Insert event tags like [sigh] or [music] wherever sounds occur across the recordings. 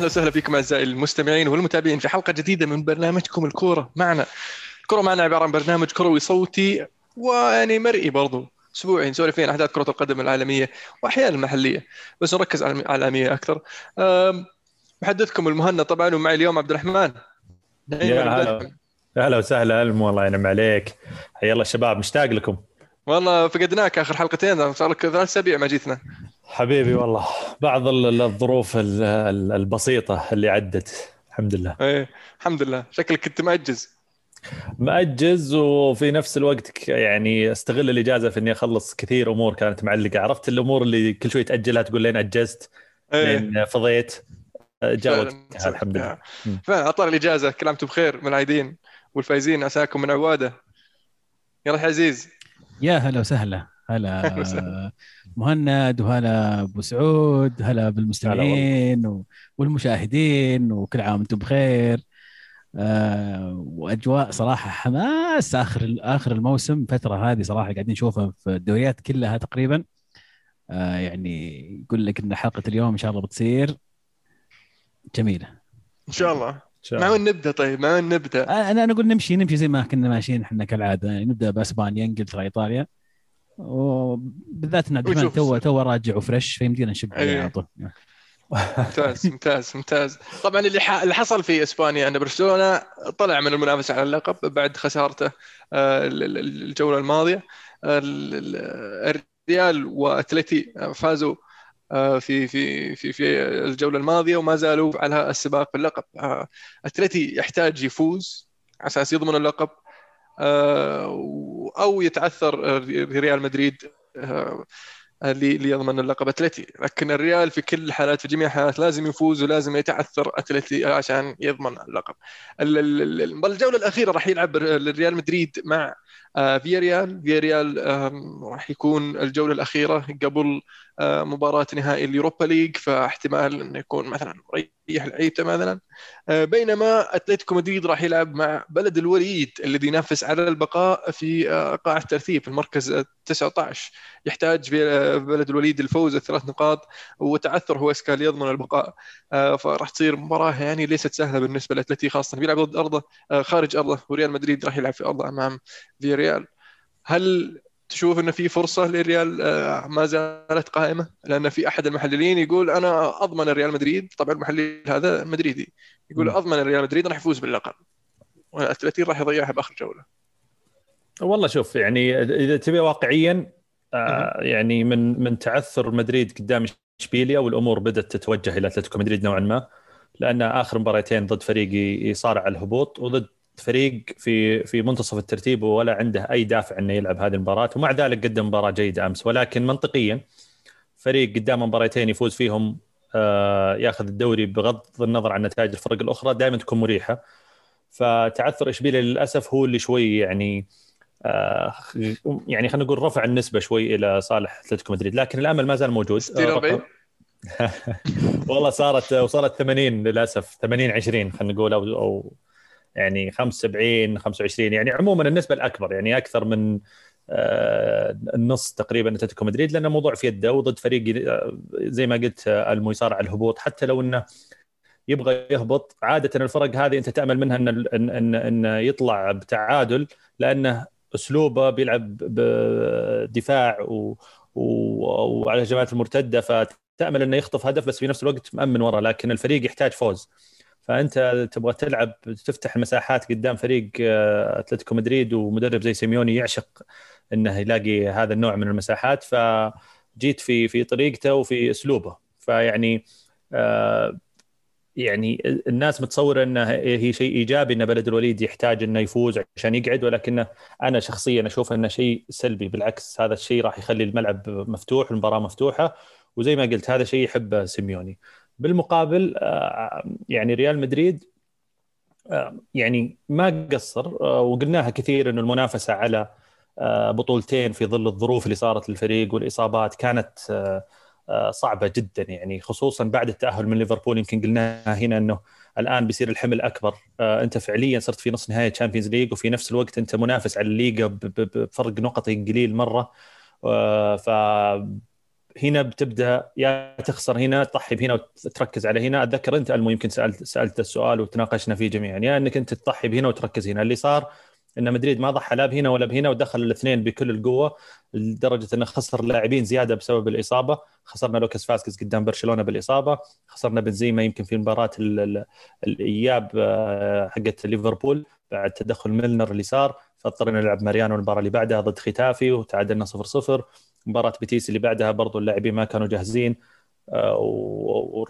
أهلا وسهلا فيكم أعزائي المستمعين والمتابعين في حلقة جديدة من برنامجكم الكورة معنا. الكوره معنا عبارة عن برنامج كروي صوتي ويعني مرئي برضو اسبوعي نسولف فيه عن أحداث كرة القدم العالمية واحيانا المحلية بس نركز على العالمية أكثر. محدثكم المهند طبعا ومعي اليوم عبد الرحمن. يا هلا. أهلا وسهلا ألم والله ينعم عليك حيا الله الشباب مشتاق لكم والله فقدناك آخر حلقتين صار لك ثلاث أسابيع ما جيتنا. حبيبي والله. بعض ال- الظروف ال- ال- البسيطة اللي عدت. الحمد لله. إيه الحمد لله. شكلك كنت مأجز. مأجز وفي نفس الوقت ك- يعني أستغل الإجازة في إني أخلص كثير أمور كانت معلقة. عرفت الأمور اللي كل شوي تأجلها تقول لين أجزت إيه. لين فضيت جاء. وقتها الحمد لله. اطار الاجازه كل عام وأنتم بخير. من العايدين والفايزين. عساكم من عوادة. يلا يا عزيز. يا هلا وسهلا. هلا وسهلا. مهند وهلا أبو سعود هلا بالمستمعين و- والمشاهدين وكل عام وأنتم بخير آه وأجواء صراحة حماس آخر آخر الموسم الفترة هذه صراحة قاعدين نشوفها في الدوريات كلها تقريبا آه يعني يقول لك إن حلقة اليوم إن شاء الله بتصير جميلة إن شاء الله. مع. وين نبدأ طيب؟ مع وين نبدأ؟ أنا أنا أقول نمشي نمشي زي ما كنا ماشيين إحنا كالعادة يعني نبدأ بأسبانيا إنجلترا إيطاليا وبالذات إن عبد الرحمن. تو تو راجع و fresh فيمدينا نشب عليه أيه. على طول. ممتاز ممتاز ممتاز. طبعا اللي ح... اللي حصل في إسبانيا أن برشلونة طلع من المنافسة على اللقب بعد خسارته آه، ال- ال- الجولة الماضية. ال- ال- الريال وأتلتي فازوا آه، في في في في الجولة الماضية وما زالوا على السباق باللقب. آه، أتلتي يحتاج يفوز على أساس يضمن اللقب. أو يتعثر ريال مدريد آه، اللي اللي يضمن اللقب اتلتي لكن الريال في كل الحالات في جميع الحالات لازم يفوز ولازم يتعثر أتلتي عشان يضمن اللقب. ال- ال- ال- الجولة الأخيرة راح يلعب الريال مدريد مع آه، فياريال. فياريال راح يكون الجولة الأخيرة قبل آه، مباراة نهائي اليوروبا ليج فاحتمال إنه يكون مثلا مريح لعيبته مثلا. آه، بينما أتلتيكو مدريد راح يلعب مع بلد الوليد الذي ينافس على البقاء في آه، قاع الترتيب في المركز آه، 19 يحتاج آه، بلد الوليد الفوز الثلاث نقاط وتعثر هوسكا ليضمن البقاء. آه، فراح تصير مباراة يعني ليست سهلة بالنسبة لأتلتي خاصة بيلعب ضد أرضه آه، خارج أرضه وريال مدريد راح يلعب في أرضه أمام فياريال. هل تشوف إنه في فرصة للريال آه، ما زالت قائمة لأن في أحد المحللين يقول أنا أضمن الريال مدريد. طبعا المحلل هذا مدريدي. يقول. أضمن الريال مدريد راح يفوز باللقب. والأتلتي راح يضيعها بآخر جولة. والله شوف يعني إذا تبي واقعيا آه، يعني من من تعثر مدريد قدام إشبيليا والأمور بدأت تتوجه إلى أتلتيكو مدريد نوعا ما لأن آخر مباراتين ضد فريق يصارع على الهبوط وضد فريق في في منتصف الترتيب ولا عنده أي دافع إنه يلعب هذه المباراة. ومع ذلك قدم مباراة جيدة أمس. ولكن منطقيا فريق قدام مباراتين يفوز فيهم آه، ياخذ الدوري بغض النظر عن نتائج الفرق الأخرى دائما تكون مريحة. فتعثر إشبيليا للأسف هو اللي شوي يعني آه، يعني خلينا نقول رفع النسبة شوي إلى صالح أتلتيكو مدريد. لكن الامل ما زال موجود. 60 آه، 40 رقم- [laughs] والله صارت وصلت 80 للأسف. 80 20 خلينا نقول أو أو يعني 75 25 يعني عموما النسبة الأكبر يعني أكثر من آه، النص تقريبا اتلتيكو مدريد لأنه موضوع في يده وضد فريق آه، زي ما قلت آه، الميسار على الهبوط. حتى لو إنه يبغى يهبط عادة الفرق هذه أنت تأمل منها إن إن إن, إن يطلع بتعادل لأنه أسلوبه بيلعب بدفاع و- وعلى الهجمات المرتدة فتأمل إنه يخطف هدف بس في نفس الوقت مأمن ورا لكن الفريق يحتاج فوز. فأنت تبغى تلعب تفتح المساحات قدام فريق آه، أتلتيكو مدريد ومدرب زي سيميوني يعشق إنه يلاقي هذا النوع من المساحات فجيت في في طريقته وفي أسلوبه. فيعني آه، يعني الناس متصورة انه هي شيء إيجابي إن بلد الوليد يحتاج إنه يفوز عشان يقعد ولكنه أنا شخصيا أشوف إنه شيء سلبي. بالعكس هذا الشيء راح يخلي الملعب مفتوح والمباراة مفتوحة وزي ما قلت هذا شيء يحبه سيميوني. بالمقابل آه، يعني ريال مدريد آه، يعني ما قصر آه، وقلناها كثير إنه المنافسة على بطولتين في ظل الظروف اللي صارت للفريق والإصابات كانت صعبة جدا. يعني خصوصا بعد التأهل من ليفربول يمكن قلناها هنا إنه الآن بيصير الحمل أكبر. أنت فعليا صرت في نص نهائي Champions League وفي نفس الوقت أنت منافس على الليغا بفرق نقطي قليل مرة. ف هنا بتبدأ يا تخسر هنا تضحي بهنا وتركز على هنا. أتذكر أنت المو يمكن سالت سألت السؤال وتناقشنا فيه جميعا. يا أنك أنت تضحي بهنا وتركز هنا. اللي صار إن مدريد ما ضحى لا بهنا ولا بهنا ودخل الاثنين بكل القوة لدرجة إنه خسر لاعبين زيادة بسبب الإصابة. خسرنا لوكاس فاسكس قدام برشلونة بالإصابة. خسرنا بنزيما يمكن في مباراة الإياب آه، حقت ليفربول بعد تدخل ميلنر اللي صار. فاضطرينا نلعب ماريانو المباراة اللي بعدها ضد ختافي وتعادلنا 0 0 مباراة بيتيس اللي بعدها برضو اللاعبين ما كانوا جاهزين آه،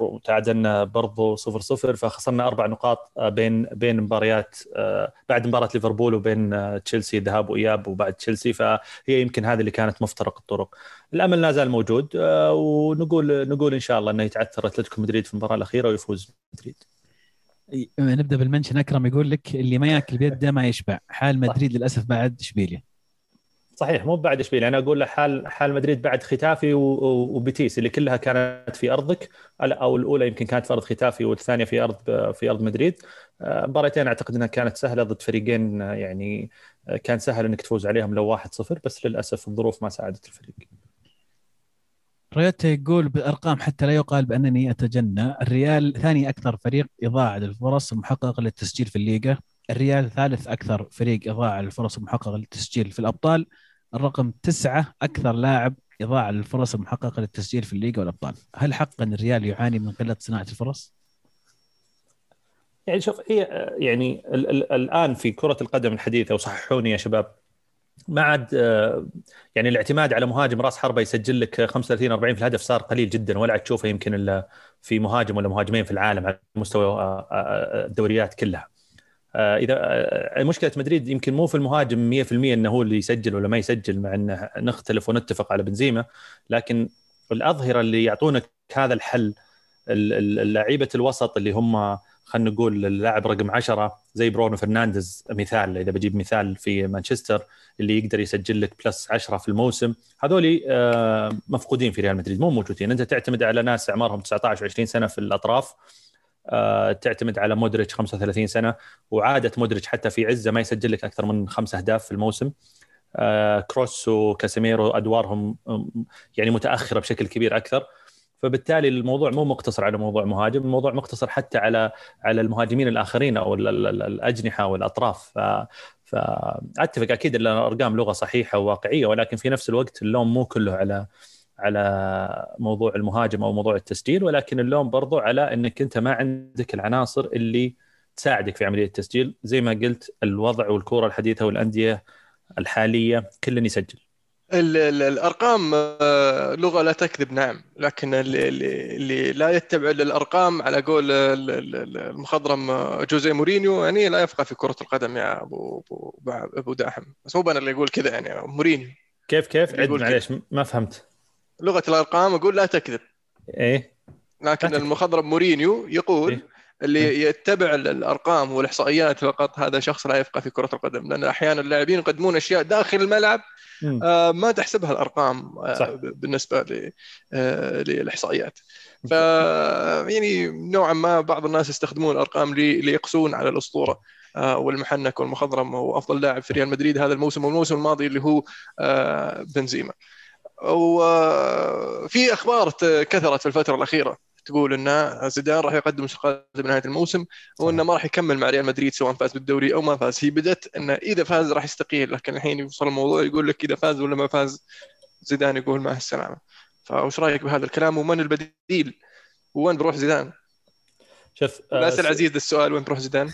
وتعادلنا برضو 0 0 فخسرنا أربع نقاط آه، بين بين مباريات آه، بعد مباراة ليفربول وبين تشيلسي ذهاب وإياب وبعد تشيلسي فهي يمكن هذه اللي كانت مفترق الطرق. الأمل لا زال موجود ونقول نقول إن شاء الله إنه يتعثر أتلتيكو مدريد في المباراة الأخيرة ويفوز مدريد. نبدا بالمنشن أكرم يقول لك اللي ما ياكل بيده ما يشبع حال مدريد للأسف بعد إشبيليا. صحيح مو بعد اشبيليا أنا أقول حال حال مدريد بعد ختافي وبيتيس اللي كلها كانت في أرضك أو الأولى يمكن كانت في أرض ختافي والثانية في أرض في أرض مدريد. آه، مباراتين أعتقد إنها كانت سهلة ضد فريقين آه، يعني آه، كان سهل إنك تفوز عليهم لو 1-0 بس للأسف الظروف ما ساعدت الفريق. ريوتا يقول بالارقام حتى لا يقال بأنني أتجنى، الريال ثاني أكثر فريق إضاعة للفرص المحققه للتسجيل في الليغا، الريال ثالث أكثر فريق إضاعة للفرص المحققه للتسجيل في الأبطال، الرقم تسعة أكثر لاعب إضاعة للفرص المحققة للتسجيل في الليغا والأبطال هل حقا الريال يعاني من قلة صناعة الفرص؟ يعني شوف هي يعني ال ال الآن في كرة القدم الحديثة وصححوني يا شباب ما عاد يعني الاعتماد على مهاجم راس حربة يسجل لك 35 40 في الهدف صار قليل جدا ولا عاد تشوفه يمكن إلا في مهاجم ولا مهاجمين في العالم على مستوى آه، آه، الدوريات كلها. آه، إذا آه، مشكلة مدريد يمكن مو في المهاجم 100% إنه هو اللي يسجل ولا ما يسجل مع إنه نختلف ونتفق على بنزيما. لكن الأظهرة اللي يعطونك هذا الحل اللعيبة الوسط اللي هم خلينا نقول اللاعب رقم 10 زي برونو فرنانديز مثال إذا بجيب مثال في مانشستر اللي يقدر يسجل لك plus 10 في الموسم هذول آه، مفقودين في ريال مدريد مو موجودين. أنت تعتمد على ناس أعمارهم 19 و20 سنة في الأطراف. تعتمد على مودريتش 35 سنة وعادة مودريتش حتى في عزة ما يسجل لك أكثر من خمس أهداف في الموسم. آه، كروس وكاسيميرو أدوارهم يعني متأخرة بشكل كبير أكثر. فبالتالي الموضوع مو مقتصر على موضوع مهاجم الموضوع مقتصر حتى على على المهاجمين الآخرين أو الأجنحة والاطراف فاتفق أكيد إن الأرقام لغة صحيحة وواقعية ولكن في نفس الوقت اللوم مو كله على على موضوع المهاجم أو موضوع التسجيل ولكن اللوم برضو على إنك أنت ما عندك العناصر اللي تساعدك في عملية التسجيل. زي ما قلت الوضع والكوره الحديثة والأندية الحالية كل يسجل. الأرقام آه، لغة لا تكذب نعم. لكن اللي, اللي لا يتبع الارقام على قول المخضرم آه، جوزيه مورينيو يعني لا يفقه في كرة القدم يا ابو ابو, أبو داحم. بس مو أنا اللي أقول كذا يعني مورينيو. كيف كيف؟ عد معليش ما فهمت. لغة الأرقام أقول لا تكذب. إيه. لكن المخضرم مورينيو يقول إيه؟ اللي إيه؟ يتبع الأرقام والإحصائيات فقط هذا شخص لا يفقه في كرة القدم لأن أحيانا اللاعبين يقدمون أشياء داخل الملعب آه ما تحسبها الأرقام آه صح. بالنسبة آه للإحصائيات. ف يعني نوعا ما بعض الناس يستخدمون الأرقام ليقسون على الأسطورة آه والمحنك والمخضرم هو افضل لاعب في ريال مدريد هذا الموسم والموسم الماضي اللي هو آه بنزيما. وفي أخبار كثرت في الفترة الأخيرة. تقول إن زيدان راح يقدم استقالته بنهايه الموسم وإنه ما راح يكمل مع ريال مدريد سواء فاز بالدوري أو ما فاز. هي بدت انه إذا فاز راح يستقيل لكن الحين يوصل الموضوع يقول لك إذا فاز ولا ما فاز زيدان يقول مع السلامة. فايش رأيك بهذا الكلام؟ ومن البديل؟ وين بروح زيدان؟ شوف باسل آه عزيز السؤال وين بروح زيدان؟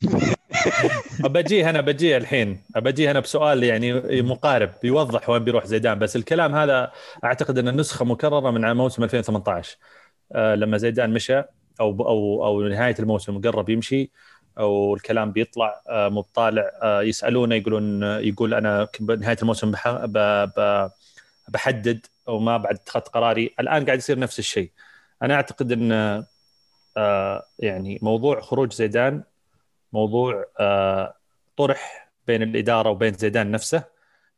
[laughs] بجيه أنا بجيه الحين. بجيه أنا بسؤال يعني مقارب يوضح وين بيروح زيدان. بس الكلام هذا أعتقد إن النسخة مكررة من موسم 2018 آه لما زيدان مشى أو أو أو نهاية الموسم قرب يمشي أو الكلام بيطلع آه مو طالع آه يسألونه يقولون يقول أنا بنهاية الموسم بحدد أو ما بعد اتخذت قراري. الآن قاعد يصير نفس الشيء. أنا أعتقد إن يعني موضوع خروج زيدان موضوع آه، طرح بين الإدارة وبين زيدان نفسه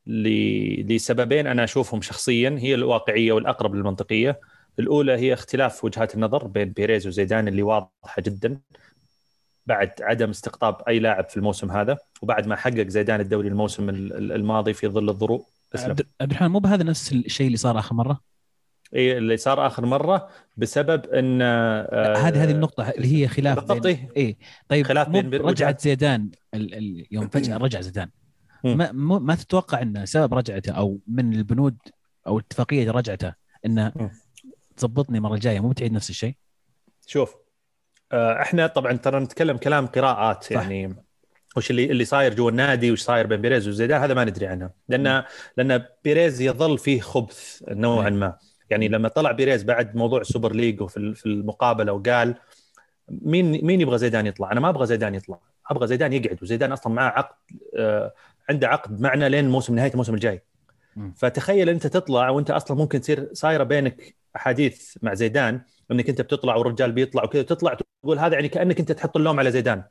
لسببين أنا أشوفهم شخصيا هي الواقعية والأقرب للمنطقية. الأولى هي اختلاف وجهات النظر بين بيريز وزيدان اللي واضحة جدا بعد عدم استقطاب أي لاعب في الموسم هذا وبعد ما حقق زيدان الدوري الموسم الماضي في ظل الظروف عبد الرحمن مو بهذا نفس الشيء اللي صار آخر مرة؟ اي اللي صار آخر مرة بسبب إن آه هذه هذه النقطة اللي هي خلاف بالضبط بين اي طيب خلاف بين رجعت زيدان ال... ال... يوم [clears throat] فجأة رجع زيدان. ما ما تتوقع إن سبب رجعته أو من البنود أو اتفاقية رجعته إنه تظبطني المرة الجاية؟ مو تعيد نفس الشيء؟ شوف آه، إحنا طبعا ترى نتكلم كلام قراءات صح. يعني وش اللي اللي صاير جوا النادي وش صاير بين بيريز وزيدان هذا ما ندري عنه. لأن لأن بيريز يظل فيه خبث نوعا ما. يعني لما طلع بيريز بعد موضوع ال Super League وفي في المقابلة وقال مين مين يبغى زيدان يطلع؟ أنا ما أبغى زيدان يطلع، أبغى زيدان يقعد وزيدان أصلا معه عقد آه عنده عقد معنا لين موسم نهاية الموسم الجاي. فتخيل أنت تطلع وأنت أصلا ممكن تصير صايرة بينك أحاديث مع زيدان إنك أنت بتطلع والرجال بيطلع وكذا تطلع تقول هذا يعني كأنك أنت تحط اللوم على زيدان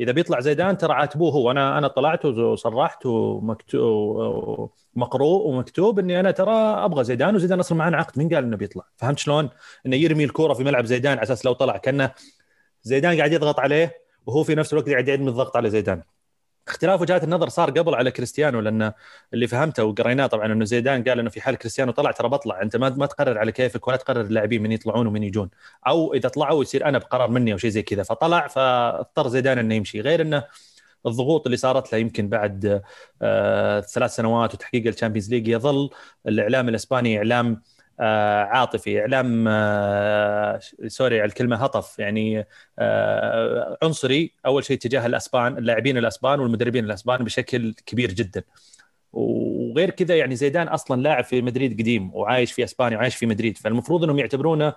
إذا بيطلع زيدان ترى عاتبوه هو. أنا أنا طلعت وصرحت ومكتوب مقروء ومكتوب إني أنا ترى أبغى زيدان وزيدان أصلا معنا عقد. مين قال إنه بيطلع؟ فهمت شلون؟ إنه يرمي الكورة في ملعب زيدان على أساس لو طلع كأنه زيدان قاعد يضغط عليه وهو في نفس الوقت قاعد يعيد من الضغط على زيدان. اختلاف وجهات النظر صار قبل على كريستيانو لأن اللي فهمته وقريناه طبعا إنه زيدان قال إنه في حال كريستيانو طلع ترى بطلع أنت ما ما تقرر على كيفك ولا تقرر اللاعبين من يطلعون ومن يجون. أو إذا طلعوا يصير أنا بقرار مني أو شيء زي كذا فطلع فاضطر زيدان إنه يمشي. غير إنه الضغوط اللي صارت له يمكن بعد آه ثلاث سنوات وتحقيق ال Champions League يظل الإعلام الإسباني إعلام عاطفي إعلام آه، sorry على الكلمة هطف يعني آه، عنصري أول شيء تجاه الأسبان اللاعبين الأسبان والمدربين الأسبان بشكل كبير جدا. وغير كذا يعني زيدان أصلا لاعب في مدريد قديم وعايش في إسبانيا وعايش في مدريد. فالمفروض إنهم يعتبرونه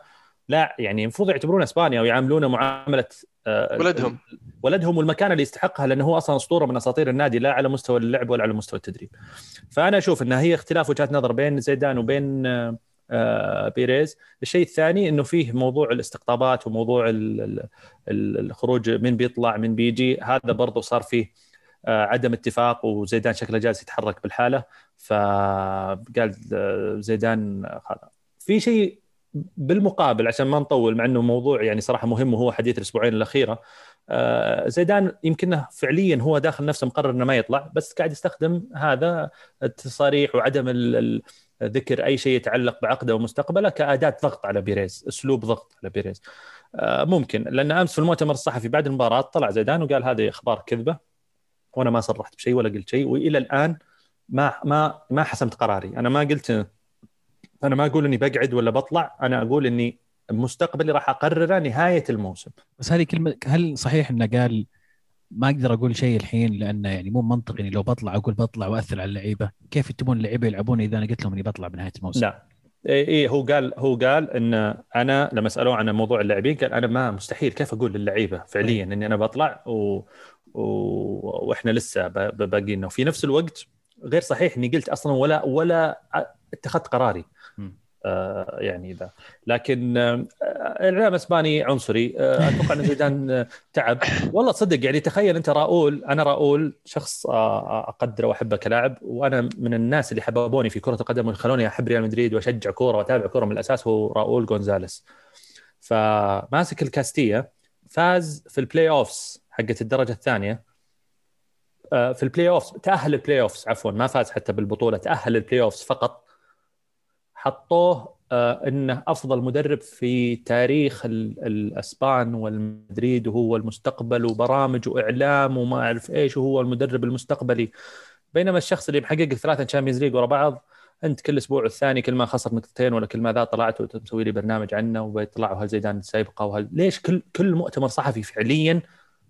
لا يعني المفروض يعتبرون إسبانيا ويعاملونه معاملة ولدهم. ولدهم والمكانه اللي يستحقها لأنه هو أصلا أسطورة من أساطير النادي لا على مستوى اللعب ولا على مستوى التدريب. فأنا أشوف إنها هي اختلاف وجهات نظر بين زيدان وبين آه، بيريز. الشيء الثاني إنه فيه موضوع الاستقطابات وموضوع الخروج من بيطلع من بيجي. هذا برضه صار فيه آه، عدم اتفاق وزيدان شكله جالس يتحرك بالحالة. فقال آه، زيدان في شيء بالمقابل عشان ما نطول مع إنه موضوع يعني صراحة مهم وهو حديث الأسبوعين الأخيرة زيدان يمكنه فعليا هو داخل نفسه مقرر إنه ما يطلع بس قاعد يستخدم هذا التصاريح وعدم ذكر أي شيء يتعلق بعقده ومستقبله كأداة ضغط على بيريز أسلوب ضغط على بيريز. آه، ممكن لأن أمس في المؤتمر الصحفي بعد المباراة طلع زيدان وقال هذه أخبار كذبة وأنا ما صرحت بشيء ولا قلت شيء وإلى الآن ما ما ما حسمت قراري. أنا ما قلت أنا ما أقول إني بقعد ولا بطلع أنا أقول إني مستقبلي راح اقرره نهاية الموسم. بس هذه كلمة هل صحيح انه قال ما أقدر أقول شيء الحين لأنه يعني مو منطقي إني لو بطلع أقول بطلع وأثر على اللعيبة، كيف تبون اللعيبة يلعبون إذا أنا قلت لهم إني بطلع بنهاية الموسم؟ لا. اي إيه هو قال هو قال إن أنا لما سألوه عن موضوع اللاعبين قال أنا ما مستحيل كيف أقول للعيبة فعليا إني أنا بطلع؟ و... و... وإحنا لسه باقينا وفي نفس الوقت غير صحيح إني قلت أصلا ولا ولا اتخذت قراري. يعني ذا لكن آه، الاعلام الاسباني عنصري آه، أتوقع أن زيدان تعب. والله تصدق يعني تخيل أنت راؤول أنا راؤول شخص اقدره وأحبه كلاعب وأنا من الناس اللي حببوني في كرة القدم وخلوني أحب ريال مدريد وأشجع كورة وأتابع كورة من الأساس هو راؤول جونزاليس فماسك الكاستيا فاز في ال play-offs حقت الدرجة الثانية. في ال play-offs تأهل ال play-offs عفوا ما فاز حتى بالبطولة تأهل ال play-offs فقط. حطوه آه، إنه أفضل مدرب في تاريخ الأسبان والمدريد وهو المستقبل وبرامج وإعلام وما أعرف إيش وهو المدرب المستقبلي. بينما الشخص اللي محقق الثلاثة Champions League ورا بعض أنت كل أسبوع الثاني كل ما خسر نقطتين ولا كل ما ذا طلعت وتسوي لي برنامج عنه وبيطلعوا هل زيدان السابقه وهل ليش كل كل مؤتمر صحفي فعليا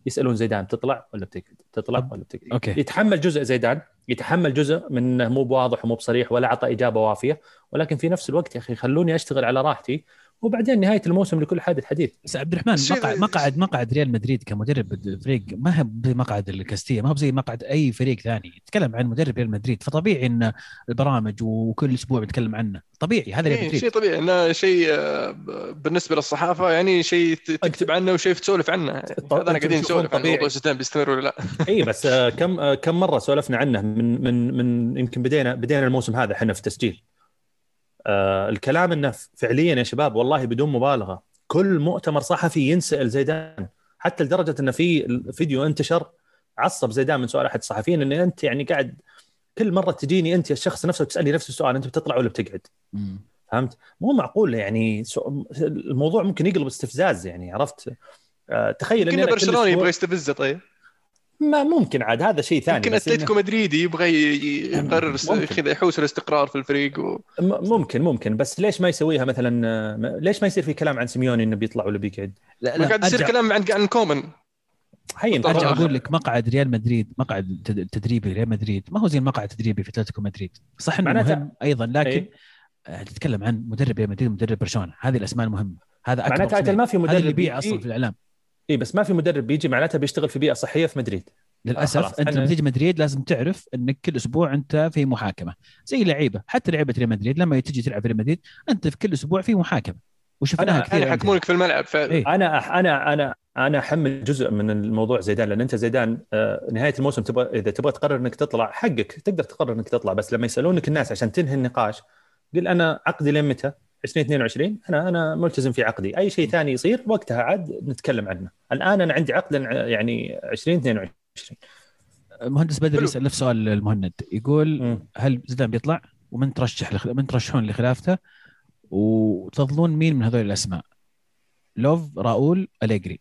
يسألون زيدان تطلع ولا بتقعد؟ تطلع ولا بتقعد؟ okay يتحمل جزء زيدان يتحمل جزء من مو بواضح ومو بصريح ولا أعطى إجابة وافية ولكن في نفس الوقت يا أخي خلوني أشتغل على راحتي وبعدين نهاية الموسم لكل حادث حديث. بس عبد الرحمن مقعد مقعد مقعد ريال مدريد كمدرب فريق ما هو بمقعد الكاستيا ما هو زي مقعد أي فريق ثاني. يتكلم عن مدرب ريال مدريد فطبيعي إن البرامج وكل أسبوع بنتكلم عنه. طبيعي هذا ريال مدريد. شيء طبيعي إنه شيء آه، بالنسبة للصحافة يعني شيء تكتب عنه وشيء تسولف عنه. هذا أنا قاعدين نسولف عن موضوع زيدان بيستمر ولا لا. [laughs] اي بس آه، كم آه، كم مرة سولفنا عنه من من من يمكن بدينا بدينا الموسم هذا إحنا في تسجيل آه الكلام إنه فعليا يا شباب والله بدون مبالغة كل مؤتمر صحفي ينسأل زيدان حتى لدرجة انه في فيديو انتشر عصب زيدان من سؤال أحد الصحفيين إن أنت يعني قاعد كل مرة تجيني أنت الشخص نفسه تسالني نفس السؤال أنت بتطلع ولا بتقعد؟ فهمت؟ مو معقول يعني الموضوع ممكن يقلب استفزاز يعني عرفت؟ آه، تخيل ان برشلونة يبغى يستفزه طيب ما ممكن عاد هذا شيء ثاني يمكن أتلتيكو مدريدي يبغى يقرر ياخذ يحوس الاستقرار في الفريق و... ممكن ممكن بس ليش ما يسويها مثلا ليش ما يصير في كلام عن سيميوني إنه بيطلع ولا بيقعد؟ لا لا قاعد يصير كلام عن عن كومان هين أرجع أقول لك مقعد ريال مدريد مقعد تدريبي ريال مدريد ما هو زي المقعد التدريبي في أتلتيكو مدريد. صح إنه مهم أيضا لكن أي. آه، تتكلم عن مدرب ريال مدريد ومدرب برشلونة. هذه الأسماء المهمة. هذا أكبر معناتها ما في مدرب يبيع أصلا في الإعلام. اي بس ما في مدرب بيجي معناتها بيشتغل في بيئة صحية في مدريد للأسف آه أنت لما تيجي مدريد لازم تعرف إنك كل أسبوع أنت في محاكمة زي لعيبه حتى لعيبة ريال مدريد لما تجي تلعب في ريال مدريد أنت في كل أسبوع في محاكمة وشفناها كثير أنا يحكمونك في الملعب فعلا إيه؟ أنا أنا أنا أنا أحمل جزء من الموضوع زيدان لأن أنت زيدان آه، نهاية الموسم تبغى إذا تبغى تقرر إنك تطلع حقك تقدر تقرر إنك تطلع بس لما يسألونك الناس عشان تنهي النقاش قل أنا عقدي لين متى؟ 2022 أنا أنا ملتزم في عقدي. أي شيء ثاني يصير وقتها عاد نتكلم عنه. الآن أنا عندي عقد يعني 2022 مهندس بدر يسأل نفس سؤال المهند. يقول م. هل زيدان بيطلع؟ ومن ترشح لخ... من ترشحون لخلافته؟ وتفضلون مين من هذول الأسماء؟ لوف راؤول أليجري.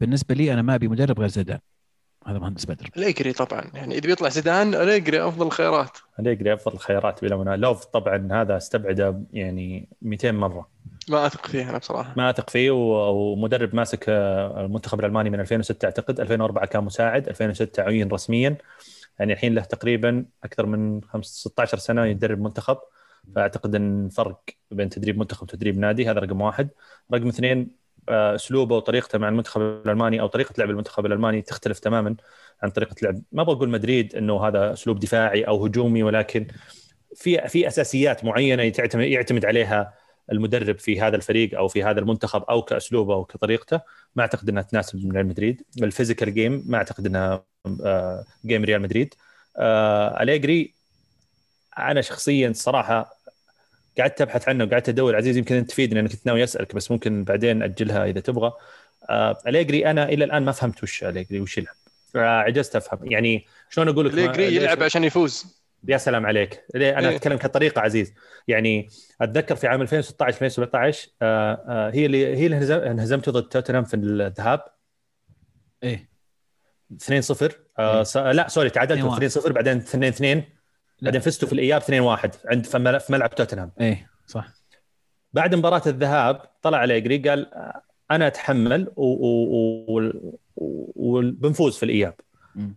بالنسبة لي أنا ما أبي مدرب غير زيدان. هذا مهندس بدر. اليجري طبعا يعني إذا بيطلع زيدان اليجري أفضل الخيارات اليجري أفضل الخيارات بلا منازع. لوف طبعا هذا أستبعده يعني 200 مرة. ما أثق فيه أنا بصراحة. ما أثق فيه ومدرب ماسك آه، المنتخب الألماني من 2006 أعتقد. 2004 كان مساعد 2006 عين رسميا. يعني الحين له تقريبا أكثر من 16 سنة يدرب منتخب. فأعتقد إن فرق بين تدريب منتخب وتدريب نادي هذا رقم واحد. رقم اثنين أسلوبه وطريقته مع المنتخب الألماني أو طريقة لعب المنتخب الألماني تختلف تماما عن طريقة لعب. ما بقول مدريد إنه هذا أسلوب دفاعي أو هجومي ولكن في في أساسيات معينة يعتمد يعتمد عليها المدرب في هذا الفريق أو في هذا المنتخب أو كأسلوبه أو كطريقته. ما أعتقد إنها تناسب ريال مدريد. ال physical game ما أعتقد إنها جيم ريال مدريد. أليجري أنا شخصيا صراحة قعدت أبحث عنه وقعدت أدور. عزيز يمكن أنت تفيدني أنا كنت ناوي أسألك بس ممكن بعدين أجلها إذا تبغى. آه أليجري أنا إلى الآن ما فهمت وش أليجري وش يلعب. عجزت أفهم. يعني شلون أقول لك أليجري يلعب عشان يفوز. يا سلام عليك. أنا إيه؟ أتكلم كطريقة عزيز. يعني أتذكر في عام 2016 2017 آه آه هي اللي هي اللي انهزمت ضد توتنهام في الذهاب. إيه. 2 0 آه إيه؟ لا سوري تعادلتوا 2 0 بعدين 2 2 بعدين فزتوا في الإياب 2-1 عند في ملعب توتنهام إيه صح بعد مباراة الذهاب طلع اليجري قال أنا أتحمل وبنفوز في الإياب.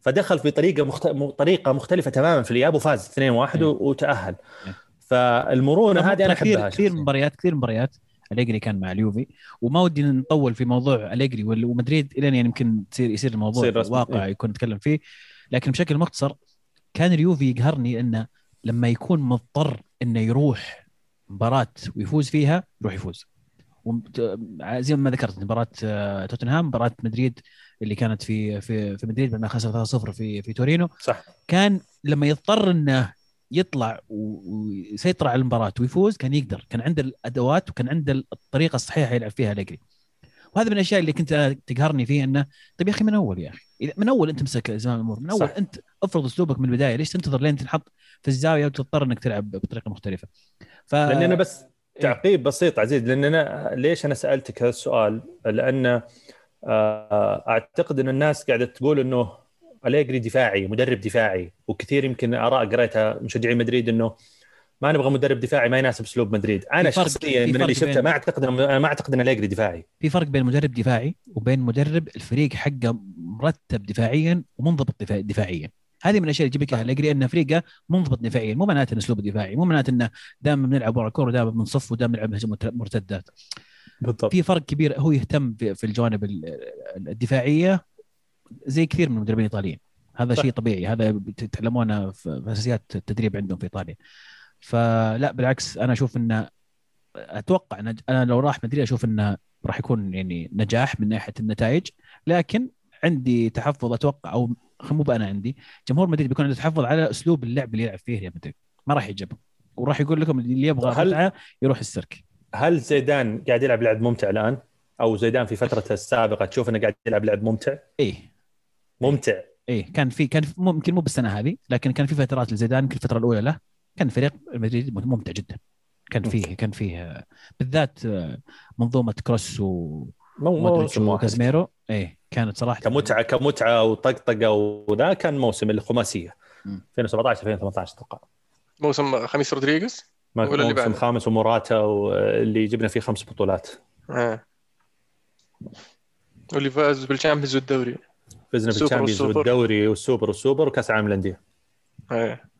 فدخل في طريقة مخت... طريقة مختلفة تماما في الإياب وفاز 2-1 إيه. وتأهل إيه. فالمرونة هذه أنا أحبها كثير مباريات كثير مباريات أليجري كان مع اليوفي وما ودي نطول في موضوع أليجري ومدريد الين يعني يمكن تصير يصير الموضوع واقع إيه؟ يكون نتكلم فيه لكن بشكل مختصر كان اليوفي يقهرني إنه لما يكون مضطر إنه يروح مباراة ويفوز فيها يروح يفوز. زي ما ذكرت مباراة آه، توتنهام مباراة مدريد اللي كانت في في في مدريد بعد ما خسر 3-0 في في تورينو. صح. كان لما يضطر إنه يطلع ويسيطر على المباراة ويفوز كان يقدر كان عنده الأدوات وكان عنده الطريقة الصحيحة يلعب فيها أليجري. وهذا من الأشياء اللي كنت تقهرني فيه إنه طيب يا أخي من أول يا أخي من أول أنت مسك زمام الأمور من أول صح. أنت افرض أسلوبك من البداية ليش تنتظر لين تنحط في الزاوية وتضطر إنك تلعب بطريقة مختلفة ف لأن أنا بس إيه. تعقيب بسيط عزيز لأن أنا ليش أنا سألتك هذا السؤال؟ لأن آه، أعتقد إن الناس قاعدة تقول إنه أليجري دفاعي مدرب دفاعي وكثير يمكن آراء قريتها مشجعين مدريد إنه ما نبغى مدرب دفاعي ما يناسب أسلوب مدريد. أنا شخصيا من اللي شفته ما أعتقد أنا ما أعتقد ان اليجري دفاعي. في فرق بين مدرب دفاعي وبين مدرب الفريق حقه مرتب دفاعيا ومنضبط دفاعيا. هذه من الأشياء اللي تجيب لك اليجري إن فريقه منضبط دفاعيا. مو معناته إنه أسلوبه دفاعي مو معناته إنه دائما بنلعب ورا الكوره دائما بنصف ودائما نلعب مرتدات. بالضبط. في فرق كبير هو يهتم في الجوانب الدفاعية زي كثير من المدربين الإيطاليين. هذا شيء طبيعي. هذا تتعلمونه في أساسيات التدريب عندهم في إيطاليا. فلا بالعكس أنا أشوف انه أتوقع أن أنا لو راح مدريد أشوف إنه راح يكون يعني نجاح من ناحية النتائج. لكن عندي تحفظ أتوقع أو مو أنا عندي جمهور مدريد بيكون عنده تحفظ على أسلوب اللعب اللي يلعب فيه ريال مدريد. ما راح يجيبه. وراح يقول لكم اللي يبغى هل يروح السيرك. هل زيدان قاعد يلعب لعب ممتع الآن؟ أو زيدان في فترته السابقة تشوف إنه قاعد يلعب لعب ممتع؟ إيه. ممتع. إيه كان في كان ممكن مو بالسنة هذه لكن كان في فترات لزيدان يمكن الفترة الأولى له. كان فريق مدريد ممتع جدا. كان فيه كان فيه بالذات منظومة كروس و مو موسم واحد. كازميرو إيه كانت صراحة كمتعه كمتعة وطقطقة وذا كان موسم الخماسية. 2017 2018 أتوقع. موسم خاميس رودريغيز؟ ولا اللي موسم خامس وموراتا واللي جبنا فيه خمس بطولات. آه. واللي فاز بالشامبيونز والدوري. فزنا بالشامبيونز والدوري والسوبر والسوبر وكأس العالم للأندية. إيه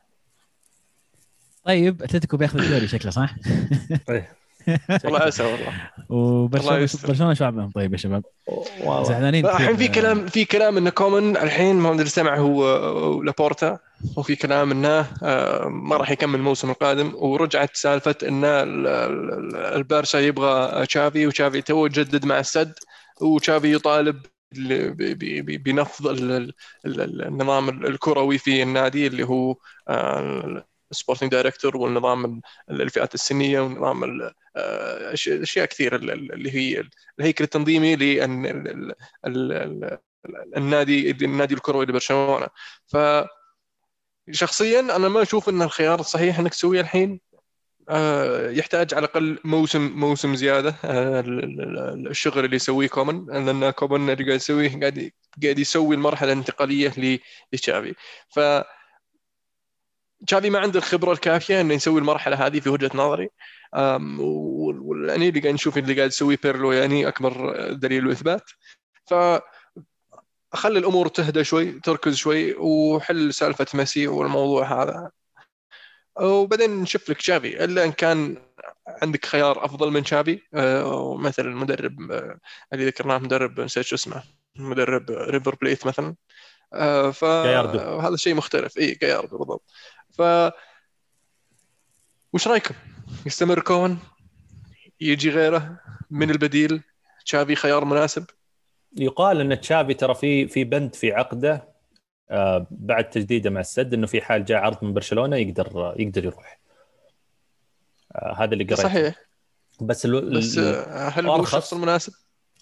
طيب أتلتيكو بياخذ الدوري شكله صح؟ إيه [laughs] والله أسى والله. وبرشلونة برشلونة شو عملهم؟ طيب يا شباب؟ زعلانين الحين في كلام في كلام إنه كومان. الحين ما أدري سمع هو لابورتا. وفي كلام إنه آه، ما راح يكمل الموسم القادم. ورجعت سالفة إن البارسا يبغى تشافي وتشافي توه جدد مع السد وتشافي يطالب بنفض النظام الكروي في النادي اللي هو آه، sporting director والنظام الفئات السنية ونظام آه، أشياء كثيرة اللي هي الهيكل التنظيمي للنادي النادي الكروي لبرشلونه ف شخصيا أنا ما أشوف إن الخيار الصحيح إنك تسويه الحين. آه، يحتاج على الأقل موسم موسم زيادة. آه، الشغل اللي يسويه كومان لأن كومان اللي قاعد يسويه قاعد قاعد يسوي المرحلة الانتقالية لتشافي. ف تشافي ما عنده الخبرة الكافية إنه يسوي المرحلة هذه في وجهة نظري. والحين اللي قاعد نشوف اللي قاعد يسويه بيرلو يعني أكبر دليل وإثبات. ف خلي الأمور تهدى شوي تركز شوي وحل سالفة ميسي والموضوع هذا. وبعدين نشوف لك تشافي إلا إن كان عندك خيار أفضل من تشافي آه، مثلا المدرب آه، اللي ذكرناه مدرب نسيت شو اسمه مدرب ريفر بليت مثلا. آه، فهذا شيء مختلف. اي جاياردو بالضبط. ف وش رايكم؟ يستمر كومان يجي غيره من البديل؟ تشافي خيار مناسب؟ يقال إن تشافي ترى في في بند في عقده آه بعد تجديده مع السد إنه في حال جاء عرض من برشلونة يقدر يقدر يروح. آه هذا اللي قريته. صحيح. بس ال بس آه، هل هو الشخص المناسب؟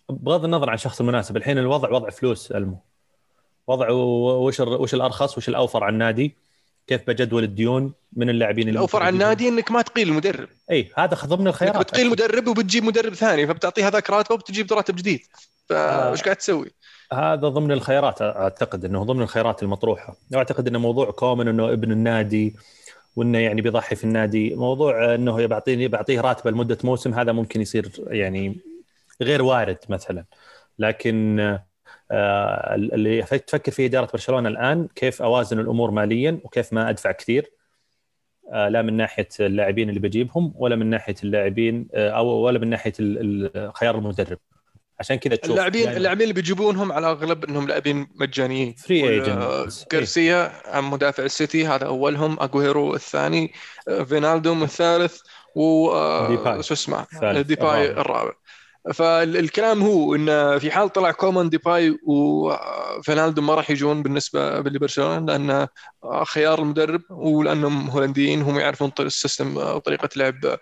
بغض النظر عن الشخص المناسب الحين الوضع وضع فلوس ألمو. وضع وش وش الأرخص وش الأوفر على النادي؟ كيف بجدول الديون من اللاعبين اللي الاوفر على النادي إنك ما تقيل المدرب. إي هذا ضمن الخيارات. بتقيل مدرب وبتجيب مدرب ثاني فبتعطيه هذاك راتبه وبتجيب راتب جديد. فايش آه. قاعد تسوي؟ هذا ضمن الخيارات أعتقد إنه ضمن الخيارات المطروحة. وأعتقد إنه موضوع كومن إنه ابن النادي وإنه يعني بيضحي في النادي. موضوع إنه بيعطيني بيعطيه راتبه لمدة موسم هذا ممكن يصير يعني غير وارد مثلا. لكن اللي تفكر فيه إدارة برشلونة الآن كيف أوازن الأمور ماليا وكيف ما أدفع كثير. آه، لا من ناحية اللاعبين اللي بجيبهم ولا من ناحية اللاعبين آه، أو ولا من ناحية خيار المدرب. عشان كذا تشوف اللاعبين يعني اللاعبين اللي بيجيبونهم على اغلب إنهم لاعبين مجانيين. free agent جارسيا مدافع السيتي هذا أولهم. اجويرو الثاني فينالدوم الثالث و شو اسمه؟ ديباي الرابع. فالكلام هو إن في حال طلع كومان ديباي وفينالدوم ما راح يجون بالنسبة لبرشلونه لأن خيار المدرب ولأنهم هولنديين هم يعرفون ال system وطريقه لعب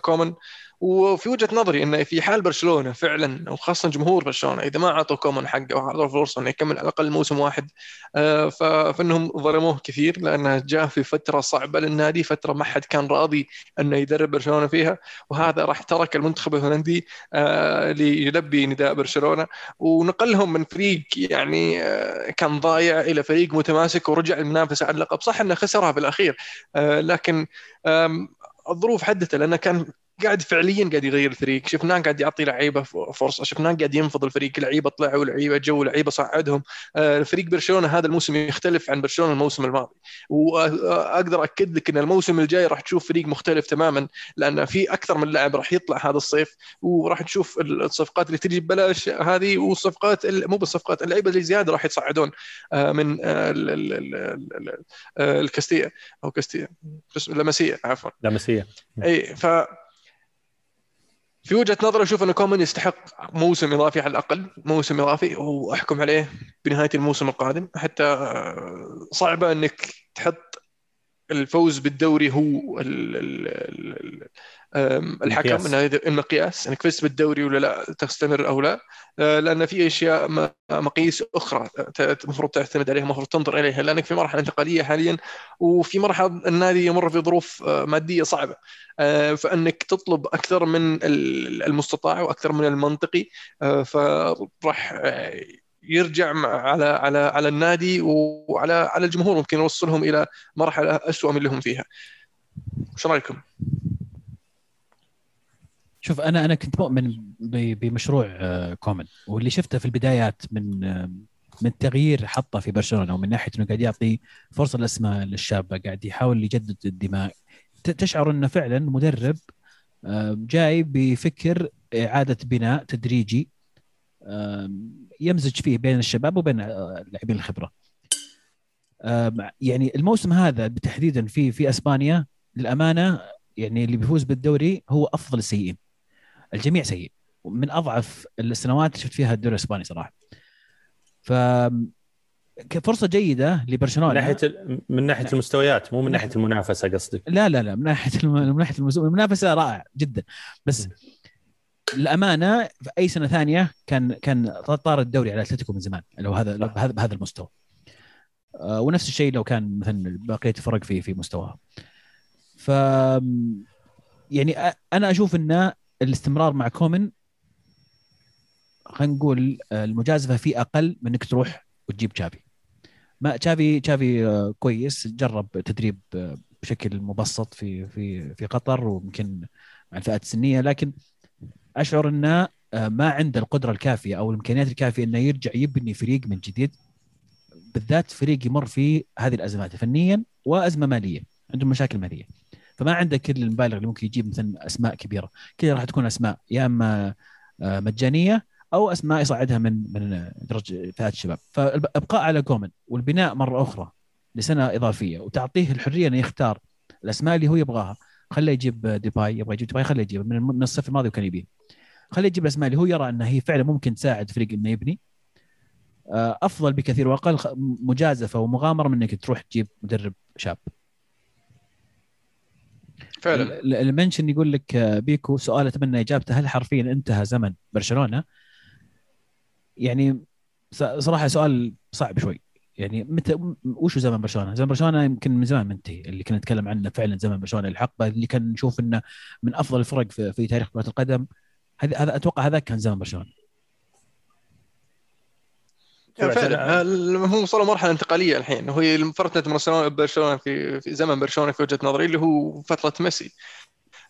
كومان. وفي وجهة نظري انه في حال برشلونة فعلا وخاصة جمهور برشلونة إذا ما أعطوا كومان حقه وعطوا فرصة إنه يكمل على الأقل موسم واحد آه، فإنهم ظلموه كثير لأنه جاء في فترة صعبة للنادي فترة ما حد كان راضي إنه يدرب برشلونة فيها وهذا راح ترك المنتخب الهولندي آه، ليلبي نداء برشلونة. ونقلهم من فريق يعني آه، كان ضايع إلى فريق متماسك ورجع المنافسة على اللقب. صح إنه خسرها بالأخير لكن الظروف حدته لأنه كان قاعد فعليا قاعد يغير الفريق. شفناه قاعد يعطي لعيبة فرصة. شفناه قاعد ينفض الفريق. لعيبة طلعوا لعيبة جو لعيبة صعدهم. آه، فريق برشلونة هذا الموسم يختلف عن برشلونة الموسم الماضي. وأقدر أكد لك إن الموسم الجاي راح تشوف فريق مختلف تماما لأن في أكثر من لاعب راح يطلع هذا الصيف. وراح تشوف الصفقات اللي تجي ببلاش هذه والصفقات مو بالصفقات اللعيبة اللي زيادة راح يتصعدون. آه، من آه، الكاستيه أو كاستيه لمسيه عفوا. لمسيه اي ف في وجهة نظري أشوف أن كومان يستحق موسم إضافي على الأقل موسم إضافي وأحكم عليه بنهاية الموسم القادم. حتى صعبة أنك تحط الفوز بالدوري هو الحكم انه المقياس إنك فزت بالدوري ولا لا تستمر أو لا آه، لأن في أشياء مقاييس أخرى المفروض تعتمد عليها المفروض تنظر إليها لأنك في مرحلة انتقالية حاليا وفي مرحلة النادي يمر في ظروف آه، مادية صعبة آه، فإنك تطلب أكثر من المستطاع وأكثر من المنطقي فراح يرجع على على على النادي وعلى على الجمهور ممكن يوصلهم إلى مرحلة اسوء من اللي هم فيها. إيش رأيكم؟ شوف أنا أنا كنت مؤمن بمشروع آه، كومن. واللي شفته في البدايات من آه، من تغيير حطه في برشلونة ومن ناحية إنه قاعد يعطي فرصة الاسماء للشابة قاعد يحاول يجدد الدماء تشعر إنه فعلا مدرب آه، جاي بفكر إعادة بناء تدريجي يمزج فيه بين الشباب وبين لاعبين الخبرة. يعني الموسم هذا تحديدا في في أسبانيا للأمانة يعني اللي بيفوز بالدوري هو أفضل السيئين الجميع سيء. من أضعف السنوات شفت فيها الدوري الإسباني صراحة. ف كفرصة جيدة لبرشلونة. من ناحية من ناحية نعم. المستويات مو من ناحية المنافسة قصدك؟ لا لا لا من ناحية من ناحية المنافسة رائع جدا. بس الأمانة في أي سنة ثانية كان كان طار الدوري على أتلتيكو من زمان لو هذا بهذا بهذا المستوى. آه، ونفس الشيء لو كان مثلا بقية الفرق في في مستواها. ف يعني أنا أشوف ان الاستمرار مع كومن خلينا نقول آه، المجازفة فيه أقل من إنك تروح وتجيب تشافي. ما تشافي تشافي آه، كويس جرب تدريب آه، بشكل مبسط في في في قطر ويمكن مع الفئات السنية لكن أشعر إنه ما عنده القدرة الكافية أو الإمكانيات الكافية إنه يرجع يبني فريق من جديد. بالذات فريق يمر في هذه الأزمات فنيا وأزمة مالية عندهم مشاكل مالية. فما عنده كل المبالغ اللي ممكن يجيب مثلا أسماء كبيرة. كذا راح تكون أسماء يا إما آه، مجانية أو أسماء يصعدها من من درجه فئات الشباب. فالأبقاء على كومان والبناء مرة أخرى لسنة إضافية وتعطيه الحرية إنه يختار الأسماء اللي هو يبغاها. خليه يجيب ديباي يبغى يجيب ديباي خليه يجيب. من الصيف الماضي وكان يبيه. خليه يجيب الأسماء اللي هو يرى إنها هي فعلا ممكن تساعد فريق إنه يبني. آه، أفضل بكثير وأقل مجازفة ومغامرة من إنك تروح تجيب مدرب شاب. فعلا. المنشن يقول لك آه، بيكو سؤال أتمنى إجابته. هل حرفيا انتهى زمن برشلونة؟ يعني صراحة سؤال صعب شوي. يعني متى وش زمن برشلونة؟ زمن برشلونة يمكن من زمان منتهي اللي كنا نتكلم عنه فعلا زمن برشلونة الحقبة اللي كان نشوف إنه من أفضل الفرق في, في تاريخ كرة القدم. هذا هذا أتوقع هذا كان زمن برشلونة. فعلا هم وصلوا مرحله انتقالية الحين. وهي فتره برشلونة في في زمن برشلونه في وجهة نظري اللي هو فترة ميسي.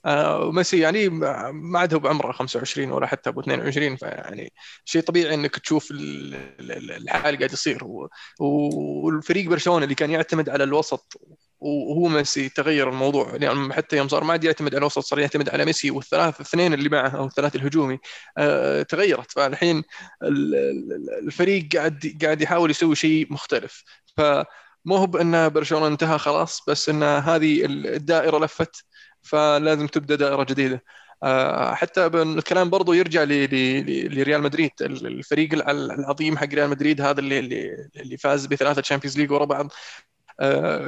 آه ميسي يعني ما عاد هو بعمره 25 ولا حتى أبو 22 فيعني شيء طبيعي إنك تشوف الحال قاعد يصير. والفريق برشلونة اللي كان يعتمد على الوسط وهو ميسي تغير الموضوع يعني حتى يوم صار ما عاد يعتمد على الوسط صار يعتمد على ميسي والثلاث الاثنين اللي معه أو الثلاث الهجومي آه تغيرت. فالحين الفريق قاعد قاعد يحاول يسوي شيء مختلف. فمو هو بأن برشلونة انتهى خلاص بس إن هذه الدائرة لفت. فلازم تبدأ دائرة جديدة. آه، حتى الكلام برضو يرجع لريال مدريد. الفريق العظيم حق ريال مدريد هذا اللي اللي فاز بثلاثة Champions League ورا بعض.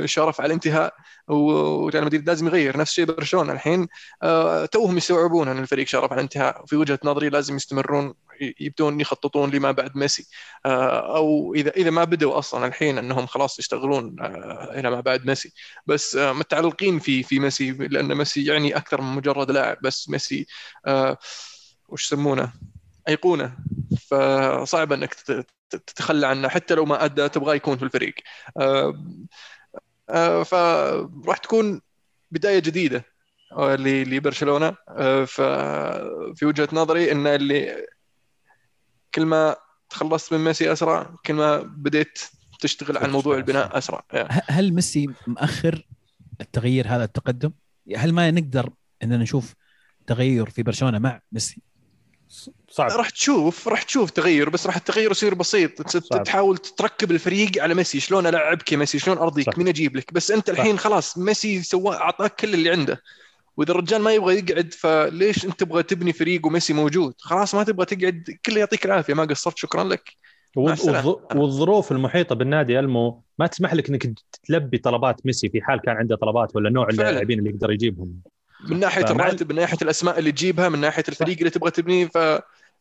شرف على الانتهاء وريال مدريد لازم يغير نفس الشيء برشلونة الحين. آه، توهم يستوعبون أن الفريق شرف على الانتهاء في وجهة نظري لازم يستمرون يبدون يخططون لما بعد ميسي. آه، أو اذا إذا ما بدوا أصلا الحين أنهم خلاص يشتغلون إلى ما بعد ميسي. بس متعلقين في في ميسي لأن ميسي يعني أكثر من مجرد لاعب. بس ميسي وش يسمونه؟ أيقونة. فصعب إنك تتخلى عنه حتى لو ما أدى تبغاه يكون في الفريق. آه، آه، فراح تكون بداية جديدة آه، لبرشلونة. ففي وجهة نظري إن اللي كل ما تخلصت من ميسي أسرع كل ما بديت تشتغل عن موضوع البناء أسرع. هل ميسي مأخر التغيير هذا التقدم؟ هل ما نقدر إننا نشوف تغير في برشلونة مع ميسي؟ صعب. راح تشوف راح تشوف تغير بس راح التغير يصير بسيط. صعب. تحاول تركب الفريق على ميسي شلون ألعبك ميسي؟ شلون أرضيك؟ مين أجيب لك؟ بس أنت الحين صح. خلاص ميسي سوى اعطاك كل اللي عنده. وإذا الرجال ما يبغى يقعد فليش أنت تبغى تبني فريق وميسي موجود؟ خلاص ما تبغى تقعد كله يعطيك العافية. ما قصرت شكرا لك. والظروف المحيطة بالنادي المو ما تسمح لك إنك تلبي طلبات ميسي في حال كان عنده طلبات ولا نوع اللاعبين اللي يقدر يجيبهم. من ناحية الراتب من ناحية الأسماء اللي تجيبها من ناحية الفريق اللي تبغى تبنيه ف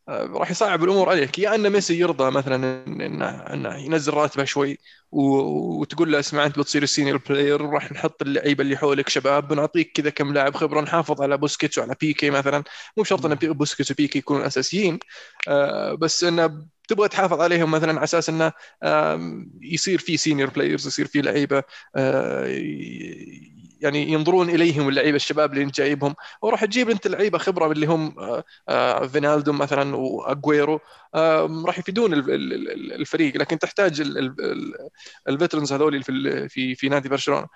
راح يصعب الأمور عليك. يا أن ميسي يرضى مثلا انه انه ينزل راتبه شوي وتقول له اسمع أنت بتصير ال senior player راح نحط اللعيبة اللي حولك شباب بنعطيك كذا كم لاعب خبرة نحافظ على بوسكيتس وعلى بيكي مثلا. مو شرط إن بوسكيتس وبيكي يكونوا أساسيين آه، بس انه تبغى تحافظ عليهم مثلا على أساس انه يصير في senior players يصير في لعيبة آه، يعني ينظرون إليهم اللعيبة الشباب اللي أنت جايبهم. وراح تجيب أنت لعيبه خبرة اللي هم آه، آه، فينالدوم مثلا وأجويرو. راح يفيدون الفريق لكن تحتاج ال veterans هذول في في في نادي برشلونة.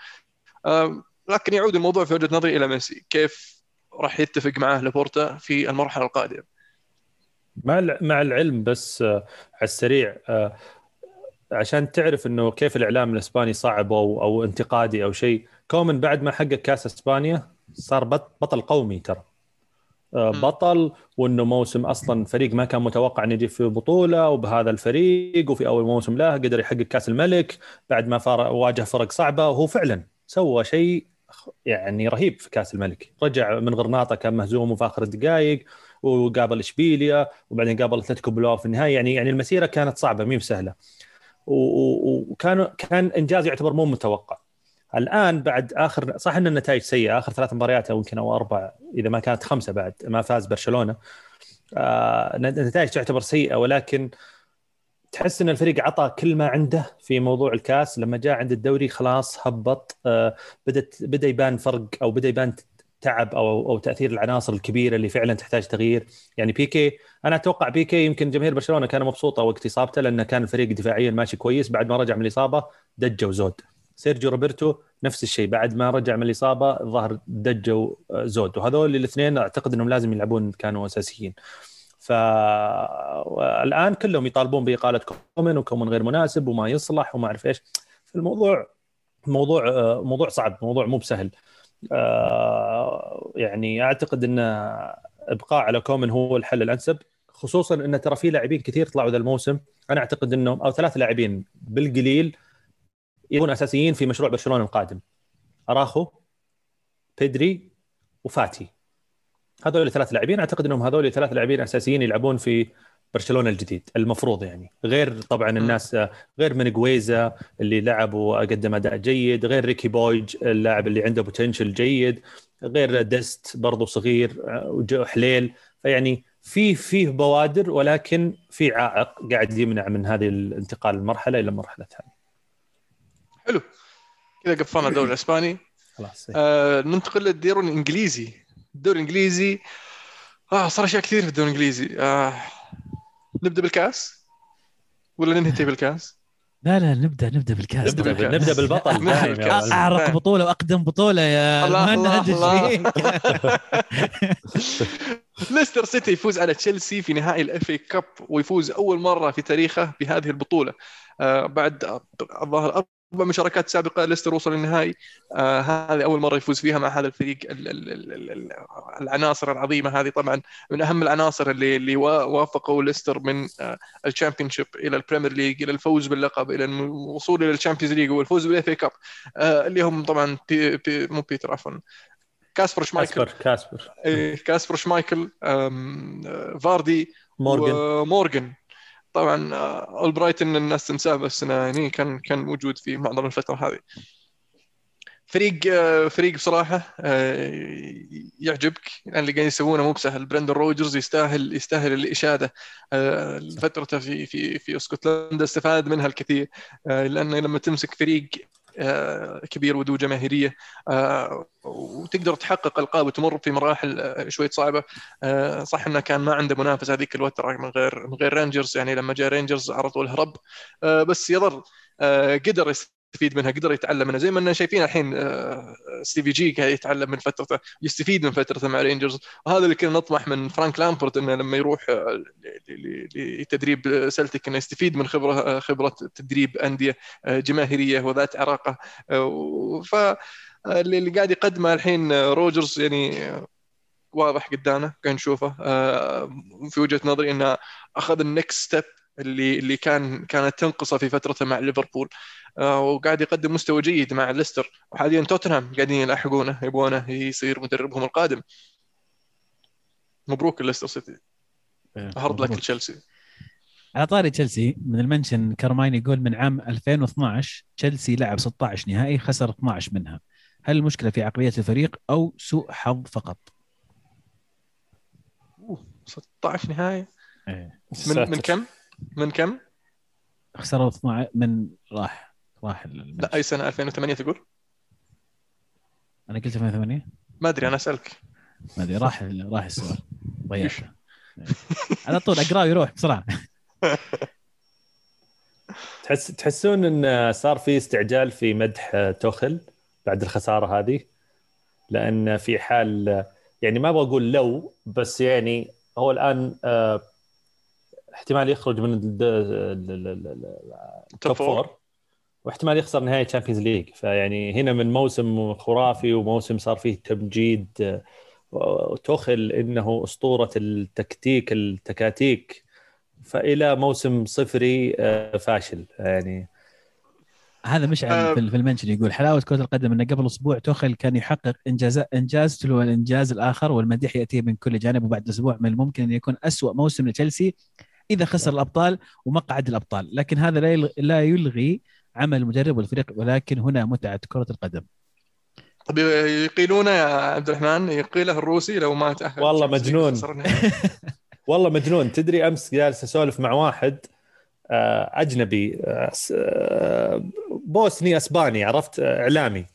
لكن يعود الموضوع في وجهة نظري إلى ميسي. كيف راح يتفق معه لابورتا في المرحلة القادمة؟ مع مع العلم بس آه، على السريع عشان تعرف إنه كيف الإعلام الإسباني صعب أو أو انتقادي أو شيء كومن بعد ما حقق كاس إسبانيا صار بطل قومي ترى. آه، بطل وإنه موسم أصلا فريق ما كان متوقع انه يجي في بطولة وبهذا الفريق وفي أول موسم له قدر يحقق كاس الملك بعد ما واجه فرق صعبة وهو فعلا سوى شيء يعني رهيب في كاس الملك. رجع من غرناطة كان مهزوم في آخر الدقائق وقابل إشبيليا وبعدين قابل أتلتيكو بلواو في النهاية. يعني يعني المسيرة كانت صعبة مي بسهلة. وكان كان إنجاز يعتبر مو متوقع. الآن بعد آخر صح إن النتائج سيئة آخر ثلاث مباريات أو يمكن أو أربع إذا ما كانت خمسة بعد ما فاز برشلونة. آه النتائج تعتبر سيئة ولكن تحس إن الفريق عطى كل ما عنده في موضوع الكاس. لما جاء عند الدوري خلاص هبط. آه بدت بدأ يبان فرق أو بدأ يبان تعب أو أو تأثير العناصر الكبيرة اللي فعلا تحتاج تغيير. يعني بيكي أنا أتوقع بيكي يمكن جماهير برشلونة كانوا مبسوطة وقت إصابته لأنه كان الفريق دفاعيا ماشي كويس. بعد ما رجع من الإصابة دجوا زود. سيرجيو روبرتو نفس الشيء. بعد ما رجع من الإصابة الظاهر دجوا زود وهذول الاثنين أعتقد إنهم لازم يلعبون كانوا أساسيين. فالان كلهم يطالبون بإقالة كومن وكومن غير مناسب وما يصلح وما أعرف إيش. الموضوع موضوع موضوع صعب موضوع مو بسهل. آه، يعني أعتقد إن إبقاء على كومن هو الحل الأنسب. خصوصا إن ترى في لاعبين كثير طلعوا ذا الموسم. أنا أعتقد إنهم ثلاث لاعبين بالقليل يكونوا أساسيين في مشروع برشلونة القادم. أراوخو بيدري وفاتي. هذول ثلاث لاعبين أعتقد إنهم هذول ثلاث لاعبين أساسيين يلعبون في برشلونة الجديد المفروض يعني. غير طبعا الناس غير مينجويزا اللي لعب وقدم أداء جيد غير ريكي بويج اللاعب اللي عنده potential جيد غير ديست برضه صغير حليله. فيعني في فيه بوادر ولكن في عائق قاعد يمنع من هذه الانتقال المرحلة إلى المرحله الثانية حلو. كذا قفلنا الدوري [coughs] الإسباني. خلاص آه ننتقل للدوري الإنجليزي. الدوري الإنجليزي آه صار أشياء كثير في الدوري الإنجليزي. آه نبدأ بالكأس؟ ولا ننهي بالكاس؟ [laughs] لا لا نبدأ نبدأ بالكأس. نبدأ, بالكأس. نبدأ بالبطل. أعرق بطولة وأقدم بطولة يا مهند [laughs] ليستر سيتي يفوز على تشيلسي في نهائي ال FA Cup ويفوز أول مرة في تاريخه بهذه البطولة. آه بعد الظاهر أربع مشاركات سابقة ليستر وصل للنهائي. آه هذه أول مرة يفوز فيها مع هذا الفريق ال ال ال ال العناصر العظيمة هذه. طبعا من أهم العناصر اللي اللي رافقوا ليستر من آه ال Championship إلى ال Premier League إلى الفوز باللقب إلى الوصول إلى ال Champions League والفوز بال FA Cup آه اللي هم طبعا بي بي مو بيتر عفوا. كاسبر شمايكل. كاسبر كاسبر. إيه كاسبر شمايكل آه، فاردي مورجن مورجن طبعا برضه الناس تنساه بس إنه يعني كان كان موجود في معظم الفترة هذه. فريق فريق بصراحة يعجبك. يعني اللي قاعدين يسوونه مو بسهل. بريندن روجرز يستاهل يستاهل الإشادة فترته في في في أسكتلندا استفاد منها الكثير. لأنه لما تمسك فريق آه، كبير وذو جماهيرية. آه، وتقدر تحقق ألقاب وتمر في مراحل آه، شوي صعبة. صح إنه كان ما عنده منافس هذيك الفترة من غير من غير رينجرز يعني لما جاء رينجرز على طول هرب. بس يظل قدر يستفيد منها قدر يتعلم منها. زي ما احنا شايفين الحين آه، ستيفي جي قاعد يتعلم من فترته يستفيد من فترته مع رينجرز وهذا اللي كنا نطمح من فرانك لامبارد إنه لما يروح آه، لتدريب سلتك إنه يستفيد من خبرة آه، خبرة تدريب أندية جماهيرية وذات عراقة. ف اللي قاعد يقدمه الحين روجرز يعني واضح قدامنا قاعد نشوفه. في وجهة نظري إنه أخذ ال next step اللي اللي كان كانت تنقصه في فترته مع ليفربول. آه، وقاعد يقدم مستوى جيد مع ليستر. وحاليا توتنهام قاعدين يلاحقونه يبغونه يصير مدربهم القادم. مبروك ليستر سيتي. hard luck تشيلسي على طاري تشيلسي من ال mention كارماين يقول من عام 2012 تشيلسي لعب 16 نهائي خسر 12 منها. هل المشكلة في عقلية الفريق أو سوء حظ فقط؟ أوه 16 نهائي؟ إيه. من من كم؟ من كم؟ خسروا 12 من راح راح لا أي سنة؟ 2008 تقول؟ أنا قلت 2008 ما أدري أنا أسألك. ما أدري راح راح السؤال. [laughs] ضيعته. على طول أقرأه ويروح بسرعة. [laughs] تحس تحسون إن صار في استعجال في مدح توخل بعد الخسارة هذه؟ لأن في حال يعني ما بقول لو بس يعني هو الآن آه، احتمال يخرج من ال top four واحتمال يخسر نهائي Champions League فيعني هنا من موسم خرافي وموسم صار فيه تمجيد آه، توخل إنه أسطورة التكتيك التكاتيك. فإلى موسم صفري آه، فاشل. يعني هذا مشعل أه. في المنشن يقول حلاوة كرة القدم إنه قبل أسبوع توخل كان يحقق انجاز إنجاز تلو الانجاز الآخر والمديح ياتي من كل جانب وبعد أسبوع من الممكن أن يكون اسوء موسم لتشيلسي إذا خسر الأبطال ومقعد الأبطال. لكن هذا لا يلغي عمل المدرب والفريق ولكن هنا متعة كرة القدم. طيب يقيلونه يا عبد الرحمن؟ يقيله الروسي لو ما تأهل. والله مجنون. [laughs] والله مجنون. تدري أمس جالس أسولف مع واحد آه، أجنبي آه، آه، بوسني أسباني عرفت؟ إعلامي.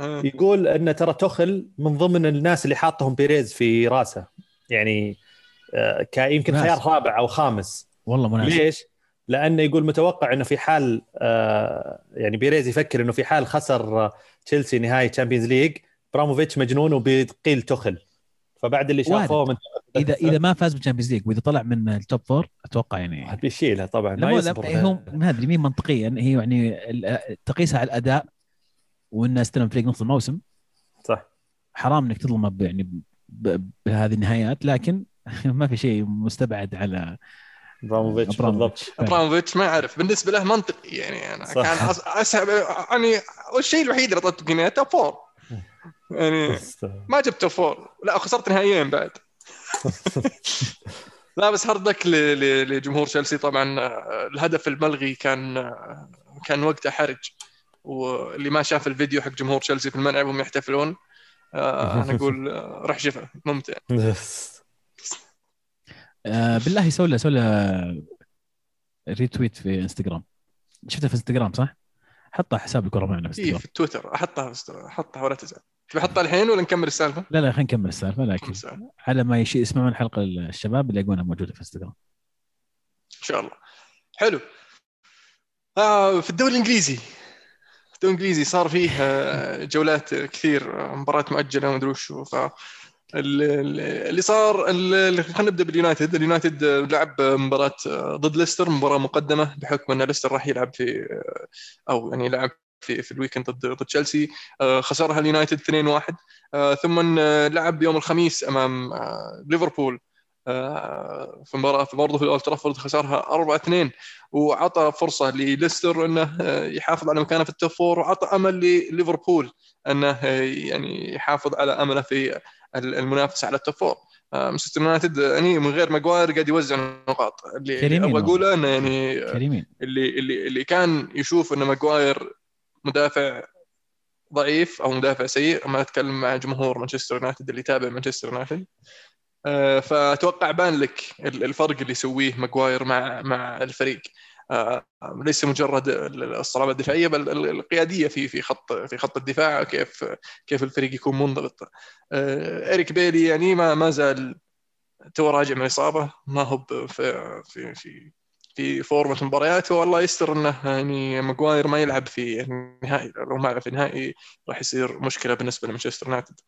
يقول إن ترى توخل من ضمن الناس اللي حاطهم بيريز في راسه. يعني يمكن خيار رابع أو خامس. والله مناسب ليش؟ لأنه يقول متوقع إنه في حال يعني بيريز يفكر إنه في حال خسر تشيلسي نهائي Champions League أبراموفيتش مجنون وبيقيل تخل. فبعد اللي شافوه من إذا إذا ما فاز بال Champions League وإذا طلع من ال top four أتوقع يعني بيشيلها طبعا ما يصبر. هو ما أدري مين منطقيا هي يعني تقيسها على الأداء وانه استلم فريق نص الموسم. صح. حرام إنك تظلمه يعني بهذه النهايات لكن [laughs] ما في شيء مستبعد على أبراموفيتش بالضبط. أبراموفيتش ما أعرف. بالنسبة له منطقي يعني أنا صح. كان أسحب يعني الشيء الوحيد اللي اعطيته top four. يعني ما جبت top four. لا خسرت نهائيين بعد. [laughs] لا بس hard luck لجمهور تشيلسي طبعا آه، الهدف الملغي كان آه، كان وقته حرج. واللي ما شاف الفيديو حق جمهور تشيلسي في الملعب وهم يحتفلون آه، أنا أقول روح شوفه. ممتع. [laughs] بالله يسوي له يسوي له ريتويت في انستغرام شفته في انستغرام صح؟ حطها حساب الكره معنا في إيه في تويتر احطها احطها ولا تزعل. تبي احطها الحين ولا نكمل السالفة؟ لا لا خلينا نكمل السالفة لكن على ما يشي يسمعون حلقة الشباب اللي يلاقونها موجودة في انستغرام إن شاء الله. حلو. آه في الدوري الإنجليزي. الدوري الإنجليزي صار فيه آه، جولات كثير آه، مباراة مؤجلة وما أدري وشو ف اللي صار خلينا نبدأ باليونايتد. اليونايتد لعب مباراة ضد ليستر مباراة مقدمة بحكم أن ليستر راح يلعب في أو يعني لعب في في ال weekend ضد ضد تشيلسي. خسرها اليونايتد 2-1 ثم لعب يوم الخميس أمام ليفربول. في مباراه برضه في الأولد ترافورد خسرها 4 2 وعطى فرصة لليستر إنه يحافظ على مكانه في ال top four وعطى أمل لليفربول إنه يعني يحافظ على أمله في المنافسة على ال top four مانشستر يونايتد يعني من غير ماجواير قاعد يوزع نقاط. اللي أبغى أقوله إنه يعني كريمين. اللي اللي اللي كان يشوف ان ماجواير مدافع ضعيف أو مدافع سيء ما أتكلم مع جمهور مانشستر يونايتد اللي يتابع مانشستر يونايتد. آه، فأتوقع بان لك الفرق اللي يسويه ماجواير مع مع الفريق. آه، ليس مجرد الصلابه الدفاعية بل القيادية في في خط في خط الدفاع كيف كيف الفريق يكون منضبط. آه، إريك بيلي يعني ما ما زال تو راجع من الإصابة. ما هو في في في في فورمة المباريات. والله يستر إنه يعني ماجواير ما يلعب في النهائي. لو ما لعب في النهائي راح يصير مشكلة بالنسبة لمانشستر يونايتد.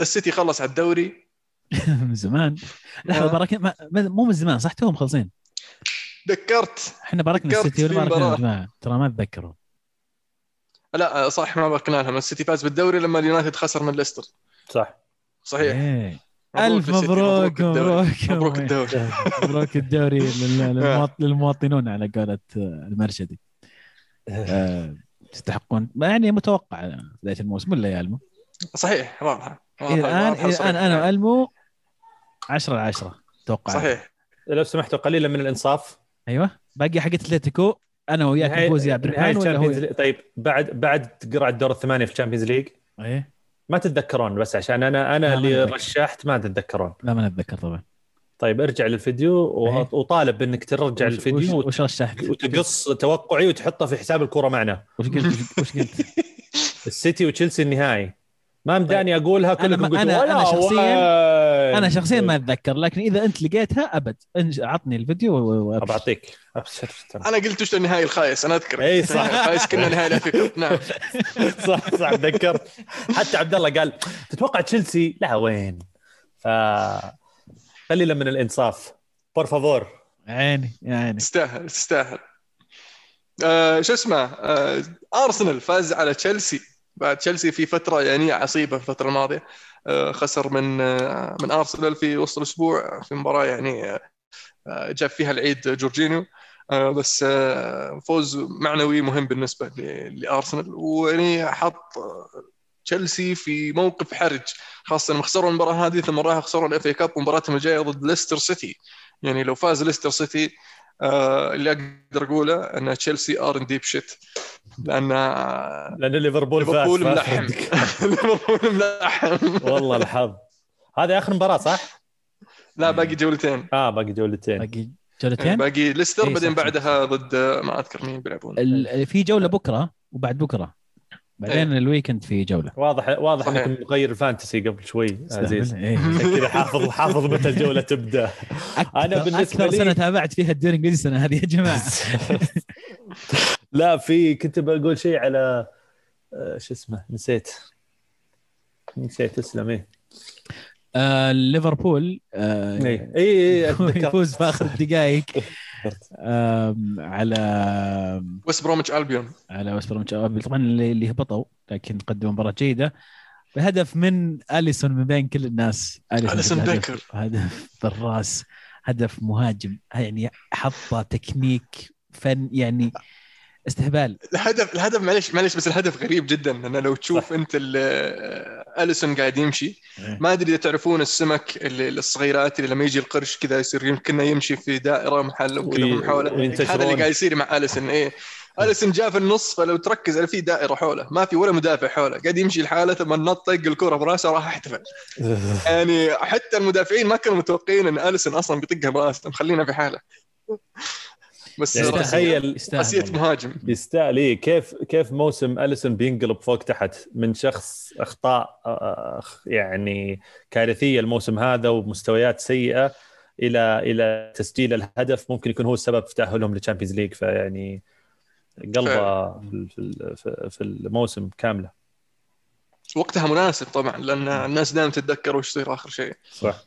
السيتي خلص على الدوري. [laughs] من زمان. لحظه آه. باركنا مو من زمان صح؟ توهم مخلصين ذكرت. إحنا باركنا السيتي ولا باركنا يا جماعة ترى ما اتذكروا لا صح ما باركنا لهم السيتي فاز بالدوري لما اليونايتد خسر من ليستر. صح. صحيح. إيه. ألف مبروك مبروك مبروك الدوري. مبروك [laughs] الدوري لل- [laughs] للمواط- للمواطنون على قولة المرشدي. آه، تستحقون. ما يعني متوقع بداية الموسم ولا يا ألمو؟ صحيح واضحة الآن. الآن أنا وألمو 10 على 10 أتوقع. صحيح. لو سمحتوا قليلا من الإنصاف. أيوه. باقي حق أتلتيكو أنا وياك نفوز يا عبد الرحمن طيب بعد بعد قرعه دور الثمانية في ال Champions League إيه. ما تتذكرون بس عشان أنا أنا اللي نتذكر. رشحت ما تتذكرون. لا ما نتذكر طبعا. طيب ارجع للفيديو إيه. وطالب بأنك ترجع وش- الفيديو وش, وش رشحت؟ وتقص توقعي وتحطه في حساب الكورة معنا. وش قلت؟ وش قلت؟ [laughs] السيتي وتشيلسي النهائي. ما مداني أقولها طيب. أنا كلكم ما- قلتوا أنا- ولا أنا شخصياً-. أنا شخصيا ما أتذكر لكن إذا أنت لقيتها أبد عطني الفيديو و- و- ابى اعطيك أبشر. ترى. أنا قلت وش النهائي الخايس أنا أذكر. إي صح. الخايس كنا نهائي الافريقيا [laughs] نعم. صح صح تذكرت. حتى عبد الله قال تتوقع تشيلسي؟ لا وين؟ ف قليلا من الإنصاف. بور فافور عيني يا عيني تستاهل تستاهل. آه شو اسمه؟ آه أرسنال فاز على تشيلسي. بعد تشيلسي في فترة يعني عصيبة في الفترة الماضية. آه خسر من آه من ارسنال في وسط الأسبوع. في مباراة يعني آه جاب فيها العيد جورجينيو. بس فوز معنوي مهم بالنسبة لأرسنال. ويعني حط تشيلسي في موقف حرج خاصة انهم خسروا المباراة هذه ثم راحوا خسروا ال FA Cup ومباراتهم الجاية ضد ليستر سيتي يعني لو فاز ليستر سيتي آه اللي أقدر أقوله أن تشيلسي are in deep shit لأن لأن ليفربول فاز ليفربول ملحم. [laughs] ليفربول ملحم. والله الحظ. هذه آخر مباراة صح؟ لا باقي جولتين. آه باقي جولتين. باقي جولتين؟ باقي ليستر إيه، بعدين. بعدها ضد ما أذكر مين بيلعبون. في جولة بكرة وبعد بكرة. بعدين ال weekend في جولة. واضح واضح. إنكم مغير ال fantasy قبل شوي عزيز. إيه. عشان كذا حافظ حافظ متى الجولة تبدأ. أكثر, أنا بالنسبة أكثر لي- سنة تابعت فيها الدوري الانجليزي السنة هذه يا جماعة. [laughs] لا في كنت بقول شيء على آه، شو اسمه نسيت. نسيت اسلم إيه. آه ليفربول آه اي اي اتذكرت [laughs] يفوز في آخر الدقائق [laughs] على ويست بروميتش ألبيون. على وست بروميتش ألبيون. طبعا اللي اللي هبطوا لكن قدموا مباراة جيدة. بهدف من أليسون من بين كل الناس. أليسون هدف- بيكر. هدف بالراس. هدف مهاجم. يعني حطة تكنيك فن يعني استهبال. الهدف الهدف معلش معلش بس الهدف غريب جدا. لأن لو تشوف صح. أنت ال- أليسون قاعد يمشي. إيه. ما أدري إذا تعرفون السمك اللي الصغيرات اللي لما يجي القرش كذا يصير يمكن يمشي في دائرة محل وكذا حوله. هذا اللي قاعد يصير مع أليسون إيه. أليسون جاء في النص فلو تركز على في دائرة حوله. ما في ولا مدافع حوله. قاعد يمشي لحاله ثم نط طق الكرة براسه راح احتفل [laughs] يعني حتى المدافعين ما كانوا متوقعين إن أليسون أصلا بيطقها براسه. مخلينا في حالة. بس يعني راسية- تخيل يستاهل. مهاجم. يستاهل. إيه كيف كيف موسم أليسون بينقلب فوق تحت؟ من شخص أخطاء آه، يعني كارثية الموسم هذا ومستويات سيئة إلى إلى تسجيل الهدف. ممكن يكون هو السبب في تأهلهم لل Champions League. فيعني قلبة في في- في- في الموسم كاملة. وقتها مناسب طبعا لأن الناس دائما تتذكر وش يصير آخر شيء. صح.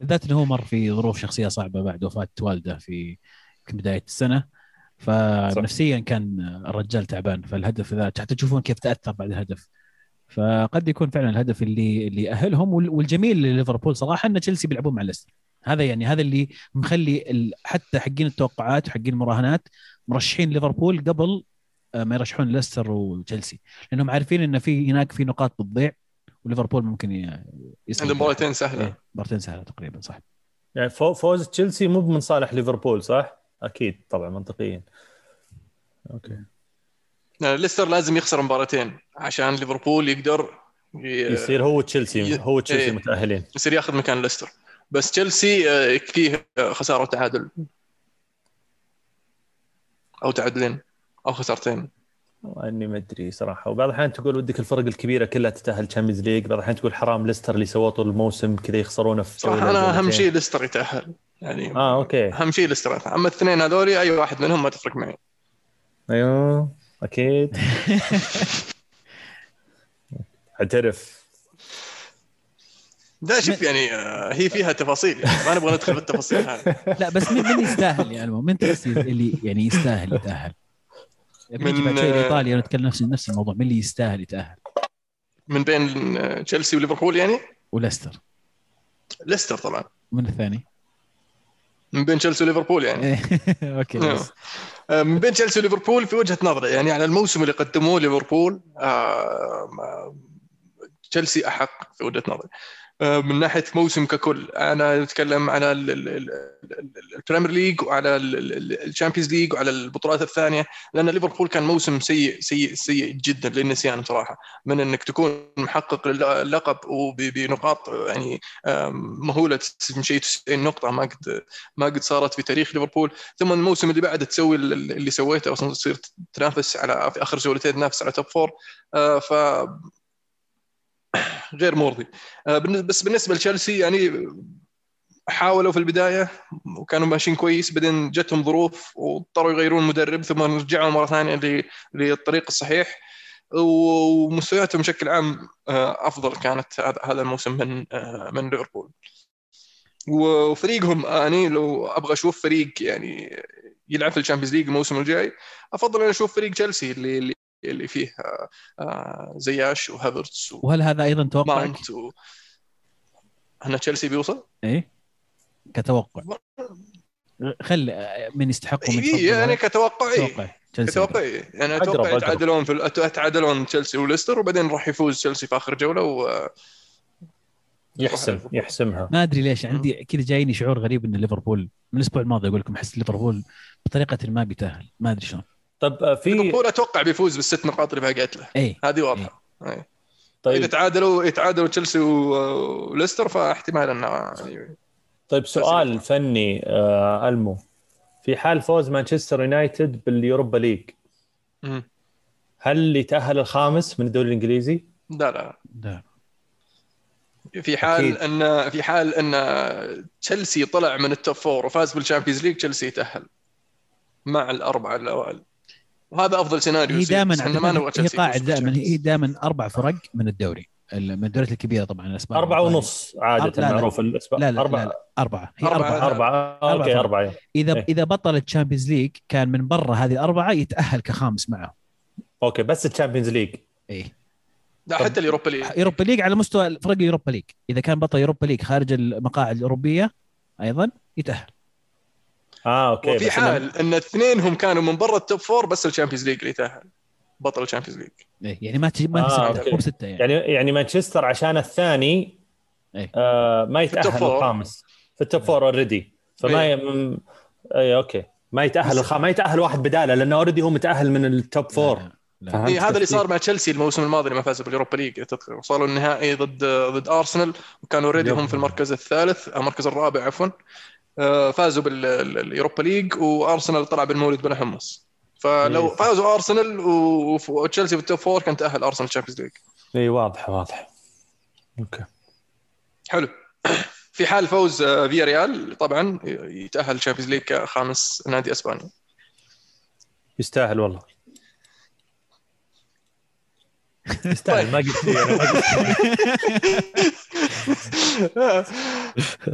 بالذات إنه هو مر في ظروف شخصية صعبة بعد وفاة والده في بداية السنة. فنفسيا كان الرجال تعبان فالهدف ذا حتى تشوفون كيف تأثر بعد الهدف. فقد يكون فعلا الهدف اللي اللي ياهلهم وال- والجميل لليفربول صراحة إن تشيلسي بيلعبون مع ليستر. هذا يعني هذا اللي مخلي حتى حقين التوقعات وحقين المراهنات مرشحين ليفربول قبل آه، ما يرشحون ليستر وتشيلسي. لأنهم عارفين إن في هناك في نقاط بتضيع وليفربول ممكن يسحب عنده مباراتين سهلة. إيه، مباراتين سهلة تقريبا صح. يعني فو- فوز تشيلسي مو من صالح ليفربول صح؟ أكيد طبعا منطقيا. أوكي. ليستر لازم يخسر مباراتين عشان ليفربول يقدر ي- يصير هو تشيلسي ي- هو تشيلسي إيه. متأهلين. يصير ياخذ مكان ليستر. بس تشيلسي يكفيه آه، خسارة وتعادل أو تعادلين أو خسارتين. إني ما أدري صراحة. وبعض الأحيان تقول ودك الفرق الكبيرة كلها تتأهل Champions League بعض الأحيان تقول حرام ليستر اللي سووه طول الموسم كذا يخسرونه في صراحة أنا أهم. شيء ليستر يتأهل. يعني آه أوكي. أهم شيء يتأهل. أما الاثنين هذول أي واحد منهم ما تفرق معي. أيوه أكيد. [laughs] أعترف. لا شوف يعني آه، هي فيها تفاصيل يعني. ما نبغى ندخل في التفاصيل هذه. [laughs] لا بس مين مين يستاهل يعني من تحس اللي يعني يستاهل يتأهل؟ بنجي بعد شوي آه، لإيطاليا ونتكلم نفس نفس الموضوع. مين اللي يستاهل يتأهل؟ من بين آه، تشيلسي وليفربول يعني؟ وليستر. ليستر طبعا. من الثاني؟ من بين تشيلسي وليفربول يعني [laughs] أوكي. بس. آه، من بين تشيلسي وليفربول في وجهة نظري يعني على الموسم اللي قدموه ليفربول آه، تشيلسي أحق في وجهة نظري آه، من ناحية موسم ككل. أنا أتكلم على ال- ال- ال- ال- ال Premier League وعلى ال- ال- ال Champions League وعلى البطولات الثانية لأن ليفربول كان موسم سيء سيء سيء جدا للنسيان بصراحه من إنك تكون محقق اللقب وبنقاط يعني مهولة شيء 90 نقطة ما قد ما قد صارت في تاريخ ليفربول ثم الموسم اللي بعده تسوي ال- ال- اللي سويته أصلا تصير تنافس على في آخر جولتين تنافس على top four آه، ف [coughs] غير مرضي. آه، بس بالنسبة لتشيلسي يعني حاولوا في البداية وكانوا ماشيين كويس بعدين جتهم ظروف واضطروا يغيرون مدرب ثم رجعوا مرة ثانية للطريق الصحيح. ومستوياتهم بشكل عام آه، أفضل كانت هذا الموسم من آه، من ليفربول. وفريقهم اني لو أبغى أشوف فريق يعني يلعب في ال Champions League الموسم الجاي أفضل أن أشوف فريق تشيلسي اللي اللي فيه آه، آه، زياش وهافرتس وهل هذا أيضا توقعك؟ وماونت و... هنا تشيلسي بيوصل؟ إيه كتوقع خل من يستحقوا من إيه يعني كتوقع إيه. توقع كتوقع إيه. يعني أتوقع. يتعادلون في يتعادلون تشيلسي وليستر وبعدين راح يفوز تشيلسي في آخر جولة و يحسم يحسمها ما أدري ليش عندي كذا جايني شعور غريب إن ليفربول من الأسبوع الماضي أقول لكم أحس ليفربول بطريقة ما بيتاهل ما أدري شلون طب آه، في ليفربول أتوقع بيفوز بالست نقاط اللي باقيت له اي هذه واضحة إيه. إذا طيب تعادلوا يتعادلوا تشيلسي وليستر فاحتمال إنه يعني طيب سؤال فني آه ألمو في حال فوز مانشستر يونايتد بال Europa League. هل يتأهل الخامس من الدوري الإنجليزي؟ لا لا ده. في حال أكيد. إن في حال إن تشيلسي طلع من ال top four وفاز بال Champions League تشيلسي يتأهل مع الأربعة الأوائل وهذا أفضل سيناريو هي. دائما بس إحنا ما نبغى هي قاعد دائما هي. دائما أربع فرق من الدوري ال- من الدوريات الكبيرة طبعا الأسباب أربعة ونص عادة لا، لا. معروف الأسباب. لا لا أربعة. لا, لا. أربعة. هي أربعة. أربعة, أربعة. آه، أوكي. أربعة. اذا إيه. إذا بطل ال Champions League كان من برا هذه الأربعة يتأهل كخامس معه. أوكي بس الشامبيونز ليج. إيه. لا حتى ال Europa League. Europa League على مستوى فرق ال Europa League. إذا كان بطل Europa League خارج المقاعد الأوروبية أيضا يتأهل. آه أوكي وفي حال إن اثنينهم كانوا من برا ال top four بس ال Champions League اللي يتاهل بطل ال Champions League إيه يعني ما تجي ما آه،. سته مو بسته يعني, يعني يعني مانشستر عشان الثاني إيه. آه ما four. الخامس في ال top four already فما إيه. م- اي أوكي ما يتأهل الخ... ما يتأهل واحد بدالة لأنه already هو متأهل من ال top four لا، لا. فهمت إيه هذا اللي؟ صار مع تشيلسي الموسم الماضي لما فازوا بال Europa League تذكر وصلوا النهائي ضد ضد ارسنال وكانوا already هم في المركز الثالث المركز الرابع عفوا فازوا بال Europa League وأرسنال طلع بالمولد بلا حمص. فلو إيه. فازوا أرسنال وتشيلسي في ال top four كان تأهل أرسنال Champions League اي واضح واضح. أوكي. حلو. [clears throat] في حال فوز آه، فياريال طبعا يتأهل Champions League كخامس نادي إسباني. يستاهل والله. [laughs] يستاهل ما قلت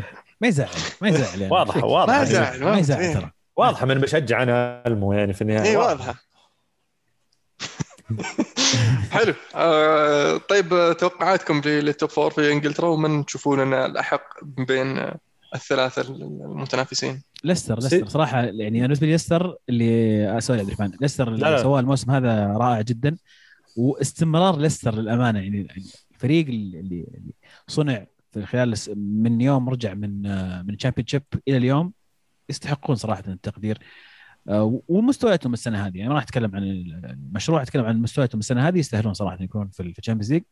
[laughs] [laughs] ما يزعل ما يزعل يعني. واضحة واضحة. ما يزعل ما يزعل. ترى. واضحة من بشجع أنا ألمو يعني في النهاية. اي واضح. واضحة. حلو. آه طيب توقعاتكم لل top four في إنجلترا ومن تشوفون انه الأحق بين الثلاثة المتنافسين؟ ليستر ليستر. صراحة يعني أنا بالنسبة لي ليستر اللي آه، sorry عبد الرحمن. ليستر اللي. سواه الموسم هذا رائع جدا واستمرار ليستر للأمانة. يعني الفريق اللي صنع في خلال من يوم رجع من آه، من Championship إلى اليوم يستحقون صراحة التقدير. آه، ومستوياتهم السنة هذه. يعني ما راح أتكلم عن المشروع أتكلم عن مستوياتهم السنة هذه. يستاهلون صراحة يكونون في ال Champions League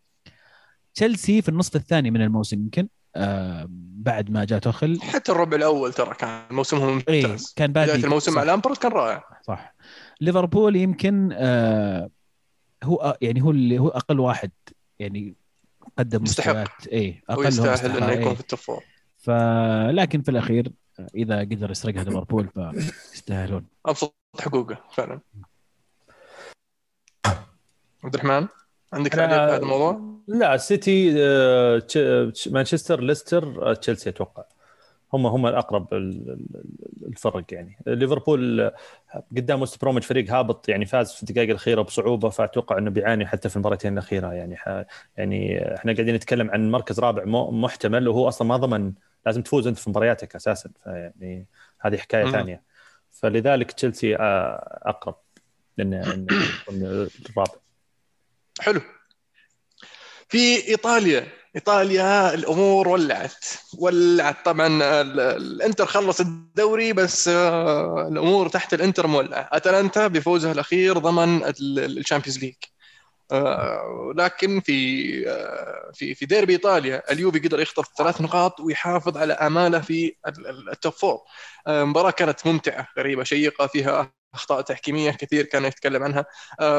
تشيلسي في النصف الثاني من الموسم يمكن آه، بعد ما جاء توخل حتى الربع الأول ترى كان موسمهم إيه ممتاز. كان بادي. بداية الموسم. مع لامبارد كان رائع. صح. ليفربول يمكن آه هو يعني هو اللي هو أقل واحد. يعني قدم. مستويات اي أقل ويستاهل إنه يكون إيه. في ال top four فلكن في الأخير إذا قدر يسرقها ليفربول فيستاهلون [laughs] أبسط حقوقه فعلا عبد الرحمن عندك تعليق على هذا الموضوع؟ لا سيتي آه، مانشستر ليستر آه، تشيلسي أتوقع هم هم الأقرب ال- ال- الفرق يعني. ليفربول قدام وست برومج فريق هابط يعني فاز في الدقائق الأخيرة بصعوبة فأتوقع إنه بيعاني حتى في المباراتين الأخيرة يعني. يعني إحنا قاعدين نتكلم عن مركز رابع محتمل وهو أصلا ما ضمن لازم تفوز أنت في مبارياتك أساسا فيعني هذه حكاية ثانية. فلذلك تشيلسي آه، أقرب يكون الرابع. حلو. في إيطاليا إيطاليا الأمور ولعت. ولعت. طبعا الإنتر خلص الدوري بس آه، الأمور تحت الإنتر مولعة. أتلانتا بفوزه الأخير ضمن ال Champions League. آه، لكن في آه، في في ديربي إيطاليا اليوفي قدر يخطف ثلاث نقاط ويحافظ على أماله في ال top four مباراة كانت ممتعة غريبة شيقة فيها أخطاء تحكيمية كثير كان يتكلم عنها.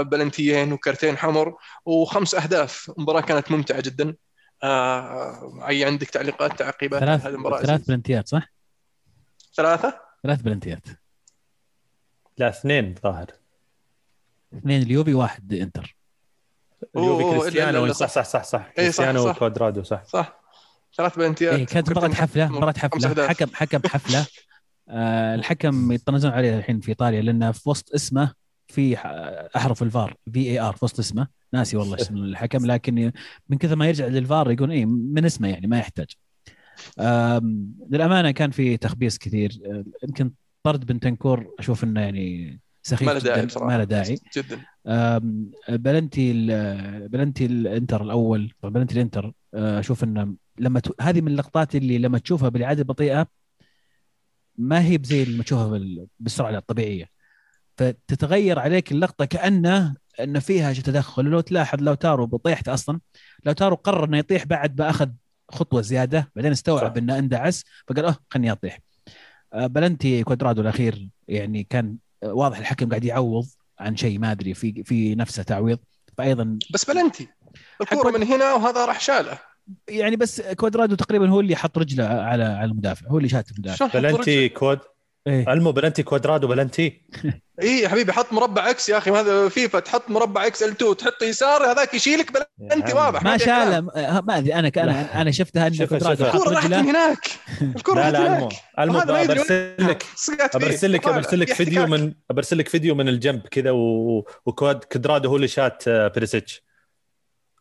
بلنتيين وكرتين حمر وخمس أهداف. مباراة كانت ممتعة جدا. آه أي عندك تعليقات تعقيبات؟ ثلاث هذه المباراه ثلاث بلنتيات صح؟ ثلاثة؟ ثلاث بلنتيات. لا اثنين ظاهر. اثنين اليوبي واحد إنتر. اليوفي كريستيانو صح صح صح صح. كريستيانو وكوادرادو صح. صح. ثلاث بلنتيات. إيه كانت مباراة حفلة مباراة حفلة. حكم حكم حفلة. آه الحكم يطنزون عليه الحين في إيطاليا لأنه في وسط اسمه في أحرف ال VAR V A R في وسط اسمه. ناسي والله اسم [laughs] الحكم لكن من كثر ما يرجع للفار يقول إيه من اسمه يعني ما يحتاج. للأمانة كان في تخبيص كثير. يمكن طرد بنتنكور أشوف إنه يعني سخيف ما له داعي بصراحة. ما له داعي. جدا. penalty penalty الإنتر الأول بلنتي الإنتر آه، أشوف إنه لما ت... هذه من اللقطات اللي لما تشوفها بالإعادة بطيئة ما هي بزي لما تشوفها بالسرعة الطبيعية. فتتغير عليك اللقطة كأنه ان فيها تدخل. لو تلاحظ لاوتارو طيحت أصلا لاوتارو قرر إنه يطيح بعد ما اخذ خطوة زيادة بعدين استوعب إنه اندعس فقال آه خلني أطيح. بلنتي كوادرادو الأخير يعني كان واضح الحكم قاعد يعوض عن شيء ما أدري في في نفسه تعويض. فايضا بس بلنتي الكورة من هنا وهذا راح شاله. يعني بس كوادرادو تقريبا هو اللي حط رجله على على المدافع هو اللي شات المدافع. بلنتي كود إيه؟ المو بلنتي كوادرادو بلنتي. [laughs] اي يا حبيبي حط مربع إكس يا أخي هذا فيفا تحط مربع إكس إل 2 تحط يسار هذاك يشيلك بلنتي واضح ما شال ما أدري أنا أنا أنا شفتها ان كوادرادو الكرة راحت من هناك. الكرة لا لا المو المو برسل لك. [laughs] برسل لك برسل لك فيديو من برسل لك فيديو من الجنب كذا وكواد كوادرادو هو اللي شات آه، بريسيتش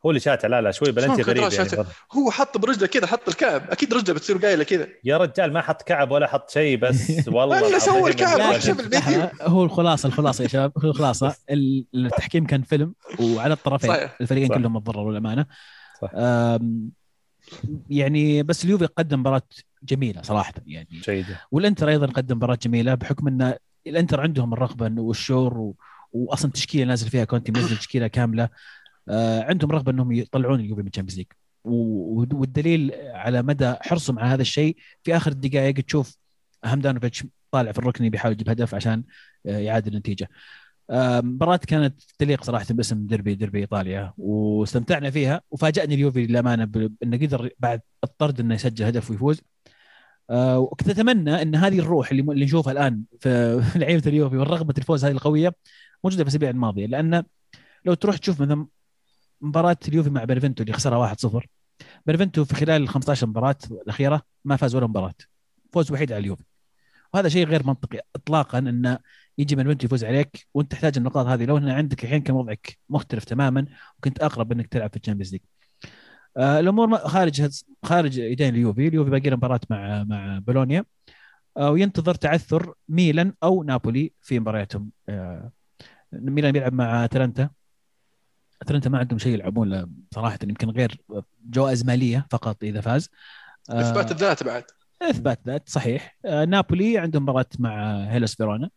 هو اللي شاتع لا لا شوي بلنتي غريب يعني هو حط برجله كذا حط الكعب. أكيد رجله بتصير قايلة كذا. يا رجال ما حط كعب ولا حط شيء بس [laughs] والله أنا سوى الكعب هو الخلاصة الخلاصة يا شباب هو الخلاصة. التحكيم كان فيلم وعلى الطرفين صحيح. الفريقين صح. كلهم تضرروا للأمانة. صح. يعني بس اليوفي قدم مباراة جميلة صراحة يعني. جيدة. والإنتر أيضا قدم مباراة جميلة بحكم إن الإنتر عندهم الرغبة والشور و... واصلا تشكيله نازل فيها كونتي منزل تشكيلة كاملة. عندهم رغبة إنهم يطلعون اليوفي من ال Champions League والدليل على مدى حرصهم على هذا الشيء في آخر الدقائق تشوف هاندانوفيتش طالع في الركن بيحاول يجيب هدف عشان آه، يعادل النتيجة. مباراة كانت تليق صراحة باسم ديربي ديربي إيطاليا واستمتعنا فيها وفاجأني اليوفي للأمانة إنه قدر بعد الطرد إنه يسجل هدف ويفوز. آه، وكنت أتمنى إن هذه الروح اللي اللي نشوفها الآن في [laughs] لعيبة اليوفي والرغبة الفوز هذه القوية موجودة في الأسابيع الماضية لأن لو تروح تشوف مثلا مباراة اليوفي مع بينفينتو اللي خسرها 1-0 بينفينتو في خلال ال 15 مباراة الأخيرة ما فاز ولا مباراة. فوز وحيد على اليوفي. وهذا شيء غير منطقي اطلاقا انه يجي بينفينتو يفوز عليك وأنت تحتاج النقاط هذه. لو إن عندك الحين كان وضعك مختلف تماما وكنت أقرب إنك تلعب في ال Champions League. آه الأمور خارج خارج إيدين اليوفي. اليوفي باقي له مباراة مع مع بولونيا. آه وينتظر تعثر ميلان أو نابولي في مبارياتهم. آه ميلان بيلعب مع أتلانتا. اتلانتا ما عندهم شيء يلعبون له صراحة يمكن غير جوائز مالية فقط إذا فاز. إثبات آه، الذات بعد. إثبات ذات صحيح. آه، نابولي عندهم مباراة مع هيلس فيرونا.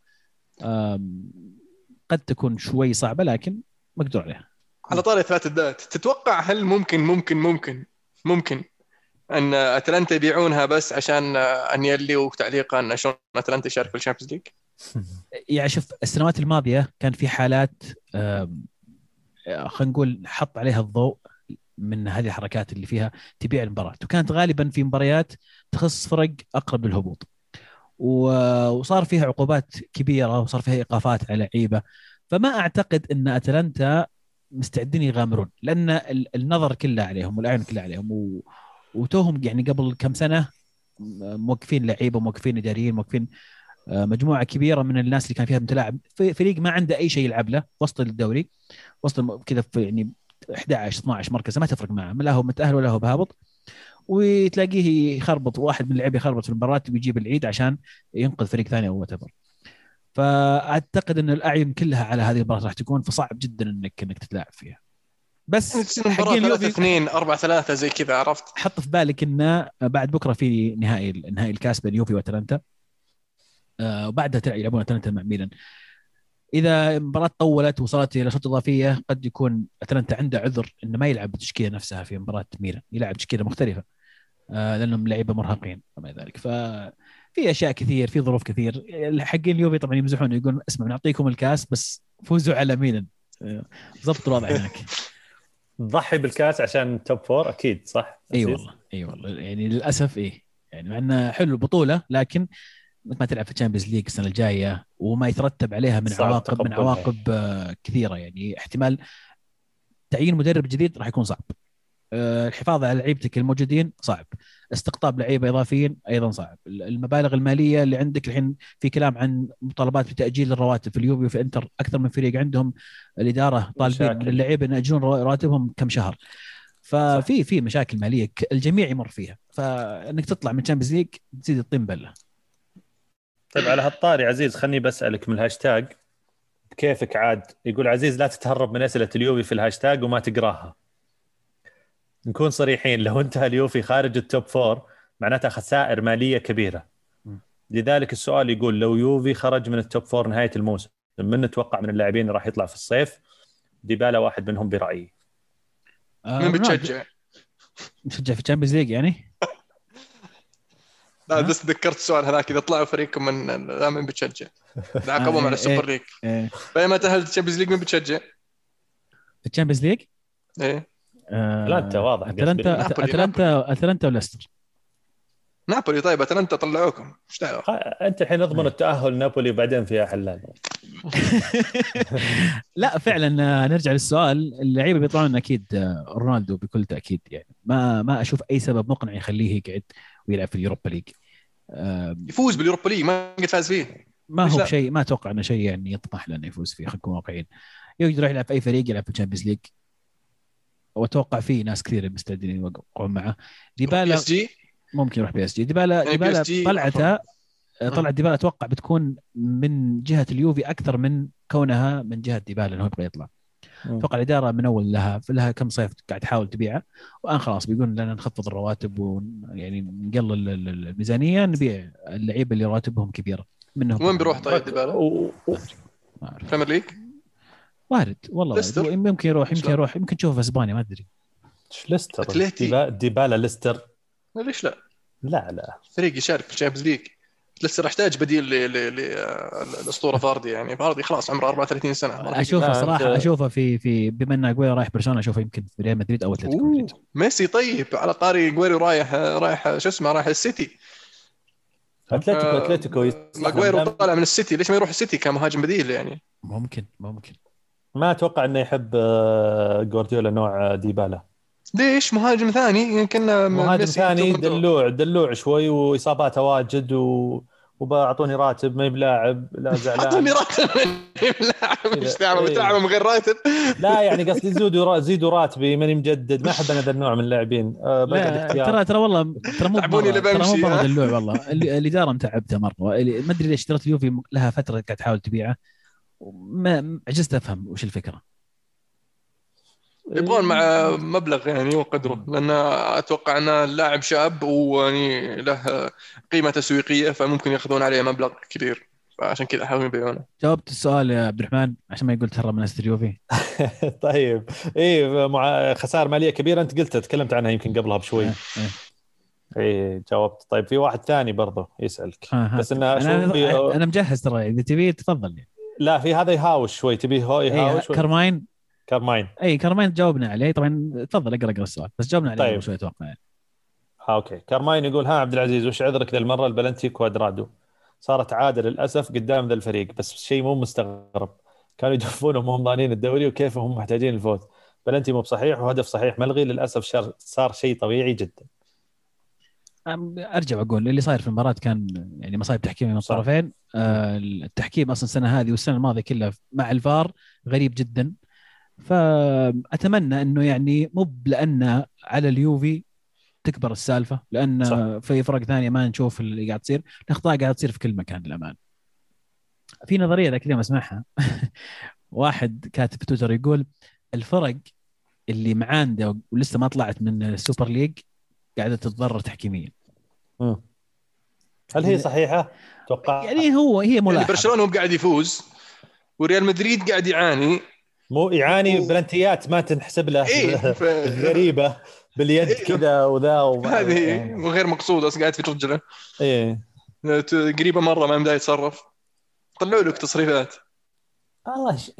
قد تكون شوي صعبة لكن مقدور عليها. على طاري إثبات الذات تتوقع هل ممكن ممكن ممكن ممكن أن أتلانتا يبيعونها بس عشان أنيلي وتعليقه أن شلون أتلانتا يشارك في ال Champions League؟ [laughs] يعني شوف السنوات الماضية كان في حالات خلينا نقول حط عليها الضوء من هذه الحركات اللي فيها تبيع المباراه وكانت غالبا في مباريات تخص فرق أقرب للهبوط. وصار فيها عقوبات كبيرة وصار فيها إيقافات على لعيبة. فما أعتقد أن أتلانتا مستعدين يغامرون لأن النظر كله عليهم والأعين كلها عليهم. و... وتوهم يعني قبل كم سنة موقفين لعيبة موقفين إداريين موقفين آه، مجموعة كبيرة من الناس اللي كان فيها متلاعب فريق ما عنده أي شيء يلعب له وسط الدوري وسط كذا في يعني 11 12 مركز ما تفرق معه. لا هو متأهل ولا هو بهابط. وتلاقيه يخربط واحد من اللعيبة يخربط في المباراة ويجيب العيد عشان ينقذ فريق ثاني أو وات فأعتقد إن الأعين كلها على هذه المباراة راح تكون فصعب جدا انك إنك تتلاعب فيها. بس حقين 3 اليوفي 2 4 3 زي كذا عرفت؟ حط في بالك إن بعد بكرة في نهائي نهائي الكاس بين يوفي وأتلانتا. آه، وبعدها تلعب- يلعبون أتلانتا مع ميلان. إذا المباراه طولت وصلت إلى شوط إضافية قد يكون أتلانتا عنده عذر إنه ما يلعب بالتشكيله نفسها في مباراة ميلان. يلعب تشكيلة مختلفة آه، لأنهم لعيبة مرهقين وما ذلك. ففي أشياء كثير في ظروف كثير. حقين اليوفي طبعا يمزحون يقولون اسمع بنعطيكم الكاس بس فوزوا على ميلان. آه، ضبط الوضع هناك. تضحي بالكاس عشان top four أكيد صح؟ إي عزيز؟ والله إي والله. يعني للأسف إيه يعني مع إنه حلو البطولة لكن ما تلعب في ال Champions League السنة الجاية وما يترتب عليها من عواقب من. عواقب آه، كثيرة. يعني احتمال تعيين مدرب جديد راح يكون صعب. آه، الحفاظ على لعيبتك الموجودين صعب. استقطاب لعيبة إضافيين أيضا صعب. المبالغ المالية اللي عندك الحين في كلام عن مطالبات بتأجيل الرواتب في اليوفي وفي إنتر. أكثر من فريق عندهم الإدارة طالبين اللعيبة إن يأجلون رواتبهم كم شهر. ففي في مشاكل مالية. الجميع يمر فيها. فإنك تطلع من Champions League تزيد الطين بلة. طيب على هالطاري عزيز خلني بسألك من الهاشتاج كيفك عاد يقول عزيز لا تتهرب من أسئلة اليوفي في الهاشتاج وما تقراها نكون صريحين لو انتهى اليوفي خارج ال top four معناتها خسائر مالية كبيرة. لذلك السؤال يقول لو يوفي خرج من ال top four نهاية الموسم من نتوقع من اللاعبين اللي راح يطلع في الصيف ديبالا واحد منهم برأيي آه، مين. بتشجع؟ تشجع في ال Champions League يعني لا؟ بس تذكرت السؤال هذاك إذا طلعوا فريقكم من لا مين بتشجع؟ [laughs] عاقبهم آه، على ال Super League. آه، بينما تاهلت ال Champions League مين بتشجع؟ في ال Champions League؟ إيه. آه، أتلانتا واضح أتلانتا أتلانتا أتلانتا وليستر نابولي طيب أتلانتا طلعوكم. إيش دعوة؟ أنت الحين اضمن التأهل نابولي وبعدين فيها حلال. [laughs] لا فعلا آه، نرجع للسؤال. اللعيبة بيطلعون أكيد رونالدو بكل تأكيد يعني. ما ما أشوف أي سبب مقنع يخليه يقعد. ويلعب في ال Europa League. آه، يفوز بال Europa League ما قد فاز فيه. ما هو لا؟ بشيء ما أتوقع إنه شيء يعني يطمح له إنه يفوز فيه خلينا نكون واقعيين. يقدر يروح يلعب في أي فريق يلعب في ال Champions League. وأتوقع في ناس كثير مستعدين يوقعون معه. ديبالا ممكن يروح PSG. ديبالا يعني ديبالا طلعته طلعت ديبالا أتوقع بتكون من جهة اليوفي أكثر من كونها من جهة ديبالا إنه يبغى يطلع. أتوقع الإدارة من أول لها في لها كم صيف قاعد تحاول تبيعه. والان خلاص بيقولون لنا نخفض الرواتب ويعني نقلل ال- ال- الميزانيه نبيع اللعيبة اللي رواتبهم كبيرة. منهم وين بيروح طيب ديبالا؟ Premier League؟ وارد والله ليستر؟ وارد يمكن يروح يمكن؟ يروح يمكن تشوفه في إسبانيا ما أدري. ليستر؟ ديبالا ليستر. ليش لا؟ لا لا. فريق يشارك في ال Champions League. لسه يحتاج بديل ل- ل- ل- الاسطوره فاردي يعني. فاردي خلاص عمره 34 سنة. راح أشوفه صراحة أنت- أشوفه في في بما إن أجويرو رايح برشلونة أشوفه يمكن في ريال مدريد أو أتلتيكو مدريد. ميسي طيب على طاري أجويرو رايح رايح شو اسمه رايح السيتي. أتلتيكو آه، أتلتيكو لهم. طالع من السيتي. ليش ما يروح السيتي كمهاجم بديل يعني؟ ممكن ممكن. ما أتوقع إنه يحب آه، جوارديولا نوع آه، ديبالا. ليش؟ مهاجم ثاني يمكن مهاجم ثاني. دلوع دلوع شوي وإصاباته واجد و... وباعطوني راتب ما بلاعب لا اعطوني [laughs] زعلان راتب لاعب إيش دعوة؟ إيه. بتلعب من غير راتب؟ لا يعني قصدي زودوا زيدوا راتبي ماني مجدد ما أحب أنا ذا النوع من اللاعبين. آه، ترى ترى والله ترى مو مرة- اللي ترى مو بمشي،؟ دلوع والله. ال- الاداره متعبته مرة اللي- ما أدري ليش اشتريت اليوفي لها فترة قاعد تحاول تبيعه ما عجزت أفهم وش الفكرة. يبغون مع مبلغ يعني وقدره لأن أتوقع انه لاعب شاب ويعني له قيمة تسويقية فممكن يأخذون عليه مبلغ كبير. فعشان كذا حاولوا يبيعونه. جاوبت السؤال يا عبد الرحمن عشان ما يقول تهرب من اسد اليوفي [laughs] طيب. اي مع خسائر مالية كبيرة أنت قلتها تكلمت عنها يمكن قبلها بشوي. إيه، إيه. اي جاوبت. طيب في واحد ثاني برضه يسألك. ها. بس انه أنا أنا مجهز ترى إذا تبي تفضل. يعني. لا في هذا يهاوش شوي. تبيه هو إيه يهاوش كارماين كارماين. إي كارماين جاوبنا عليه. طبعا تفضل أقرأ أقرأ السؤال. بس جاوبنا عليه طيب. شوي أتوقع. يعني. ها okay. كارماين يقول ها عبد العزيز وش عذرك ذا المرة؟ البلنتي كوادرادو. صارت عادة للأسف قدام ذا الفريق بس شيء مو مستغرب. كانوا يدفونهم وهم ضامنين الدوري وكيف هم محتاجين الفوز؟ بلنتي مو بصحيح وهدف صحيح ملغي. للأسف صار شيء طبيعي جدا. أرجع وأقول اللي صاير في المباراة كان يعني مصايب تحكيميه من. الطرفين. آه، التحكيم أصلا السنة هذه والسنة الماضية كلها مع الفار غريب جدا. فأتمنى إنه يعني مو لأن على اليوفي تكبر السالفة لأن صح. في فرق ثانية ما نشوف اللي قاعد تصير الأخطاء قاعد تصير في كل مكان للامان في نظرية ذاك اليوم أسمعها. [laughs] واحد كاتب في تويتر يقول الفرق اللي معاندة ولسه ما طلعت من ال Super League قاعدة تتضرر تحكيميا. هل هي صحيحة؟ أتوقع يعني هو هي ملاحظة. يعني برشلونة هو قاعد يفوز وريال مدريد قاعد يعاني مو يعاني و... بلنتيات ما تنحسب له إيه [laughs] ف... غريبة باليد إيه. كذا وذا هذه وغير مقصوده قاعد في رجله إيه. قريبة مرة ما يمدى يتصرف. طلعوا لك تصريفات. الله ش...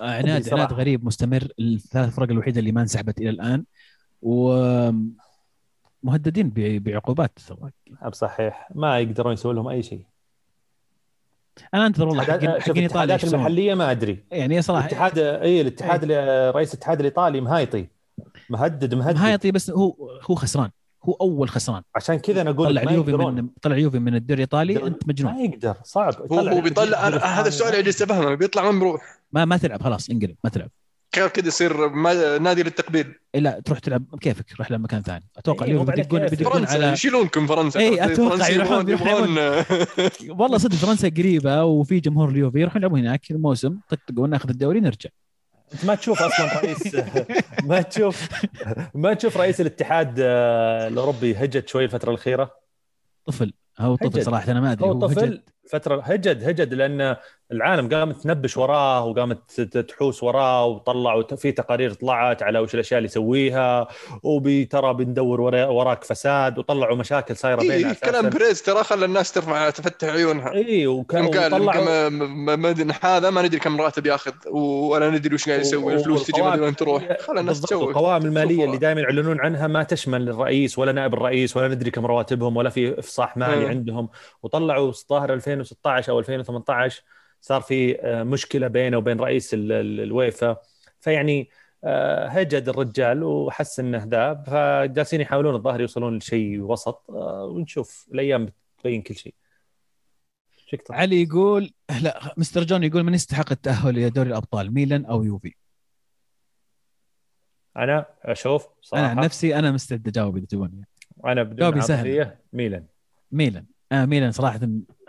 عناد عناد غريب مستمر. الثلاث فرق الوحيدة اللي ما انسحبت إلى الآن. ومهددين بعقوبات. صحيح. ما يقدرون يسوون لهم أي شيء. أنا أنتظر والله حقين حقين إيطاليا المحلية ما أدري. يعني صراحة الاتحاد إي الاتحاد إيه. رئيس الاتحاد الإيطالي مهايطي. مهدد مهدد. مهايطي بس هو هو خسران. هو أول خسران. عشان كذا أنا أقول طلع يوفي من طلع يوفي من الدوري الإيطالي أنت مجنون. ما يقدر. صعب. هو, بيطلع هذا السؤال اللي افهمه بيطلع من بروح ما ما تلعب خلاص انقلب ما تلعب. كيف كذا يصير نادي للتقبيل؟ لا تروح تلعب كيفك؟ روح لعب مكان ثاني. أتوقع اليوم بيدقون بيدقون على يشيلونكم فرنسا. اي أتوقع يروحون يروحون والله صدق فرنسا قريبة وفي جمهور اليوفي يروحون يلعبون هناك الموسم. طقطقوا ناخذ الدوري نرجع. أنت ما تشوف أصلا رئيس [laughs] ما تشوف ما تشوف رئيس الاتحاد آه، الأوروبي هجت شوي الفترة الأخيرة؟ طفل. هو طفل صراحة أنا ما أدري. هو, هو طفل؟ فترة هجد هجد لأن العالم قامت تنبش وراه وقامت تحوس وراه وطلعوا في تقارير طلعت على وش الأشياء اللي يسويها وبترى بندور وراك فساد وطلعوا مشاكل صايرة إيه بيننا كلام بريز ترى خلى الناس ترفع تفتح عيونها. اي وكان طلعوا هذا ما ندري كم راتب ياخذ ولا ندري وش قاعد يسوي الفلوس تجي ما وين تروح. خلى الناس تسوي. القوائم المالية اللي دائما يعلنون عنها ما تشمل الرئيس ولا نائب الرئيس ولا ندري كم رواتبهم ولا في إفصاح مالي م. عندهم. وطلعوا ظاهر 2016 أو 2018 صار في آه، مشكلة بينه وبين رئيس الويفا. فيعني آه، هجد الرجال وحس إنه ذا فجالسين يحاولون الظاهر يوصلون لشيء وسط آه، ونشوف الأيام بتبين كل شيء. علي يقول لا مستر جون يقول من يستحق التأهل إلى دوري الأبطال ميلان أو يوفي؟ أنا أشوف صراحة أنا عن نفسي أنا مستعد اجاوب إذا تبوني أنا بدون ميلان. ميلان. آه ميلان صراحة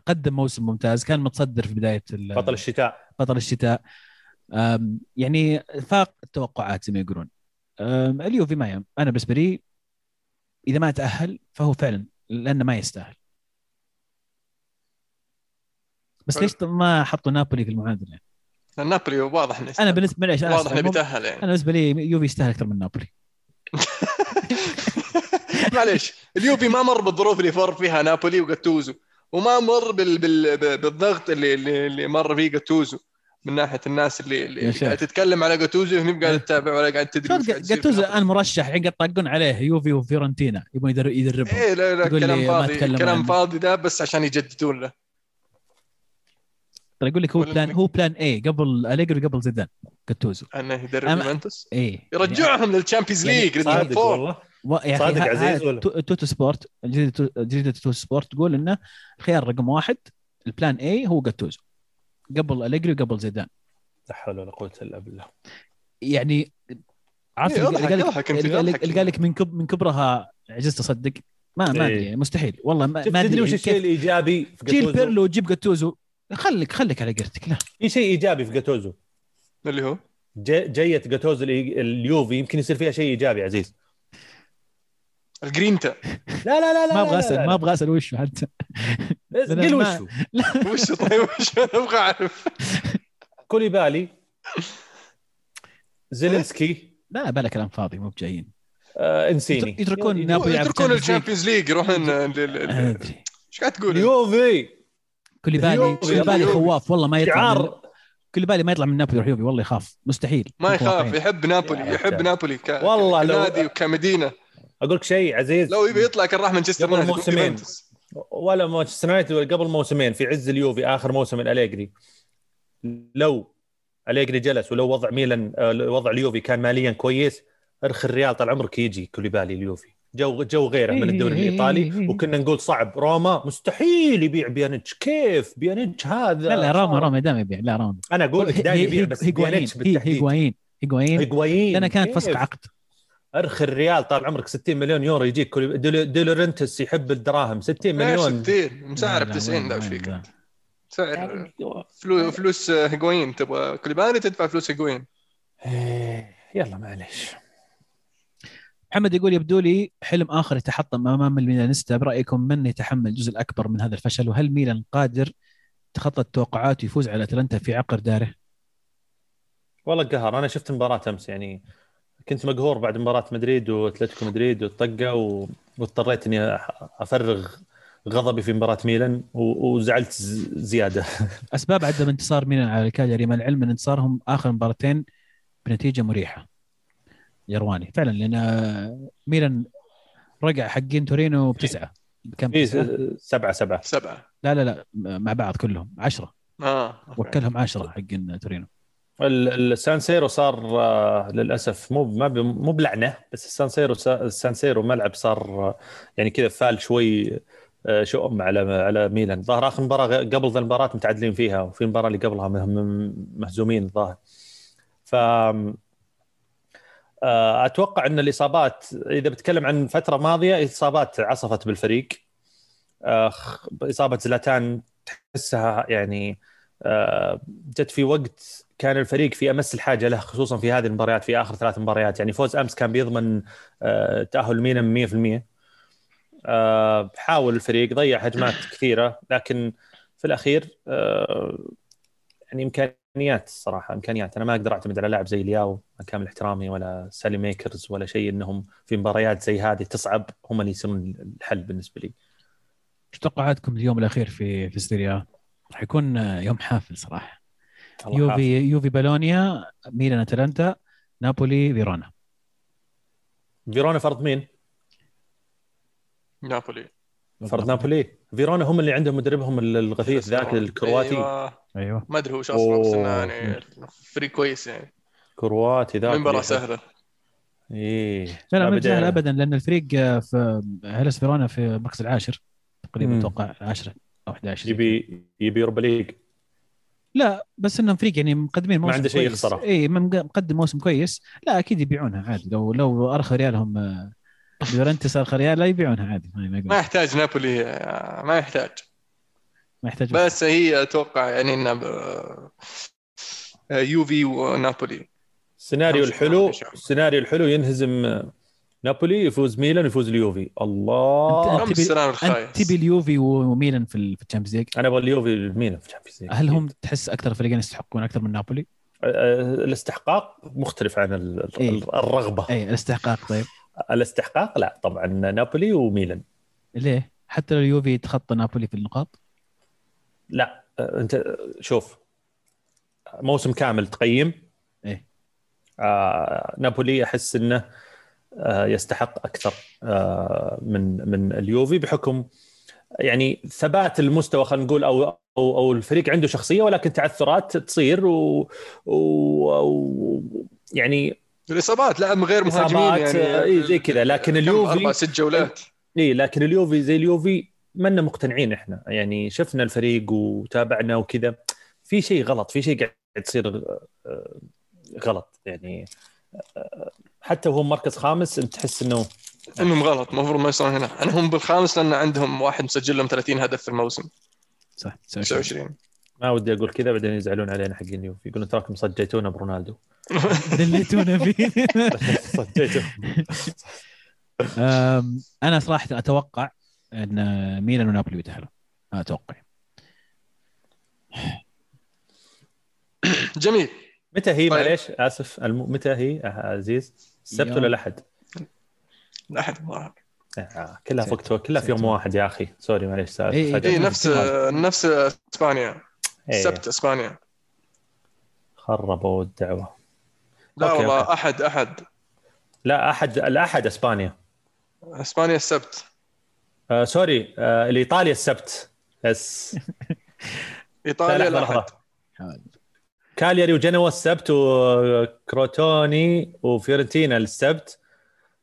قدم موسم ممتاز كان متصدر في بداية بطل الشتاء. بطل الشتاء. يعني فاق التوقعات زي ما يقولون. اليوفي ما يم. أنا بالنسبة لي إذا ما تأهل فهو فعلا لأنه ما يستاهل. بس ليش ما حطوا نابولي في المعادلة؟ نابولي واضح إنه أنا بالنسبة لي واضح إنه بيتأهل يعني. أنا بالنسبة لي يوفي يستاهل أكثر من نابولي. [laughs] معليش اليوفي ما مر بالظروف اللي مر فيها نابولي وجاتوزو. وما مر بال... بال... بالضغط اللي اللي مر فيه جاتوزو من ناحية الناس اللي اللي قاعد تتكلم على جاتوزو وهم قاعد تتابع ولا قاعد تدري جاتوزو الآن مرشح الحين قاعد يطقون عليه يوفي وفيورنتينا يبون يدربهم. إيه لا لا كلام فاضي كلام فاضي ده بس عشان يجددون له. ترى يقول لك هو plan هو plan A قبل اليجري قبل زيدان جاتوزو. أنه يدرب يوفنتوس؟ اي يرجعهم لل Champions League والله. يعني صادق عزيز ولا؟ توتو سبورت جريدة توتو سبورت تقول إنه الخيار رقم واحد ال plan A هو جاتوزو. قبل أليجري وقبل زيدان. لا حول ولا قوة إلا بالله. يعني عرفت إيه اللي قال لك من كب من كبرها عجزت اصدق ما ما أدري إيه. مستحيل. والله ما أدري وش الشيء الإيجابي في جيل بيرلو وجيب جاتوزو. خليك خليك على قرتك لا. في شيء إيجابي في جاتوزو. اللي هو؟ جية جاتوزو اليوفي يمكن يصير فيها شيء إيجابي عزيز. الجرينتا لا لا لا لا ما أبغى أسأل ما أبغى أسأل وشه حتى؟ قل وشه وشه طيب وشه أنا أبغى أعرف؟ كوليبالي زيلينسكي لا بلا كلام فاضي مو بجايين. آه إنسيني. يتركون نابولي يتركون ال Champions League يروحون إيش قاعد تقول؟ يوفي. كوليبالي كوليبالي خواف والله ما يطلع كوليبالي ما يطلع من نابولي يروح يوفي والله يخاف مستحيل. ما يخاف يحب نابولي يحب نابولي والله كنادي وكمدينة. أقول لك شيء عزيز. لو يبي يطلع كان راح مانشستر قبل موسمين. ولا مانشستر يونايتد قبل موسمين في عز اليوفي آخر موسم الاليجري لو أليجري جلس ولو وضع ميلان آه، وضع اليوفي كان ماليا كويس ارخ الريال طال عمرك يجي كوليبالي اليوفي. جو جو غيره من الدوري إيه، إيه، الإيطالي. إيه،. وكنا نقول صعب. روما مستحيل يبيع بيانيتش. كيف؟ بيانيتش هذا؟ لا لا روما روما دائما يبيع. لا روما. أنا أقول لك دائما يبيع بس بيانيتش بالتحديد. هيغوايين هيغوايين لانها كانت فسخ؟ عقد. ارخي الريال طال عمرك 60 مليون يورو يجيك ديلورنتس يحب الدراهم. 60 مليون. 60 مسعر ب لا، 90 وين- لا وش وين فيك. ذا؟ انت سعر فلو فلوس هيجوين. تبغى كوليبالي تدفع فلوس هيجوين. إيه، يلا معليش. محمد يقول يبدو لي حلم آخر يتحطم أمام الميلانيستا. برأيكم من يتحمل الجزء الأكبر من هذا الفشل؟ وهل ميلان قادر تخطى التوقعات ويفوز على أتلانتا في عقر داره؟ والله قهر. أنا شفت مباراة أمس يعني كنت مقهور بعد مباراة مدريد وأتلتيكو مدريد والطقة و... واضطريت إني أفرغ غضبي في مباراة ميلان و... وزعلت ز- زيادة. [laughs] أسباب عدم انتصار ميلان على الكالياري مع العلم من انتصارهم آخر مباراتين بنتيجة مريحة. يرواني فعلا لأن ميلان رقع حقين تورينو بتسعة. كم؟ س- سبعة سبعة. سبعة. لا لا لا مع بعض كلهم. عشرة. آه okay. وكلهم عشرة حقين تورينو. السانسيرو صار آه، للأسف مو ما مو بلعنة بس السانسيرو السانسيرو ملعب صار آه، يعني كذا فال شوي آه، شؤم على على ميلان. ظهر آخر مباراة قبل ذا المباراة متعادلين فيها وفي المباراه اللي قبلها مهزومين الظاهر. ف أتوقع إن الإصابات إذا بتكلم عن فترة ماضية إصابات عصفت بالفريق. إصابة زلاتان تحسها يعني جت في وقت كان الفريق في أمس الحاجة له خصوصا في هذه المباريات في آخر ثلاث مباريات. يعني فوز أمس كان بيضمن آه، تأهل ميلان 100% آه، حاول الفريق ضيع هجمات كثيرة لكن في الأخير آه، يعني إمكانيات صراحة إمكانيات. أنا ما أقدر أعتمد على لاعب زي لياو مع كامل احترامي ولا سالي ميكرز ولا شيء إنهم في مباريات زي هذه تصعب. هم اللي يصيرون الحل بالنسبة لي. إيش توقعاتكم اليوم الأخير في في السيريا؟ راح يكون يوم حافل صراحة. يوفي يوفي بالونيا ميلان أتلانتا نابولي فيرونا. فيرونا فرض مين؟ نابولي. فرض نابولي. فيرونا هم اللي عندهم مدربهم الغثيث ذاك الكرواتي. أيوة. أيوه. ما أدري هو أصلا بس إنه. يعني فريق كويس يعني. كرواتي ذاك مباراه سهلة. إيه. لا لا ما سهل ابدا لأن الفريق في هيلس فيرونا في المركز العاشر تقريبا. أتوقع 10 أو 11 يبي يبي Europa League. لا بس إنهم فريق يعني مقدمين موسم عنده شيء. يخسره. اي مقدم موسم كويس. لا أكيد يبيعونها عادي. لو لو ارخى ريالهم آه، ديلورنتس ارخى ريال لا يبيعونها عادي. ما ما ما يحتاج نابولي آه، ما يحتاج. ما يحتاج. بس هي أتوقع يعني انه ب- آه، يوفي ونابولي. السيناريو الحلو. السيناريو الحلو ينهزم نابولي يفوز ميلان يفوز اليوفي الله تبي- أنت الخايس تبي اليوفي وميلان في ال- في ال Champions League أنا أبغى اليوفي ميلان في ال Champions League. هل هم تحس أكثر فريقين يستحقون أكثر من نابولي؟ الاستحقاق مختلف عن إيه. الرغبة اي الاستحقاق طيب الاستحقاق لا طبعا نابولي وميلان ليه؟ حتى لو اليوفي تخطى نابولي في النقاط لا أنت شوف موسم كامل تقيم إيه. آه نابولي أحس إنه يستحق أكثر آه من من اليوفي بحكم يعني ثبات المستوى خلينا نقول أو أو أو الفريق عنده شخصية ولكن تعثرات تصير و, و, و يعني الإصابات لاعب غير مهاجمين يعني آه، إيه زي كذا، لكن؟ اليوفي- أربع ست جولات. اي لكن اليوفي زي اليوفي منا مقتنعين إحنا. يعني شفنا الفريق وتابعنا وكذا. في شيء غلط في شيء قاعد يصير آه، غلط. يعني آه، حتى وهم مركز خامس أنت تحس إنه انهم غلط المفروض ما يصيرون هنا. أنا هم بالخامس لأن عندهم واحد مسجل لهم 30 هدف في الموسم. صح 29 ما ودي أقول كذا بعدين يزعلون علينا حقين اليوفي يقولون تراكم صجيتونا برونالدو. [laughs] دليتونا فيه. [laughs] أنا صراحة أتوقع أن ميلان ونابولي بيتاهلوا أنا أتوقع. جميل. متى هي؟ طيب. معليش آسف الم... متى هي؟ آه، عزيز. السبت. ولا الأحد؟ احد الظاهر آه، كلها في. وقت كلها في يوم. واحد يا أخي سوري معليش سا- إيه، إيه،. اي جميل. نفس. نفس إسبانيا إيه، السبت إسبانيا خربوا الدعوة لا okay، والله okay. أحد أحد لا أحد الأحد إسبانيا إسبانيا السبت آه sorry آه الإيطاليا السبت بس [laughs] إيطاليا الأحد. كالياري وجنوا السبت وكروتوني وفيورنتينا السبت.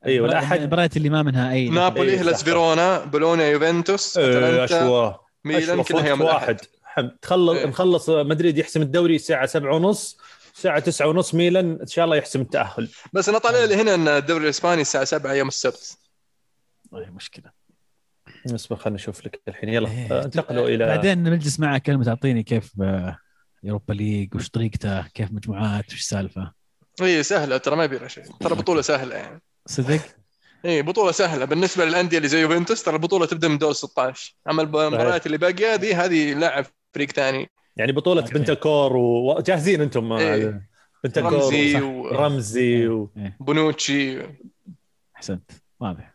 أيوه الاحد المباريات اللي ما منها أي. نابولي إيه، هلاس. فيرونا بولونيا يوفنتوس إيه، أتلانتا ميلان كلها يوم واحد. تخلص إيه. مخلص مدريد يحسم الدوري الساعة سبعة ونص. الساعة تسعة ونص ميلان إن شاء الله يحسم التأهل. بس أنا طالع لي هنا إن الدوري الإسباني الساعة 7 يوم السبت. والله مشكلة. اصبر خلينا نشوف لك الحين. يلا إيه. انتقلوا إلى بعدين نجلس معك كلمة تعطيني كيف آه، Europa League وش طريقته؟ كيف مجموعات؟ وش السالفه إي سهلة ترى ما يبي شيء ترى بطولة سهلة يعني. صدق؟ إي بطولة سهلة. بالنسبة للأندية اللي زي يوفنتوس ترى البطولة تبدأ من دور 16 أما المباريات اللي باقية دي هذه لاعب فريق ثاني. يعني بطولة أوكي. بنتكور وجاهزين أنتم إيه. بنتكور رمزي صح. و- رمزي و... إيه. بونوتشي. أحسنت. واضح.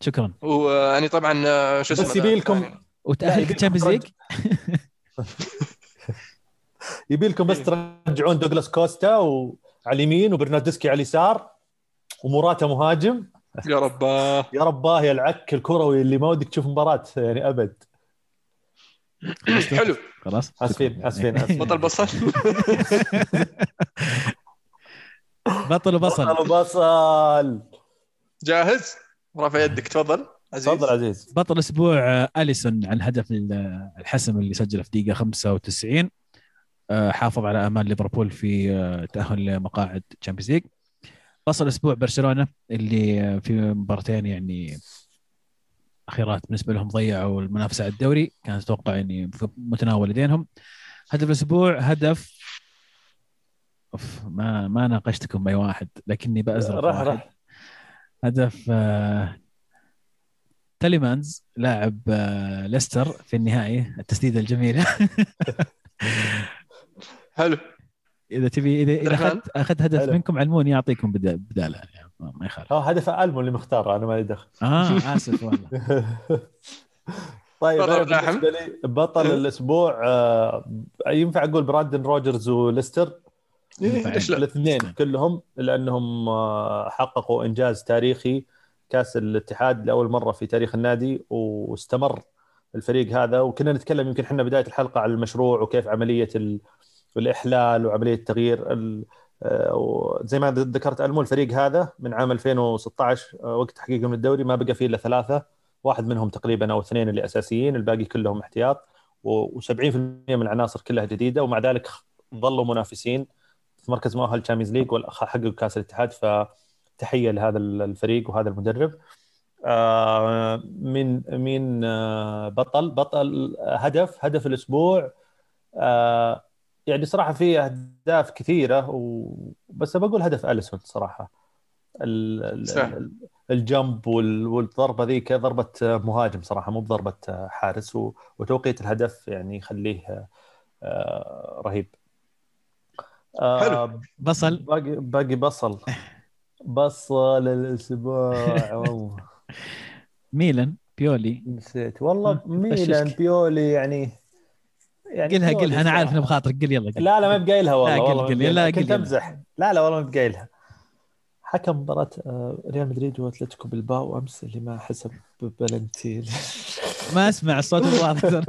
شكرا. ويعني طبعا آه، شو اسمه بس يبي لكم. وتاهل يبي ال Champions League؟ [laughs] يبي لكم بس ترجعون دوغلاس كوستا وعلى اليمين وبرناردسكي على اليسار وموراتا مهاجم. يا رباه. يا رباه يا العك الكروي اللي ما ودك تشوف مباراة يعني أبد. حلو. خلاص. اسفين. اسفين [laughs] اسفين بطل بصل. بطل بصل. بصل. جاهز؟ رافع يدك تفضل. عزيز. تفضل عزيز. بطل أسبوع آه، أليسون عن هدف ال- الحسم اللي سجله في دقيقة 95 آه، حافظ على امال ليفربول في آه، تأهل لمقاعد Champions League بطل أسبوع برشلونة اللي آه، في مباراتين يعني أخيرات بالنسبة لهم ضيعوا المنافسة على الدوري. كانت أتوقع يعني متناول يدينهم هدف الأسبوع هدف أوف ما ما ناقشتكم بأي واحد لكني بأزرق راح راح. هدف آه، تاليمانز لاعب آه، ليستر في النهائي التسديدة الجميلة. [laughs] حلو. إذا تبي اذا؟ اخذت أخذت هدف حلو. منكم علموني اعطيكم بدا- بدالة يعني ما يخالف. آه هدف ألمو اللي مختاره أنا مالي دخل. آه آسف والله. [laughs] طيب. بالنسبة لي بطل الأسبوع آه، ينفع أقول براندن روجرز وليستر؟ إيه، [laughs] الاثنين كلهم لأنهم آه، حققوا إنجاز تاريخي كأس الاتحاد لأول مرة في تاريخ النادي واستمر الفريق هذا. وكنا نتكلم يمكن إحنا بداية الحلقة على المشروع وكيف عملية ال- الإحلال وعملية تغيير ال- آه، وزي ما ذكرت ألمو الفريق هذا من عام 2016 آه، وقت تحقيقهم للدوري ما بقى فيه إلا ثلاثة واحد منهم تقريبا أو اثنين اللي أساسيين الباقي كلهم احتياط و70% من العناصر كلها جديدة ومع ذلك ظلوا منافسين في مركز مؤهل Champions League وحققوا كأس الاتحاد. فتحية لهذا الفريق وهذا المدرب. آه، من من بطل بطل هدف هدف الأسبوع يعني صراحة في أهداف كثيرة و... بس بقول هدف أليسون صراحة. ال... ال- سهل. ال- الجمب وال... والضربة ذيك ضربة مهاجم صراحة مو بضربة حارس و... وتوقيت الهدف يعني يخليه آه، رهيب. آه، حلو. بصل. باقي باقي بصل. [laughs] بصل الأسبوع. [laughs] والله ميلان بيولي. نسيت. والله ميلان. بيولي يعني يعني قلها قلها. أنا عارف إنه. بخاطرك. قل يلا قل. لا لا ما بقايلها والله لا، قل- والله قل-. لا، قل كنت. أمزح. لا لا والله ما بقايلها. حكم مباراة آه، ريال مدريد وأتلتيكو بالباو أمس اللي ما حسب بلنتين ما أسمع الصوت الواضح [laughs] [laughs]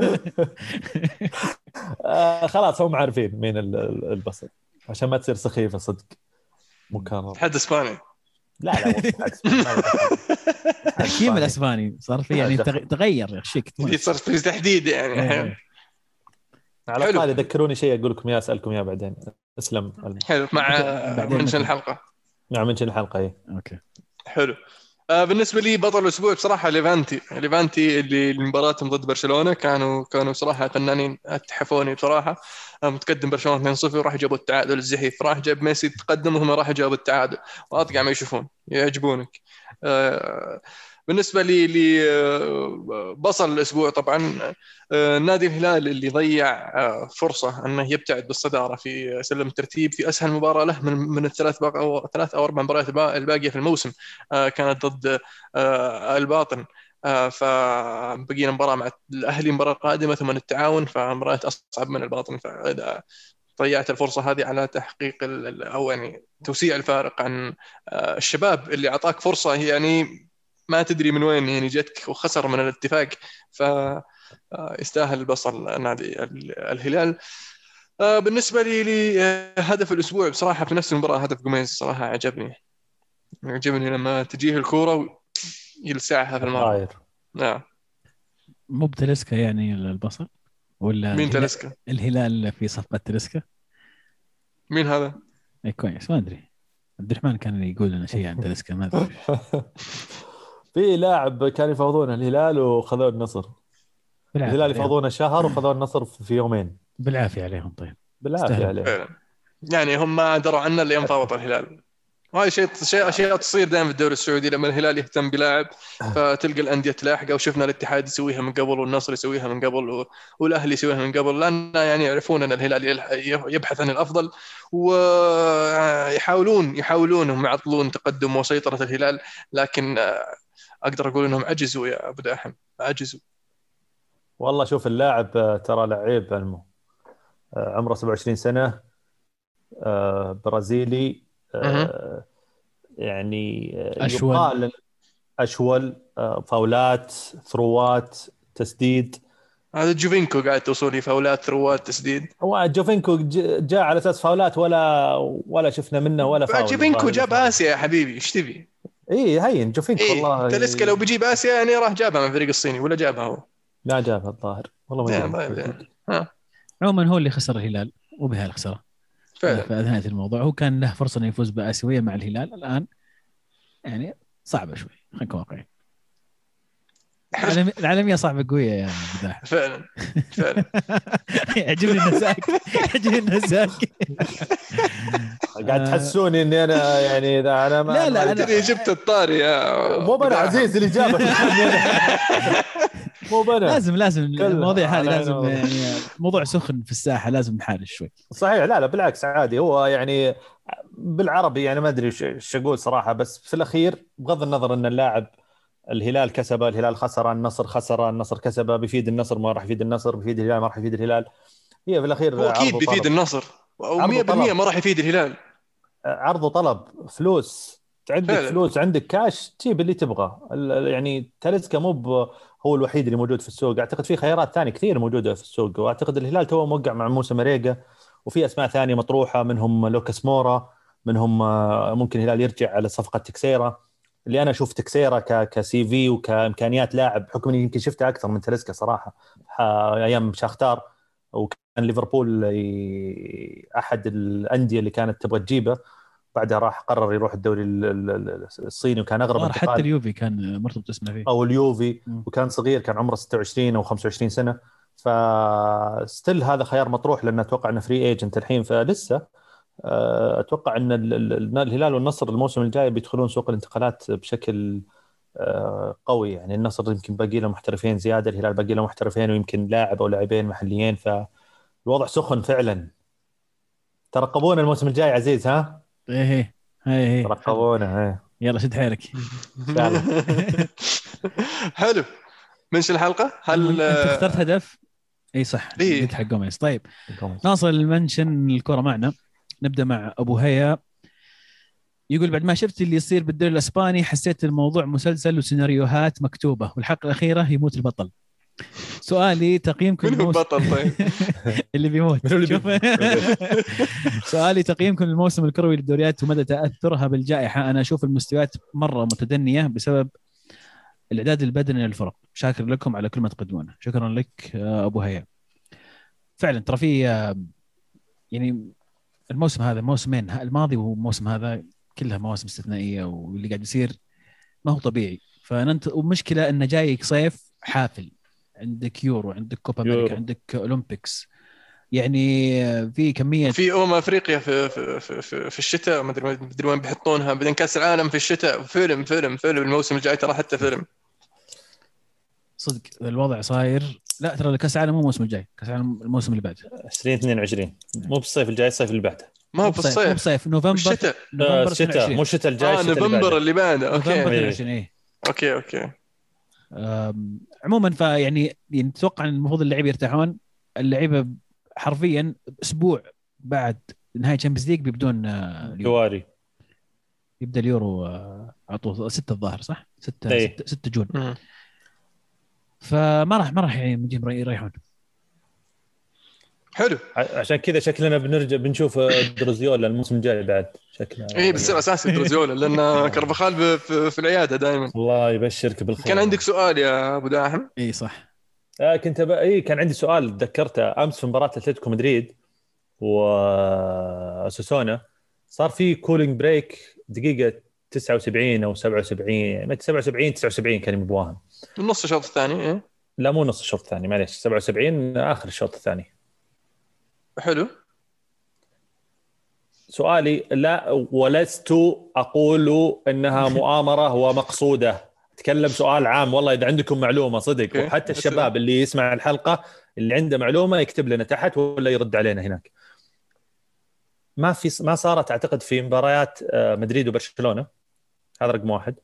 آه خلاص هم عارفين مين ال- ال- البصل عشان ما تصير سخيفة صدق. مكرر حد إسباني؟ لا لا. تحكيم الاسباني صار في يعني تغير يا شيك في صار في تحديد يعني. الحين على. الأقل يذكروني شيء أقول لكم إياه أسألكم إياه بعدين. أسلم. حلو. مع mention؟ الحلقة. نعم mention الحلقة اي أوكي. حلو. آه بالنسبة لي بطل الأسبوع بصراحة ليفانتي. ليفانتي اللي مباراتهم ضد برشلونة كانوا كانوا صراحة فنانين أتحفوني بصراحة. آه متقدم برشلونة 2-0 وراح جابوا التعادل. الزحيف راح جاب ميسي تقدم وهم راح جابوا التعادل. وأطقع ما يشوفون يعجبونك. آه بالنسبة لي لي آه، الأسبوع طبعا آه، نادي الهلال اللي ضيع آه، فرصة أنه يبتعد بالصدارة في سلم الترتيب في أسهل مباراة له من من الثلاث أو ثلاث أو أربع مباريات البا- الباقية في الموسم كانت ضد الباطن. فبقينا مباراة مع الأهلي مباراة قادمة ثم التعاون فمباراة أصعب من الباطن. فإذا ضيعت الفرصة هذه على تحقيق أو يعني توسيع الفارق عن الشباب اللي أعطاك فرصة يعني ما تدري من وين يعني جتك وخسر من الاتفاق ف آه، يستاهل البصل نادي ال- الهلال. آه، بالنسبة لي لي هدف الأسبوع بصراحة في نفس المباراة هدف جوميز صراحة عجبني. يعجبني لما تجيه الكورة ويلسعها في المرمى. طاير. نعم. مو بتلسكا يعني البصل؟ ولا مين تلسكا؟ الهلال في صفقة تلسكا؟ مين هذا؟ اي كويس ما أدري. عبد الرحمن كان يقول لنا شيء عن تلسكا ما أدري. [laughs] في لاعب كانوا يفاوضونه الهلال وخذوه النصر. الهلال عليهم. يفاوضونه شهر وخذوه النصر في يومين. بالعافية عليهم طيب. بالعافية استاهل. عليه فعلا. يعني هم ما دروا عنا الا يوم فاوض الهلال. وهذه شيء شيء أشياء تصير دائما في الدوري السعودي لما الهلال يهتم بلاعب. [laughs] فتلقى الأندية تلاحقة وشفنا الاتحاد يسويها من قبل والنصر يسويها من قبل و- والأهلي يسويها من قبل. لأن يعني يعرفون أن الهلال يلح- يبحث عن الأفضل. ويحاولون يحاولون هم يعطلون تقدم وسيطرة الهلال. لكن أقدر أقول إنهم عجزوا يا أبو داحم عجزوا. والله شوف اللاعب آه، ترى لعيب المو آه، عمره 27 سنة آه، برازيلي يعني أشول. يقال أشول فاولات ثروات تسديد. هذا جوفينكو قاعد توصل لي فاولات ثروات تسديد. هو جوفينكو ج- جاء على أساس فاولات ولا ولا شفنا منه ولا فاول. جوفينكو جاب آسيا يا حبيبي إيش تبي؟ اي هين جوفينكو إيه والله. تلسكا لو بيجيب آسيا يعني راح جابها من الفريق الصيني ولا جابها هو؟ لا جابها الظاهر. والله ما زين. عموما هو اللي خسر الهلال وبها الخسارة. فعلا. في نهايه الموضوع. هو كان له فرصة إنه يفوز باسيويه مع الهلال. الآن يعني صعبة شوي خلينا نكون واقعيين. العالمية- العالمية صعبة قوية يا بداح فعلا فعلا. [laughs] يعجبني النساك يعجبني النساك [laughs] قاعد تحسوني إني أنا يعني إذا أنا ما لا، لا، تدري جبت الطاري يا مو بنا عزيز اللي جابه [laughs] مو بنا لازم لازم المواضيع هذه لازم يعني موضوع سخن في الساحة لازم نحارش شوي. صحيح لا لا بالعكس عادي. هو يعني بالعربي يعني ما أدري إيش- أقول صراحة بس في الأخير بغض النظر إن اللاعب الهلال كسب الهلال خسر النصر خسر النصر كسب بيفيد النصر ما راح يفيد النصر بيفيد الهلال ما راح يفيد الهلال. هي في الأخير هو أكيد عرض بيفيد. النصر. عرض و100% وطلب. ما راح يفيد الهلال. عرض وطلب فلوس. عندك فعلا. فلوس عندك كاش تجيب اللي تبغاه يعني تاليسكا مو هو الوحيد اللي موجود في السوق. أعتقد في خيارات ثانية كثير موجودة في السوق. وأعتقد الهلال تو موقع مع موسى مريقا وفي أسماء ثانية مطروحة منهم لوكاس مورا منهم آه، ممكن الهلال يرجع على صفقة تكسيرا. اللي أنا أشوف تكسيرا ك كسي في وكامكانيات لاعب بحكم إني يمكن شفته أكثر من تاليسكا صراحة ح- أيام شاختار. وكان ليفربول أحد الأندية اللي كانت تبغى تجيبه بعدها راح قرر يروح الدوري ال- ال- ال- الصيني وكان أغرب حتى اليوفي كان مرتبط اسمه فيه. أو اليوفي مم. وكان صغير كان عمره 26 أو 25 سنة. فستيل هذا خيار مطروح لأن أتوقع إنه free agent الحين. فلسه آه، أتوقع إن ال- ال- الهلال والنصر الموسم الجاي بيدخلون سوق الانتقالات بشكل آه، قوي. يعني النصر يمكن باقي له محترفين زيادة الهلال باقي له محترفين ويمكن لاعب أو لاعبين محليين. فالوضع سخن فعلا. ترقبونا الموسم الجاي عزيز ها؟ إيه إيه إيه إيه. ترقبونا إيه. يلا شد حيلك. [laughs] حلو. منش الحلقة؟ هل أنت اخترت هدف؟ إي صح. إيه. قلت حق جوميز. طيب. ناصر المنشن الكرة معنا. نبدأ مع أبو هيا. يقول بعد ما شفت اللي يصير بالدوري الأسباني حسيت الموضوع مسلسل وسيناريوهات مكتوبة والحلقة الأخيرة يموت البطل. سؤالي تقييمكم من البطل طيب؟ [laughs] اللي بيموت. [laughs] سؤالي تقييمكم للموسم الكروي للدوريات ومدى تأثرها بالجائحة؟ أنا أشوف المستويات مرة متدنية بسبب الإعداد البدني للفرق. شاكر لكم على كل ما تقدمونه. شكرا لك آه، أبو هيا فعلا ترى في آه، يعني الموسم هذا موسمين الماضي والموسم هذا كلها مواسم استثنائية واللي قاعد يصير ما هو طبيعي. فننت ومشكلة إنه جايك صيف حافل. عندك يورو عندك كوبا أمريكا يورو. عندك Olympics. يعني في كمية في أمم أفريقيا في في في, في, في الشتاء ما أدري ما أدري وين بيحطونها. بعدين كأس العالم في الشتاء فيلم فيلم فيلم. الموسم الجاي ترى حتى فيلم. صدق الوضع صاير. لا ترى كأس العالم مو الموسم الجاي كأس العالم الموسم اللي بعده 2022 مو بالصيف الجاي الصيف اللي بعده. ما هو مو بصيف مو بالصيف. بصيف نوفمبر الشتاء. نوفمبر آه، الشتاء. 22. مو الشتاء الجاي آه نوفمبر. اللي بعده. نوفمبر أوكي. إيه. 22 إيه. أوكي أوكي. عموما فيعني يعني تتوقع إن المفروض اللعيبة يرتاحون اللعيبة حرفيا أسبوع بعد نهايه Champions League بيبدون آه، جواري يبدأ اليورو آه، على طول 6 الظاهر صح؟ 6 إيه. 6 6 June مم. فما راح ما راح يعني يجيهم يريحون حلو. عشان كذا شكلنا بنرجع بنشوف أودريوزولا الموسم الجاي بعد شكله اي بتصير أساسي أودريوزولا لأن [laughs] كربخال في, في العيادة دائما الله يبشرك بالخير. كان عندك سؤال يا أبو داحم؟ إي صح. آه كنت بقى إي كان عندي سؤال تذكرته. أمس في مباراة أتلتيكو مدريد وأوساسونا صار في cooling break دقيقة 79 أو 77 77 79 كان مبواهم النص الشوط الثاني إيه؟ لا مو نص الشوط الثاني معليش. 77 آخر الشوط الثاني. حلو. سؤالي لا ولست أقول إنها [laughs] مؤامرة ومقصودة. أتكلم سؤال عام والله إذا عندكم معلومة صدق. okay. وحتى الشباب اللي يسمع الحلقة اللي عنده معلومة يكتب لنا تحت ولا يرد علينا هناك. ما في ما صارت أعتقد في مباريات آه، مدريد وبرشلونة. هذا رقم واحد.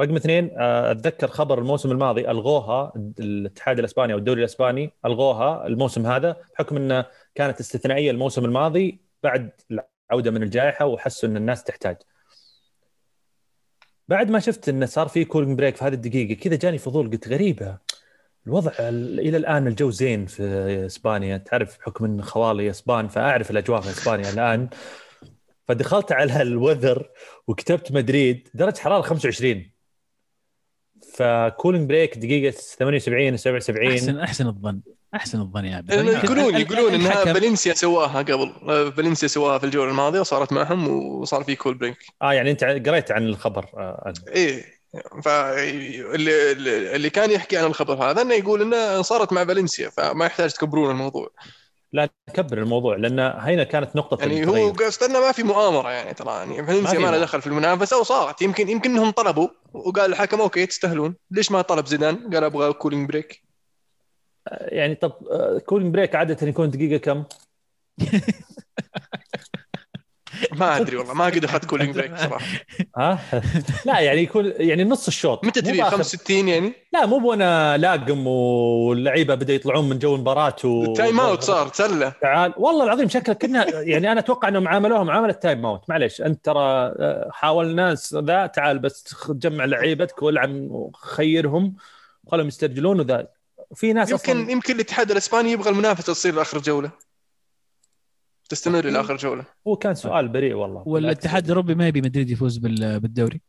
رقم اثنين آه، أتذكر خبر الموسم الماضي ألغوها الاتحاد الإسباني أو الدوري الإسباني ألغوها الموسم هذا بحكم إنه كانت استثنائية الموسم الماضي بعد العودة من الجائحة وحسوا إن الناس تحتاج. بعد ما شفت انه صار في cooling break في هذه الدقيقة كذا جاني فضول قلت غريبة. الوضع إلى الآن الجو زين في إسبانيا. تعرف بحكم إن خوالي إسبان فأعرف الأجواء في إسبانيا الآن. فدخلت على ال weather وكتبت مدريد درجة حرارة 25 ف cooling break دقيقة 78 77 احسن أحسن الظن. أحسن الظن يا عبد يقولون يقولون إنها فالنسيا سواها قبل. فالنسيا سواها في الجولة الماضية وصارت معهم وصار في cool break. آه يعني أنت قريت عن الخبر آه إيه. فاللي اللي كان يحكي عن الخبر هذا إنه يقول إنه صارت مع فالنسيا فما يحتاج تكبرون الموضوع. لا كبر الموضوع لأن هنا كانت نقطة يعني هو قصدنا ما في مؤامرة يعني ترى يعني فالنسيا ما, ما له دخل في المنافسة وصارت. يمكن يمكن إنهم طلبوا وقال الحكم okay تستاهلون. ليش ما طلب زيدان؟ قال أبغى cooling break يعني طب cooling آه، break عادة يكون دقيقة كم؟ [laughs] ما أدري والله ما قد اخذت cooling break صراحة. ها؟ لا يعني يكون يعني نص الشوط. متى تبي؟ 65 يعني؟ لا مو وأنا لاقم واللعيبة بدا يطلعون من جو المباراة و time out صار سله تعال. والله العظيم شكلك كنا يعني أنا أتوقع إنهم عاملوها معاملة time out معليش أنت ترى آه، حاولنا ذا تعال بس جمع لعيبتك والعن وخيرهم وخلهم يسترجلون وذا. في ناس يمكن أصلاً... يمكن الاتحاد الإسباني يبغى المنافسة تصير لاخر جولة. تستمر إلى آخر جولة. هو كان سؤال بريء والله. والاتحاد الأوروبي ما يبي مدريد يفوز بالدوري.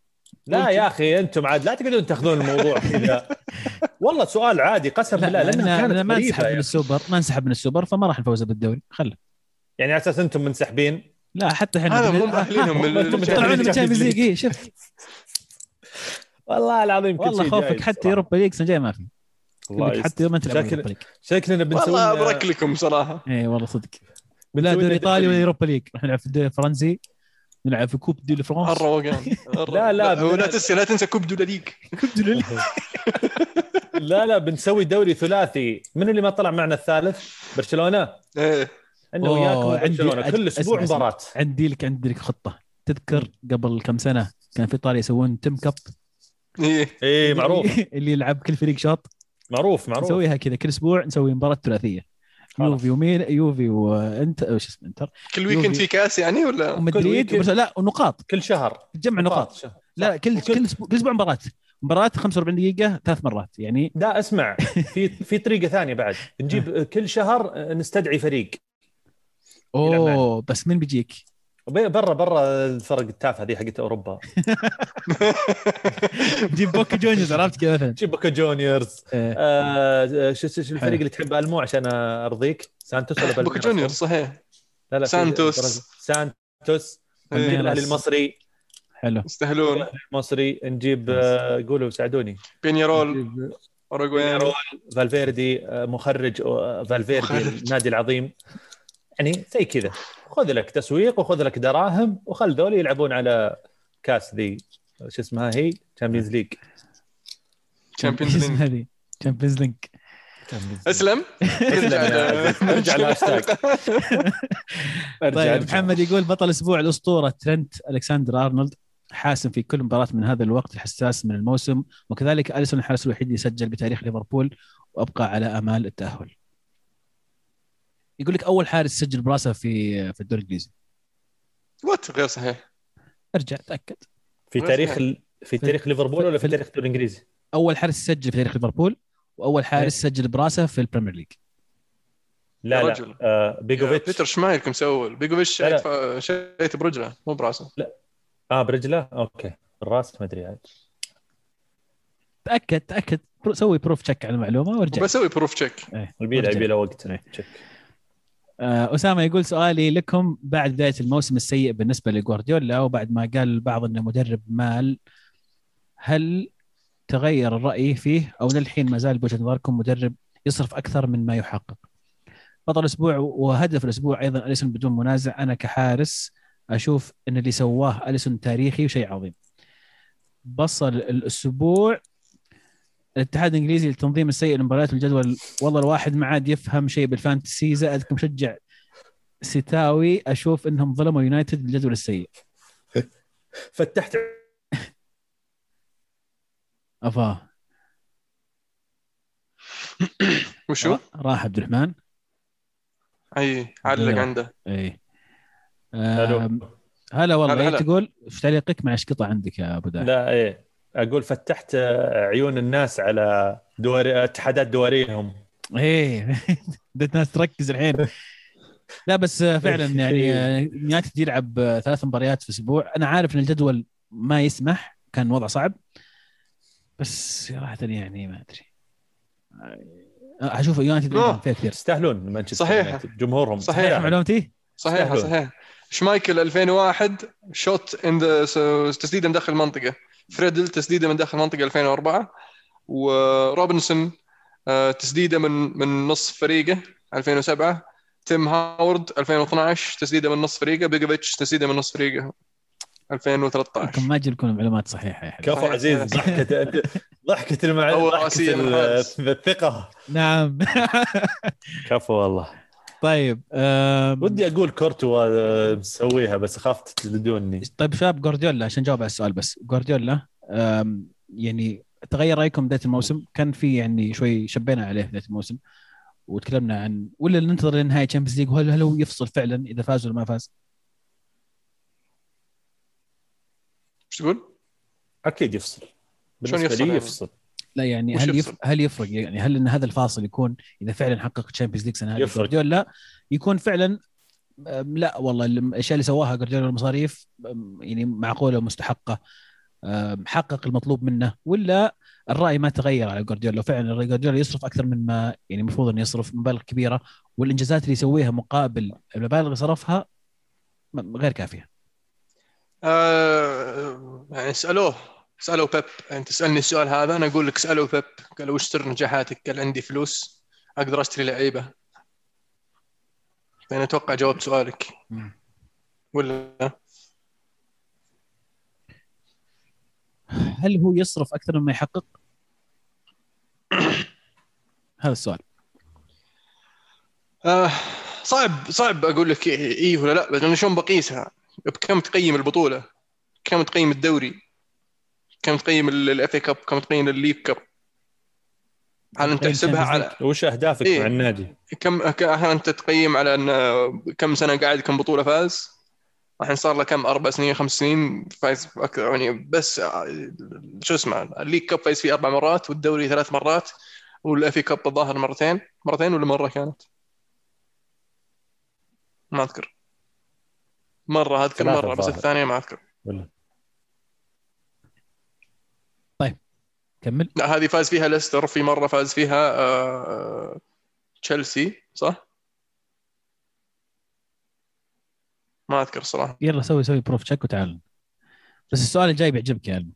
لا يا أخي أنتم عاد لا تقعدون تاخذون الموضوع [laughs] كذا. والله سؤال عادي قسم بالله لأنه كانت ما انسحب من السوبر ما انسحب من السوبر فما راح نفوز بالدوري. خله. يعني على أساس أنتم منسحبين. لا حتى إحنا هذا مو مؤهلينهم من طلعونا من ال Champions League. شوف. والله العظيم كل والله خوفك حتى Europa League السنة الجاية ما في. والله حتى ما تلعب شكل... شكلنا بنسوي والله أبرك لكم صراحة. اي والله صدق. لا دوري ايطالي ولا Europa League. راح نلعب في الدوري الفرنسي نلعب في Coupe de France. الروقان [laughs] لا لا هو لا تنسى لا تنسى Coupe de la Ligue. [laughs] Coupe de la Ligue. [laughs] لا لا بنسوي دوري ثلاثي. من اللي ما طلع معنا الثالث؟ برشلونة. إيه. إنه وياكم برشلونة. كل أسبوع مباراة. عندي لك عندي لك خطة. تذكر قبل كم سنة كان في إيطاليا يسوون TIM Cup؟ إيه. إيه معروف. اللي يلعب كل فريق شوط معروف معروف. نسويها كذا كل أسبوع نسوي مباراة ثلاثية. يوفي ومين يوفي وانت وش اسمه انتر؟ كل weekend في كاس يعني ولا؟ مدريد لا ونقاط. كل شهر. تجمع نقاط شهر. لا كل كل أسبوع كل أسبوع مباراة. مباراة 45 دقيقة ثلاث مرات يعني. لا اسمع. [laughs] في في طريقة ثانية بعد. نجيب كل شهر نستدعي فريق. أوه بس مين بيجيك؟ برا برا الفرق التافهه ذي حقت أوروبا. [laughs] جيب بوكا جونيورز عرفت كيف مثلا جيب بوكا جونيورز. إيه. آه شو شو الفريق اللي تحب المو عشان أرضيك؟ سانتوس ولا بوكا جونيورز صحيح. لا لا سانتوس. سانتوس. نجيب الأهلي المصري. حلو. يستاهلون. المصري. نجيب آه قولوا ساعدوني. بينيرول اوروغوين فالفيردي آه، مخرج آه، فالفيردي النادي العظيم. يعني زي كذا. خذ لك تسويق وخذ لك دراهم وخل ذول يلعبون على كاس ذي شو اسمها هي؟ Champions League Champions League Champions League اسلم. [laughs] أرجع الهاشتاج طيب محمد يقول بطل أسبوع الأسطورة ترنت ألكسندر أرنولد حاسم في كل مباراة من هذا الوقت الحساس من الموسم وكذلك أليسون الحارس الوحيد اللي سجل بتاريخ ليفربول وأبقى على آمال التأهل. يقول لك أول حارس سجل براسه في في الدوري الإنجليزي. what غير صحيح. أرجع تاكد في تاريخ ال... في تاريخ ليفربول ولا في تاريخ الدوري الإنجليزي؟ أول حارس سجل في تاريخ ليفربول وأول حارس إيه. سجل براسه في ال Premier League. لا لا. آه بيجوفيتش. بيتر شمايل مسول بيجوفيتش لا، شايت شايت برجله مو براسه. آه برجله؟ okay. الراس ما أدري. عاد تأكد. تاكد سوي proof check على المعلومة وارجع. بسوي proof check يبيله ارجع. يبيله وقت. إيه. check آه، أسامة يقول سؤالي لكم بعد بداية الموسم السيء بالنسبة لجوارديولا وبعد ما قال البعض إنه مدرب مال هل تغير الرأي فيه أو للحين ما زال بوجهة نظركم مدرب يصرف أكثر من ما يحقق؟ بطل الأسبوع وهدف الأسبوع أيضا أليسون بدون منازع أنا كحارس أشوف إن اللي سواه أليسون تاريخي وشيء عظيم. بصل الأسبوع الاتحاد الإنجليزي للتنظيم السيء للمباريات والجدول والله الواحد ما عاد يفهم شيء بال fantasy. زائد كمشجع سيتاوي أشوف إنهم ظلموا يونايتد بالجدول السيء. [laughs] فتحت أفا. وشو؟ راح عبد الرحمن. أي علق. عنده. إي. هلا. والله هلا. تقول؟ إيش تعليقك معلش قطع عندك يا أبو داح لا إيه أقول فتحت آه، عيون الناس على دوري اتحادات دوريهم إيه. [laughs] بدأت الناس تركز الحين. لا بس فعلا [laughs] يعني آه، يونايتد يلعب آه، ثلاث مباريات في أسبوع أنا عارف إن الجدول ما يسمح كان وضع صعب. بس صراحة يعني ما أدري. آه، أشوف يونايتد يستاهلون مانشستر صحيح. جمهورهم. صحيح. صحيح معلومتي صحيح. صحيح. شمايكل 2001 شوت إن تسديده من داخل المنطقة. فريدل تسديده من داخل المنطقة 2004 وروبنسون آه، تسديده من من نصف فريقه 2007 تيم هاورد 2012 تسديده من نصف فريقه. بيجوفيتش تسديده من نصف فريقه. 2013 يمكن ما تجيب لكم المعلومات صحيحه يا حبيبي كفو. عزيز [laughs] ضحكة ضحكة المع... أول ضحكة رأسية ال- للحارس. الثقة. نعم. كفو والله. طيب أم... ودي أقول كورتوا آه، مسويها بس أخاف تجلدوني طيب شباب جوارديولا عشان جاوب على السؤال بس جوارديولا يعني تغير رأيكم بداية الموسم كان في يعني شوي شبينا عليه بداية الموسم وتكلمنا عن ولا ننتظر لنهاية Champions League وهل هل هو يفصل فعلا إذا فاز ولا ما فاز؟ إيش تقول؟ أكيد يفصل يفصل لي يعني؟ يفصل لا يعني هل يفصل؟ يف... هل يفرق يعني هل إن هذا الفاصل يكون إذا فعلا حقق Champions League سنة هذه يفرق. جوارديولا يكون فعلا لا والله الأشياء اللي سواها جوارديولا المصاريف يعني معقولة ومستحقة حقق المطلوب منه ولا الرأي ما تغير على جوارديولا وفعلا جوارديولا يصرف أكثر من ما يعني المفروض إنه يصرف مبالغ كبيرة والإنجازات اللي يسويها مقابل المبالغ اللي صرفها غير كافية آه يعني اسالوه اسالوا بيب يعني تسألني السؤال هذا أنا أقول لك اسالوا بيب قال وش سر نجاحاتك؟ قال عندي فلوس أقدر أشتري لعيبة يعني أتوقع جاوبت سؤالك. ولا هل هو يصرف أكثر مما يحقق؟ [coughs] هذا السؤال آه صعب صعب أقول لك إيه إيه ولا لا بس أنا شلون بقيسها؟ بكم تقيم البطولة؟ كم تقيم الدوري؟ كم تقيم ال FA Cup؟ كم تقيم ال League Cup؟ هل أنت تحسبها على وش أهدافك إيه. مع النادي؟ كم هل أنت تقيم على إن كم سنة قاعد كم بطولة فاز؟ الحين صار له كم أربع سنين خمس سنين فايز أكثر يعني بس آه، شو اسمه ال League Cup فايز فيه أربع مرات والدوري ثلاث مرات وال FA Cup الظاهر مرتين مرتين ولا مرة كانت؟ ما أذكر مرة أذكر مرة بس. الثانية ما أذكر ولا كمل. لا هذه فاز فيها ليستر في مرة فاز فيها آه، تشيلسي صح؟ ما أذكر صراحة. يلا سوي سوي prove check وتعال. بس السؤال الجاي بيعجبك يا علي.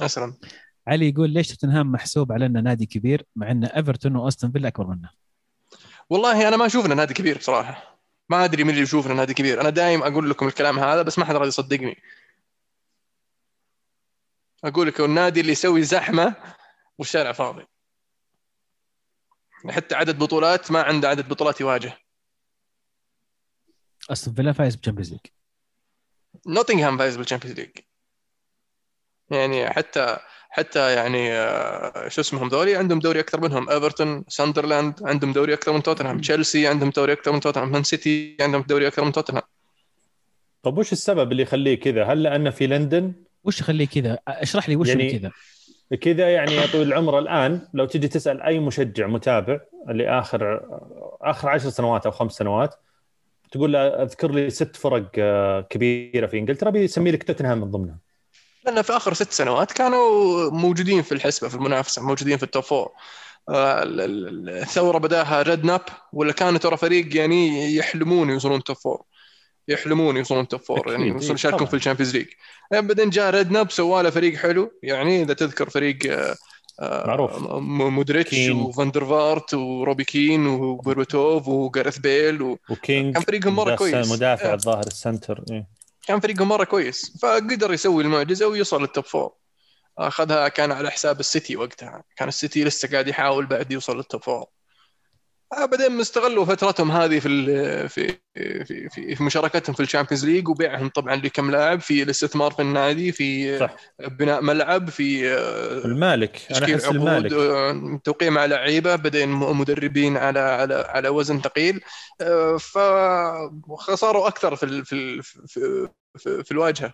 أسلم. علي يقول ليش توتنهام محسوب على انه نادي كبير مع إن ايفرتون وأستون فيلا أكبر منه؟ والله أنا ما أشوف إنه نادي كبير بصراحة. ما أدري مين اللي يشوف إنه نادي كبير. أنا دايم أقول لكم الكلام هذا بس ما حد راضي يصدقني. أقول لك النادي اللي يسوي زحمة والشارع فاضي. حتى عدد بطولات ما عنده عدد بطولات يواجه. أستون فيلا فايز ب Champions League. نوتنغهام فايز بال Champions League. يعني حتى حتى يعني آه، شو اسمهم ذولي؟ عندهم دوري أكثر منهم. إيفرتون ساندرلاند عندهم دوري أكثر من توتنهام. تشيلسي عندهم دوري أكثر من توتنهام. مان سيتي عندهم دوري أكثر من توتنهام. طب وش السبب اللي يخليه كذا؟ هل لأنه في لندن؟ وش يخليه كذا؟ اشرح لي وش يعني-. كذا. كذا يعني يا طويل العمر الآن لو تجي تسأل أي مشجع متابع لآخر آخر عشر سنوات أو خمس سنوات تقول له أذكر لي ست فرق آه، كبيرة في إنجلترا بيسمي لك توتنهام من ضمنها. لأن في آخر ست سنوات كانوا موجودين في الحسبة في المنافسة موجودين في ال top four آه، الثورة بدأها ريد ناب ولا كانوا ترى فريق يعني يحلمون يوصلون top four يحلمون يوصلون top four يعني يوصلون يشاركون في ال Champions League. يعني بعدين جاء ريد ناب سوى له فريق حلو. يعني إذا تذكر فريق آه، معروف. مودريتش وفاندرفارت وروبي كين وبربتوف وجارث بيل و... وكينج كان فريقهم مرة كويس. مدافع الظاهر ال center إيه. كان فريقهم مرة كويس. فقدر يسوي المعجزة ويوصل لل top four اخذها كان على حساب السيتي وقتها. كان السيتي لسه قاعد يحاول بعد يوصل لل top four بعدين استغلوا فترتهم هذه في في في في, مشاركتهم في ال Champions League وبيعهم طبعا لكم لاعب في الاستثمار في النادي في صح. بناء ملعب في المالك. أنا أحس المالك. توقيع مع لعيبة بعدين مدربين على على على وزن ثقيل. فخسروا أكثر في في في, في, في الواجهة.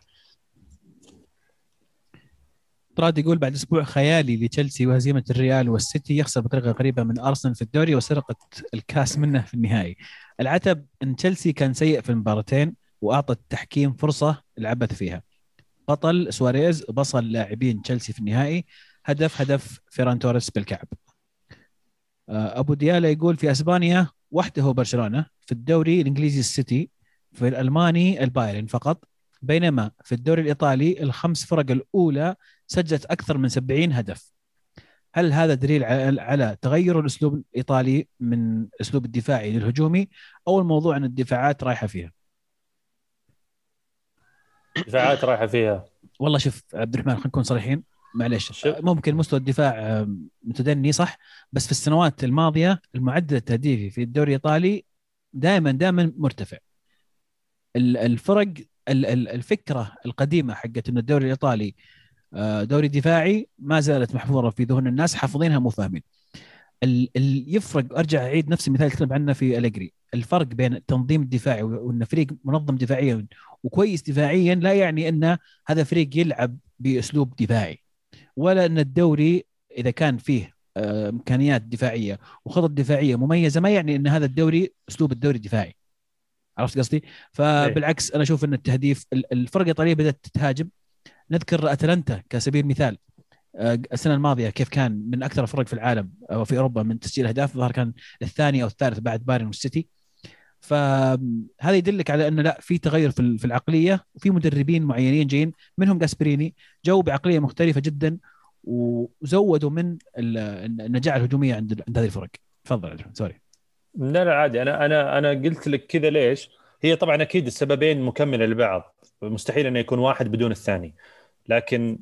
طراد يقول بعد أسبوع خيالي لتشيلسي وهزيمة الريال والسيتي يخسر بطريقة غريبة من أرسنال في الدوري وسرقه الكاس منه في النهائي. العتب إن تشيلسي كان سيء في المباراتين واعطى التحكيم فرصة العبث فيها. بطل سواريز بصل لاعبين تشيلسي في النهائي هدف هدف فيران توريس بالكعب. آه، أبو ديالا يقول في أسبانيا وحده برشلونة في الدوري الإنجليزي السيتي في الألماني البايرن فقط بينما في الدوري الإيطالي الخمس فرق الأولى سجلت أكثر من 70 هدف. هل هذا دليل على تغير الأسلوب الإيطالي من أسلوب الدفاعي للهجومي أو الموضوع أن الدفاعات رايحة فيها؟ دفاعات رايحة فيها. والله شوف عبد الرحمن خلينا نكون صريحين. معلش ممكن مستوى الدفاع متدني صح؟ بس في السنوات الماضية المعدل التهديفي في الدوري الإيطالي دائما دائما مرتفع. الفرق الفكرة القديمة حقت ان الدوري الإيطالي آه، دوري دفاعي ما زالت محفورة في ذهن الناس حافظينها مو فاهمين. اللي يفرق أرجع أعيد نفس المثال اللي تكلم عنه في الجري الفرق بين التنظيم الدفاعي وإن فريق منظم دفاعيا وكويس دفاعيا لا يعني أن هذا فريق يلعب بأسلوب دفاعي ولا أن الدوري إذا كان فيه آه، إمكانيات دفاعية وخطط دفاعية مميزة ما يعني أن هذا الدوري أسلوب الدوري الدفاعي. عرفت قصدي؟ فبالعكس أنا أشوف أن التهديف الفرق الإيطالية بدأت تتهاجم. نذكر أتلانتا كسبيل مثال. آه، السنة الماضية كيف كان من أكثر الفرق في العالم أو في أوروبا من تسجيل أهداف الظاهر كان الثاني أو الثالث بعد بايرن والسيتي. فهذا يدلك على انه لا في تغير في العقلية وفي مدربين معينين جايين منهم جاسبريني جو بعقلية مختلفة جدا وزودوا من النجاعه الهجوميه عند عند هذه الفرق. تفضل سوري. لا لا عادي. أنا أنا أنا قلت لك كذا ليش؟ هي طبعا أكيد السببين مكملة لبعض. مستحيل انه يكون واحد بدون الثاني. لكن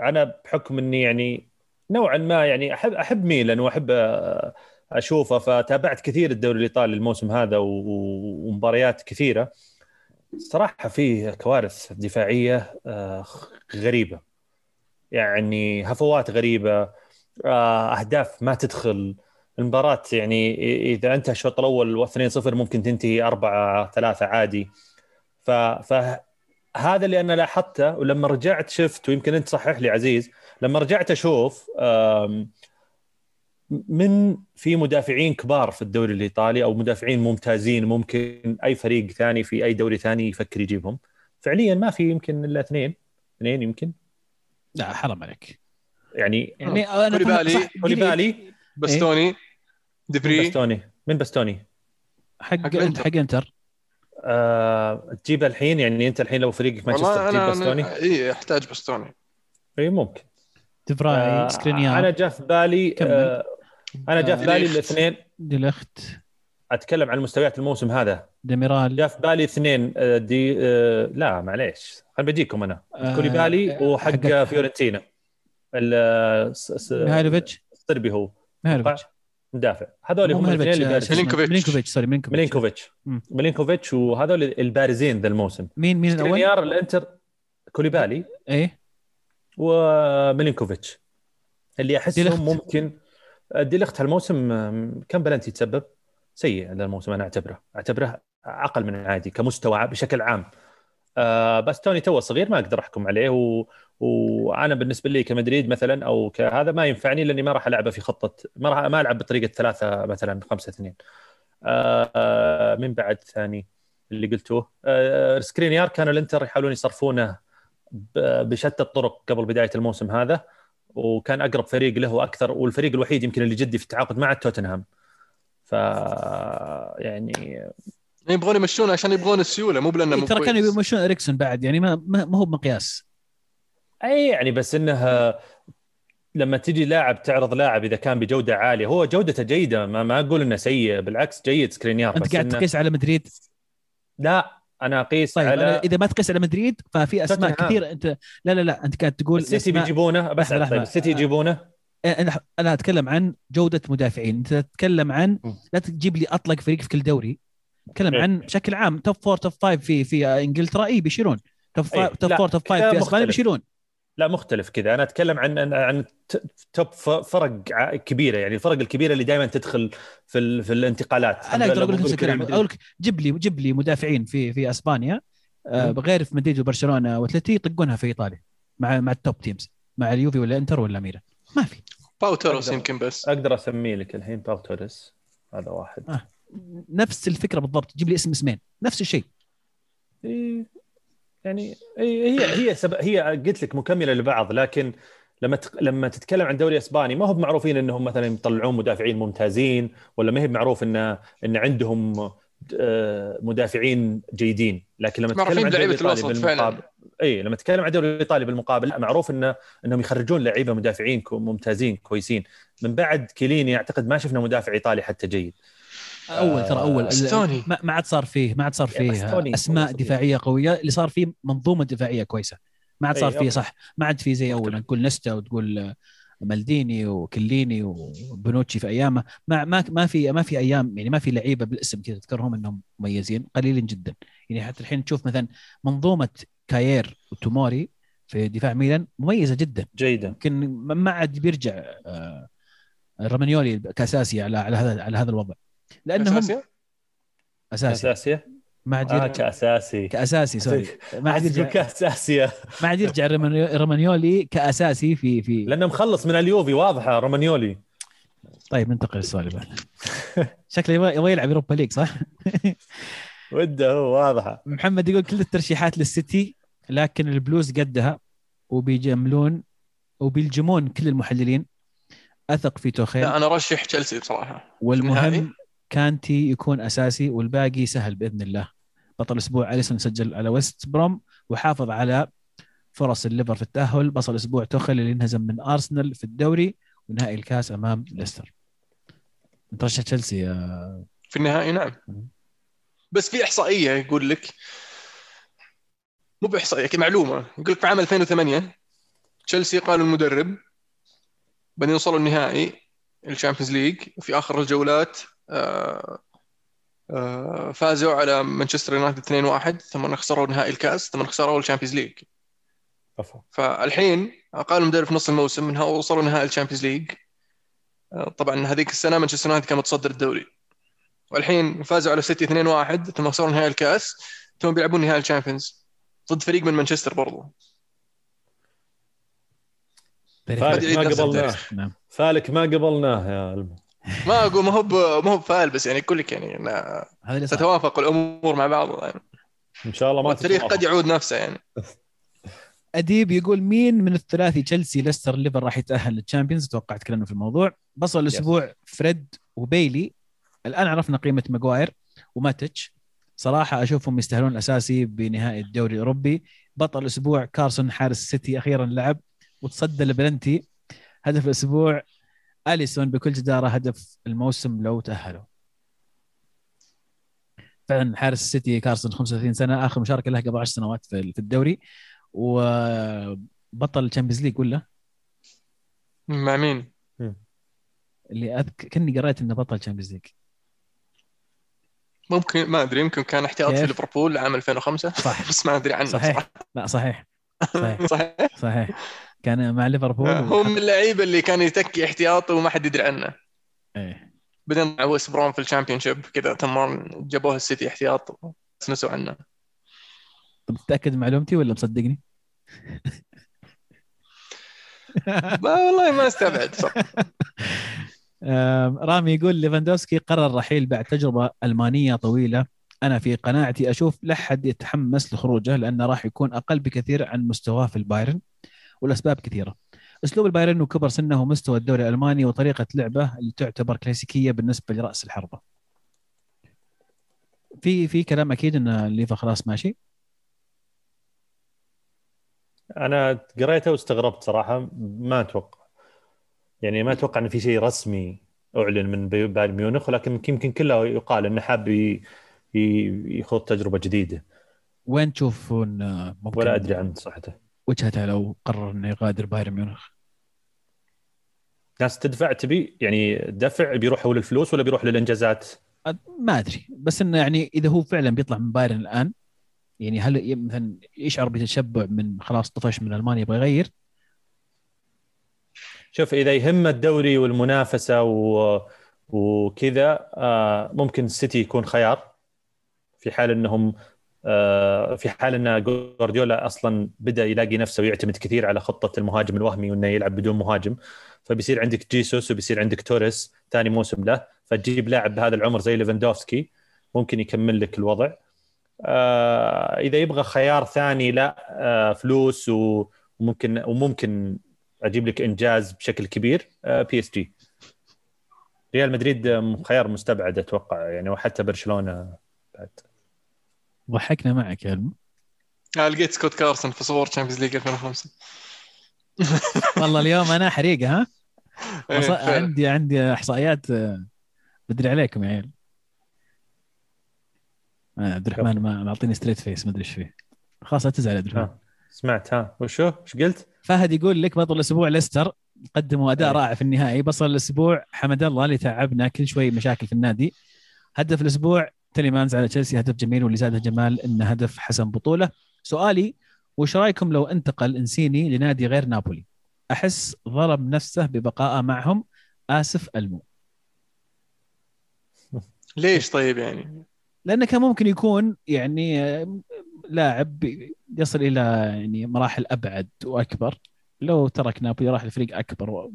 أنا بحكم إني يعني نوعا ما يعني احب أحب ميلان وأحب أشوفه فتابعت كثير الدوري الإيطالي الموسم هذا ومباريات كثيرة. صراحة فيه كوارث دفاعية آه، غريبة. يعني هفوات غريبة آه، أهداف ما تدخل. المباراة يعني إذا أنت الشوط الأول 2-0 ممكن تنتهي 4 3 عادي. ف فهذا اللي أنا لاحظته ولما رجعت شفت ويمكن أنت تصحح لي عزيز لما رجعت أشوف من في مدافعين كبار في الدوري الإيطالي أو مدافعين ممتازين ممكن أي فريق ثاني في أي دوري ثاني يفكر يجيبهم. فعليا ما في يمكن إلا اثنين اثنين يمكن. لا حرام عليك. يعني يعني أنا كوليبالي كوليبالي باستوني إيه؟ دبري باستوني من باستوني. حق حق إنتر, حق إنتر. آه، تجيبه الحين يعني أنت الحين لو فريقك مانشستر تجيب باستوني؟ إي أحتاج باستوني. إي ممكن. دفراي آه سكرينيار أنا جاء في بالي آه أنا جاء في بالي الاثنين. ديليخت. أتكلم عن مستويات الموسم هذا. ديميرال. جاء في بالي اثنين آه، دي آه لا معليش. خل بجيكم أنا. آه كوليبالي وحق فيورنتينا. هو. ميهايلوفيتش مدافع هذول هم الاثنين اللي بارزين ميلينكوفيتش ميلينكوفيتش sorry ميلينكوفيتش. ميلينكوفيتش. وهذول البارزين ذا الموسم. مين مين الأول؟ الإنتر كوليبالي إيه. وميلينكوفيتش. اللي أحسهم ممكن ديليخت هالموسم كم بلنتي يتسبب؟ سيء هذا الموسم أنا أعتبره. أعتبره أقل من العادي كمستوى بشكل عام. آه باستوني تو صغير ما أقدر أحكم عليه و... وأنا بالنسبة لي كمدريد مثلا أو كهذا ما ينفعني لأني ما راح العبه في خطة ما راح ما ألعب بطريقة ثلاثة مثلا خمسة اثنين. آه من بعد ثاني اللي قلتوه. آه سكرينيار كانوا الإنتر يحاولون يصرفونه بشتى الطرق قبل بداية الموسم هذا وكان أقرب فريق له أكثر والفريق الوحيد يمكن اللي جدي في التعاقد مع توتنهام. ف يعني يبغون يمشون عشان يبغون السيولة مو بلأنه مو ترى كانوا يمشون إريكسون بعد يعني ما ما هو بمقياس. أي يعني بس إنها لما تجي لاعب تعرض لاعب إذا كان بجودة عالية هو جودته جيدة ما, ما أقول إنه سيء بالعكس جيد سكرينيار أنت قاعد تقيس على مدريد؟ لا أنا أقيس طيب على إذا ما تقيس على مدريد ففي أسماء كثير انت لا لا لا أنت قاعد تقول السيتي أسماء... بيجيبونه؟ بس طيب السيتي يجيبونه؟ أنا أنا أتكلم عن جودة مدافعين. أنت تتكلم عن لا تجيب لي أطلق فريق في كل دوري. تكلم عن بشكل عام top four top five في في إنجلترا إي بيشيلون. top five top four top five في أسبانيا بيشيلون. لا مختلف كذا. أنا أتكلم عن عن top فرق كبيرة يعني الفرق الكبيرة اللي دائما تدخل في في الانتقالات. أنا أقدر أقول لك نفس الكلام. أقول لك جيب لي جيب لي مدافعين في في أسبانيا آه غير في مدريد وبرشلونة واتلتي يطقونها في إيطاليا مع مع ال top teams مع اليوفي ولا إنتر ولا ميلان. ما في. باو توريس يمكن بس. أقدر اسمي لك الحين باو توريس. هذا واحد. آه. نفس الفكرة بالضبط. جيب لي اسم اسمين. نفس الشيء. إيه. يعني هي هي سب... هي قلت لك مكملة لبعض لكن لما ت... لما تتكلم عن دوري إسباني ما هم معروفين إنهم مثلا يطلعون مدافعين ممتازين ولا ما هي معروف إن إن عندهم آه، مدافعين جيدين. لكن لما تتكلم عن لعيبه الوسط بالمقابل إي لما تتكلم عن الدوري الايطالي بالمقابل لا معروف انه إنهم يخرجون لعيبة مدافعين ممتازين كويسين. من بعد كيليني أعتقد ما شفنا مدافع إيطالي حتى جيد. أول ترى أول. استوني ما عاد صار فيه ما عاد صار فيه أسماء دفاعية قوية. اللي صار فيه منظومة دفاعية كويسة. ما عاد صار فيه صح. ما عاد فيه زي اول نقول نستا وتقول مالديني وكليني وبنوتشي في أيامه. ما ما ما في ما في أيام يعني ما في لعيبة بالاسم كذا تذكرهم إنهم مميزين. قليلين جدا. يعني حتى الحين تشوف مثلا منظومة كاير وتوموري في دفاع ميلان مميزة جدا. جيدة. يمكن ما عاد بيرجع آه، رامانيولي كأساسي على على هذا على هذا الوضع. لأنهم اساسي اساسي ما عاد آه كأساسي. كأساسي sorry ما عاد يرجع. كأساسي ما عاد يرجع رومانيولي كأساسي في في لأنه مخلص من اليوفي واضحة رومانيولي طيب ننتقل للسؤال اللي شكله يبغى يبغى يلعب Europa League صح؟ [laughs] وده هو واضحة. محمد يقول كل الترشيحات للسيتي لكن البلوز قدها وبيجملون وبيلجمون كل المحللين. أثق في توخيل. لا أنا ارشح تشيلسي بصراحة. والمهم كانتي يكون أساسي والباقي سهل بإذن الله. بطل الأسبوع أليسون سجل على ويست بروم وحافظ على فرص الليفر في التأهل. بطل الأسبوع توخيل اللي انهزم من أرسنال في الدوري ونهائي الكاس أمام ليستر. ترشح تشيلسي في النهائي نعم. بس في إحصائية يقول لك مو بإحصائية معلومة. يقول لك في عام 2008 تشيلسي قالوا المدرب بعدين وصلوا النهائي ال Champions League وفي آخر الجولات فازوا على مانشستر يونايتد 2-1 ثم خسروا نهائي الكاس ثم خسروا ال Champions League. فالحين أقالوا المدرب في نص الموسم انها وصلوا نهائي ال Champions League. آه، طبعا هذيك السنة مانشستر يونايتد كان متصدر الدوري. والحين فازوا على سيتي 2-1 ثم خسروا نهائي الكاس ثم بيلعبون نهائي ال Champions. ضد فريق من مانشستر برضو. فالك ما قبلناه. نعم. فالك ما قبلناه يا الم. ما أقول ما هو ما هو فال بس يعني أقول لك يعني تتوافق الأمور مع بعض. يعني. إن شاء الله ما التاريخ قد يعود نفسه يعني. [laughs] أديب يقول مين من الثلاثي تشيلسي ليستر ليفر راح يتأهل لل Champions أتوقع تكلمنا في الموضوع. بطل الأسبوع فريد وبايلي. الآن عرفنا قيمة ماجواير وماتيتش صراحة أشوفهم يستاهلون الأساسي بنهائي الدوري الأوروبي. بطل الأسبوع كارسون حارس السيتي أخيرا لعب. وتصدى البلنتي هدف الأسبوع أليسون بكل جدارة هدف الموسم لو تأهلوا. فعلا حارس السيتي كارسون 35 سنة آخر مشاركة له قبل 10 سنوات في الدوري. وبطل ال Champions League ولا؟ مع مين؟ اللي أذك... كني قريت إنه بطل ال Champions League ممكن ما أدري يمكن كان احتياط في ليفربول عام 2005 صح بس ما أدري عنه. صحيح. صراحة. لا [laughs] صحيح. صحيح. صحيح, صحيح. كان مع ليفربول هو من اللعيبة اللي كان يتكي احتياطي وما حد يدري عنه. إيه. بعدين مع ويست بروم في ال Championship كذا تمام جابوه السيتي احتياط نسوا عنه. طب تتأكد معلومتي ولا مصدقني؟ [laughs] ما والله ما استبعد صح [laughs] رامي يقول ليفاندوسكي قرر الرحيل بعد تجربة ألمانية طويلة. أنا في قناعتي أشوف لا حد يتحمس لخروجه لأنه راح يكون أقل بكثير عن مستواه في البايرن. والاسباب كثيرة. أسلوب البايرن وكبر سنه ومستوى الدوري الألماني وطريقة لعبه اللي تعتبر كلاسيكية بالنسبة لرأس الحربة. في في كلام أكيد إن ليفا خلاص ماشي. أنا قريته واستغربت صراحة ما أتوقع. يعني ما أتوقع إن في شيء رسمي أعلن من بايرن ميونخ ولكن يمكن كله يقال إنه حاب يخوض تجربة جديدة. وين تشوفون ممكن؟ ولا أدري عن صحته وجهته لو قرر إنه يغادر بايرن ميونخ. ناس تدفع تبي يعني دفع بيروح هو للفلوس ولا بيروح للإنجازات؟ ما أدري. بس إنه يعني إذا هو فعلا بيطلع من بايرن الآن يعني هل مثلا يشعر بتشبع من خلاص طفش من ألمانيا يبغى يغير؟ شوف إذا يهم الدوري والمنافسة و... وكذا آه، ممكن السيتي يكون خيار في حال إنهم في حال إن جوارديولا أصلا بدأ يلاقي نفسه ويعتمد كثير على خطة المهاجم الوهمي وإنه يلعب بدون مهاجم فبيصير عندك جيسوس وبيصير عندك توريس ثاني موسم له فتجيب لاعب بهذا العمر زي ليفاندوفسكي ممكن يكمل لك الوضع. آه، إذا يبغى خيار ثاني لا آه، فلوس وممكن وممكن أجيب لك إنجاز بشكل كبير بي إس جي. ريال مدريد آه، خيار مستبعد أتوقع يعني وحتى برشلونة بعد. ضحكنا معك يا الم آه، لقيت سكوت كارسون في صور تشامبيونز ليج 2005 والله اليوم أنا حريقه ها؟ إيه، وص-. عندي عندي إحصائيات آه، بدري عليكم يا عيال. آه، عبد الرحمن ما معطيني ستريت فيس ما أدري إيش فيه. خلاص لا تزعل عبد الرحمن. سمعت ها. وشو إيش قلت؟ فهد يقول لك بطل الأسبوع ليستر قدموا أداء أي. رائع في النهائي. بصل الأسبوع حمد الله اللي تعبنا كل شوي مشاكل في النادي. هدف الأسبوع تيليمانز على تشيلسي هدف جميل واللي زاده جمال انه هدف حسم بطولة سؤالي وش رأيكم لو انتقل إنسيني لنادي غير نابولي أحس ظلم نفسه ببقائه معهم آسف ألمو [laughs] ليش طيب يعني؟ لأنه كان ممكن يكون يعني آه، لاعب يصل إلى يعني مراحل أبعد وأكبر لو ترك نابولي راح لفريق أكبر و...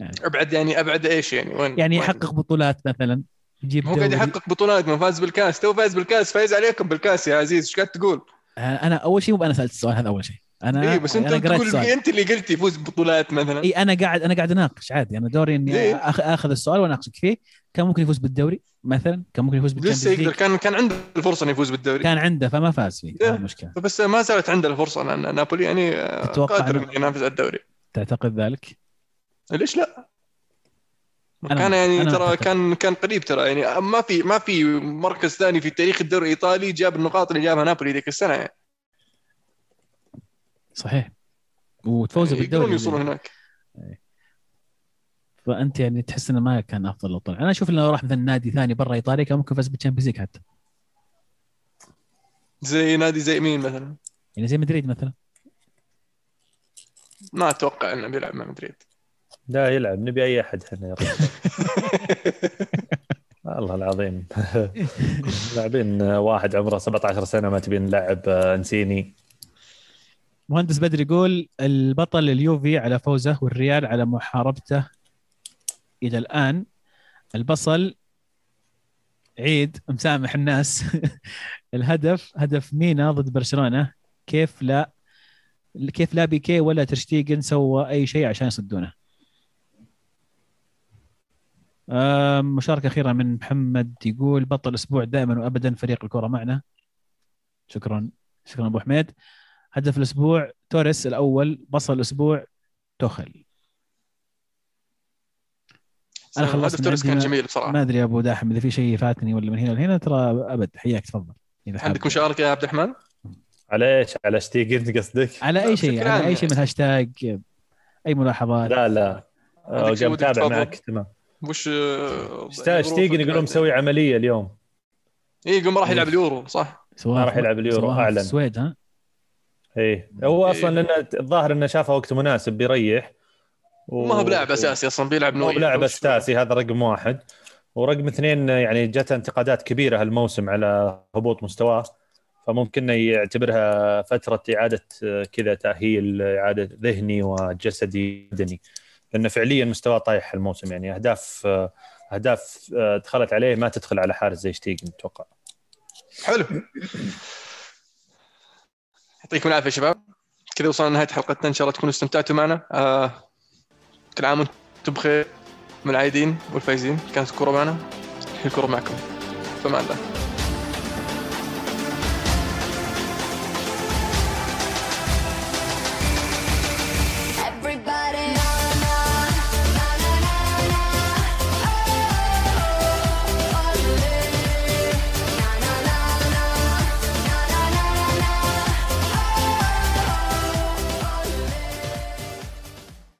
أبعد يعني أبعد إيش يعني؟ وين؟ يعني؟ يحقق بطولات مثلا يجيب هو قاعد. يحقق بطولات ما فاز بالكاس. تو فاز بالكاس فايز عليكم بالكاس يا عزيز. إيش قاعد تقول؟ آه، أنا أول شيء مو أنا سألت السؤال هذا أول شيء. أنا إيه، بس أنت تقول أنت اللي قلت يفوز ببطولات مثلا. اي أنا قاعد أنا قاعد أناقش عادي. أنا دوري إني إيه. آخذ السؤال وأناقشك فيه. كان ممكن يفوز بالدوري مثلا كان ممكن يفوز لسه بالتشامبيونز يقدر كان كان عنده الفرصة إنه يفوز بالدوري. كان عنده فما فاز فيه. إيه. المشكلة بس ما زالت عنده الفرصة. لأن نابولي يعني آه، قادر إنه ينافس على الدوري. تعتقد ذلك؟ ليش لا؟ كان يعني أنا ترى. كان كان قريب ترى. يعني ما في ما في مركز ثاني في تاريخ الدوري الإيطالي جاب النقاط اللي جابها نابولي ذيك السنة. يعني صحيح. وتفوز يعني بالدوري يقدرون يوصلون هناك. فأنت يعني تحس إنه ما كان أفضل لو طلع أنا أشوف إنه لو راح مثلا نادي ثاني برا إيطاليا كان ممكن فاز بال Champions League حتى. زي نادي زي مين مثلا؟ يعني زي مدريد مثلا. ما أتوقع إنه بيلعب مع مدريد. لا يلعب نبي أي أحد إحنا يا رجل [laughs] والله العظيم. [laughs] لاعبين واحد عمره 17 سنة ما تبين نلعب آه، إنسيني. مهندس بدر يقول البطل اليوفي على فوزه والريال على محاربته إلى الآن. البصل عيد مسامح الناس. [laughs] الهدف هدف مينا ضد برشلونة. كيف لا كيف لا بيكي ولا ترشتيجن سوى أي شيء عشان يصدونه؟ مشاركة أخيرة من محمد يقول بطل أسبوع دائما وأبدا فريق الكرة معنا شكرا شكرا أبو حميد هدف الأسبوع توريس الأول بصل الأسبوع توخل أنا خلصت هدف توريس كان جميل بصراحة ما أدري يا أبو داحم إذا في شيء فاتني ولا من هنا لهنا ترى أبد حياك تفضل. عندك مشاركة يا عبد الرحمن؟ على إيش؟ على شتيجن قصدك؟ على لا، أي شيء على أي شيء من. هاشتاج أي ملاحظات لا لا قاعد تفضل؟ معك تمام وش آه، شتيجن يقولون ظروفك مسوي عملية اليوم. اي يقول ما راح يلعب اليورو صح؟ ما راح يلعب اليورو، أعلن. السويد ها؟ إيه. هو إيه. أصلا لأنه الظاهر إنه شافه وقت مناسب بيريح. و... ما هو بلاعب أساسي أصلا بيلعب ما هو نوعي بلاعب أساسي هذا رقم واحد. ورقم اثنين يعني جت انتقادات كبيرة هالموسم على هبوط مستواه. فممكن يعتبرها فترة إعادة كذا تأهيل إعادة ذهني وجسدي بدني لأنه فعليا مستواه طايح الموسم. يعني أهداف أهداف دخلت عليه ما تدخل على حارس زي شتيجن أتوقع. حلو. يعطيكم العافية شباب. كذا وصلنا لنهاية حلقتنا. إن شاء الله تكونوا استمتعتوا معنا. آه كل عام وأنتم بخير. من العايدين والفايزين. كانت الكورة معنا. الكورة معكم. فمان الله.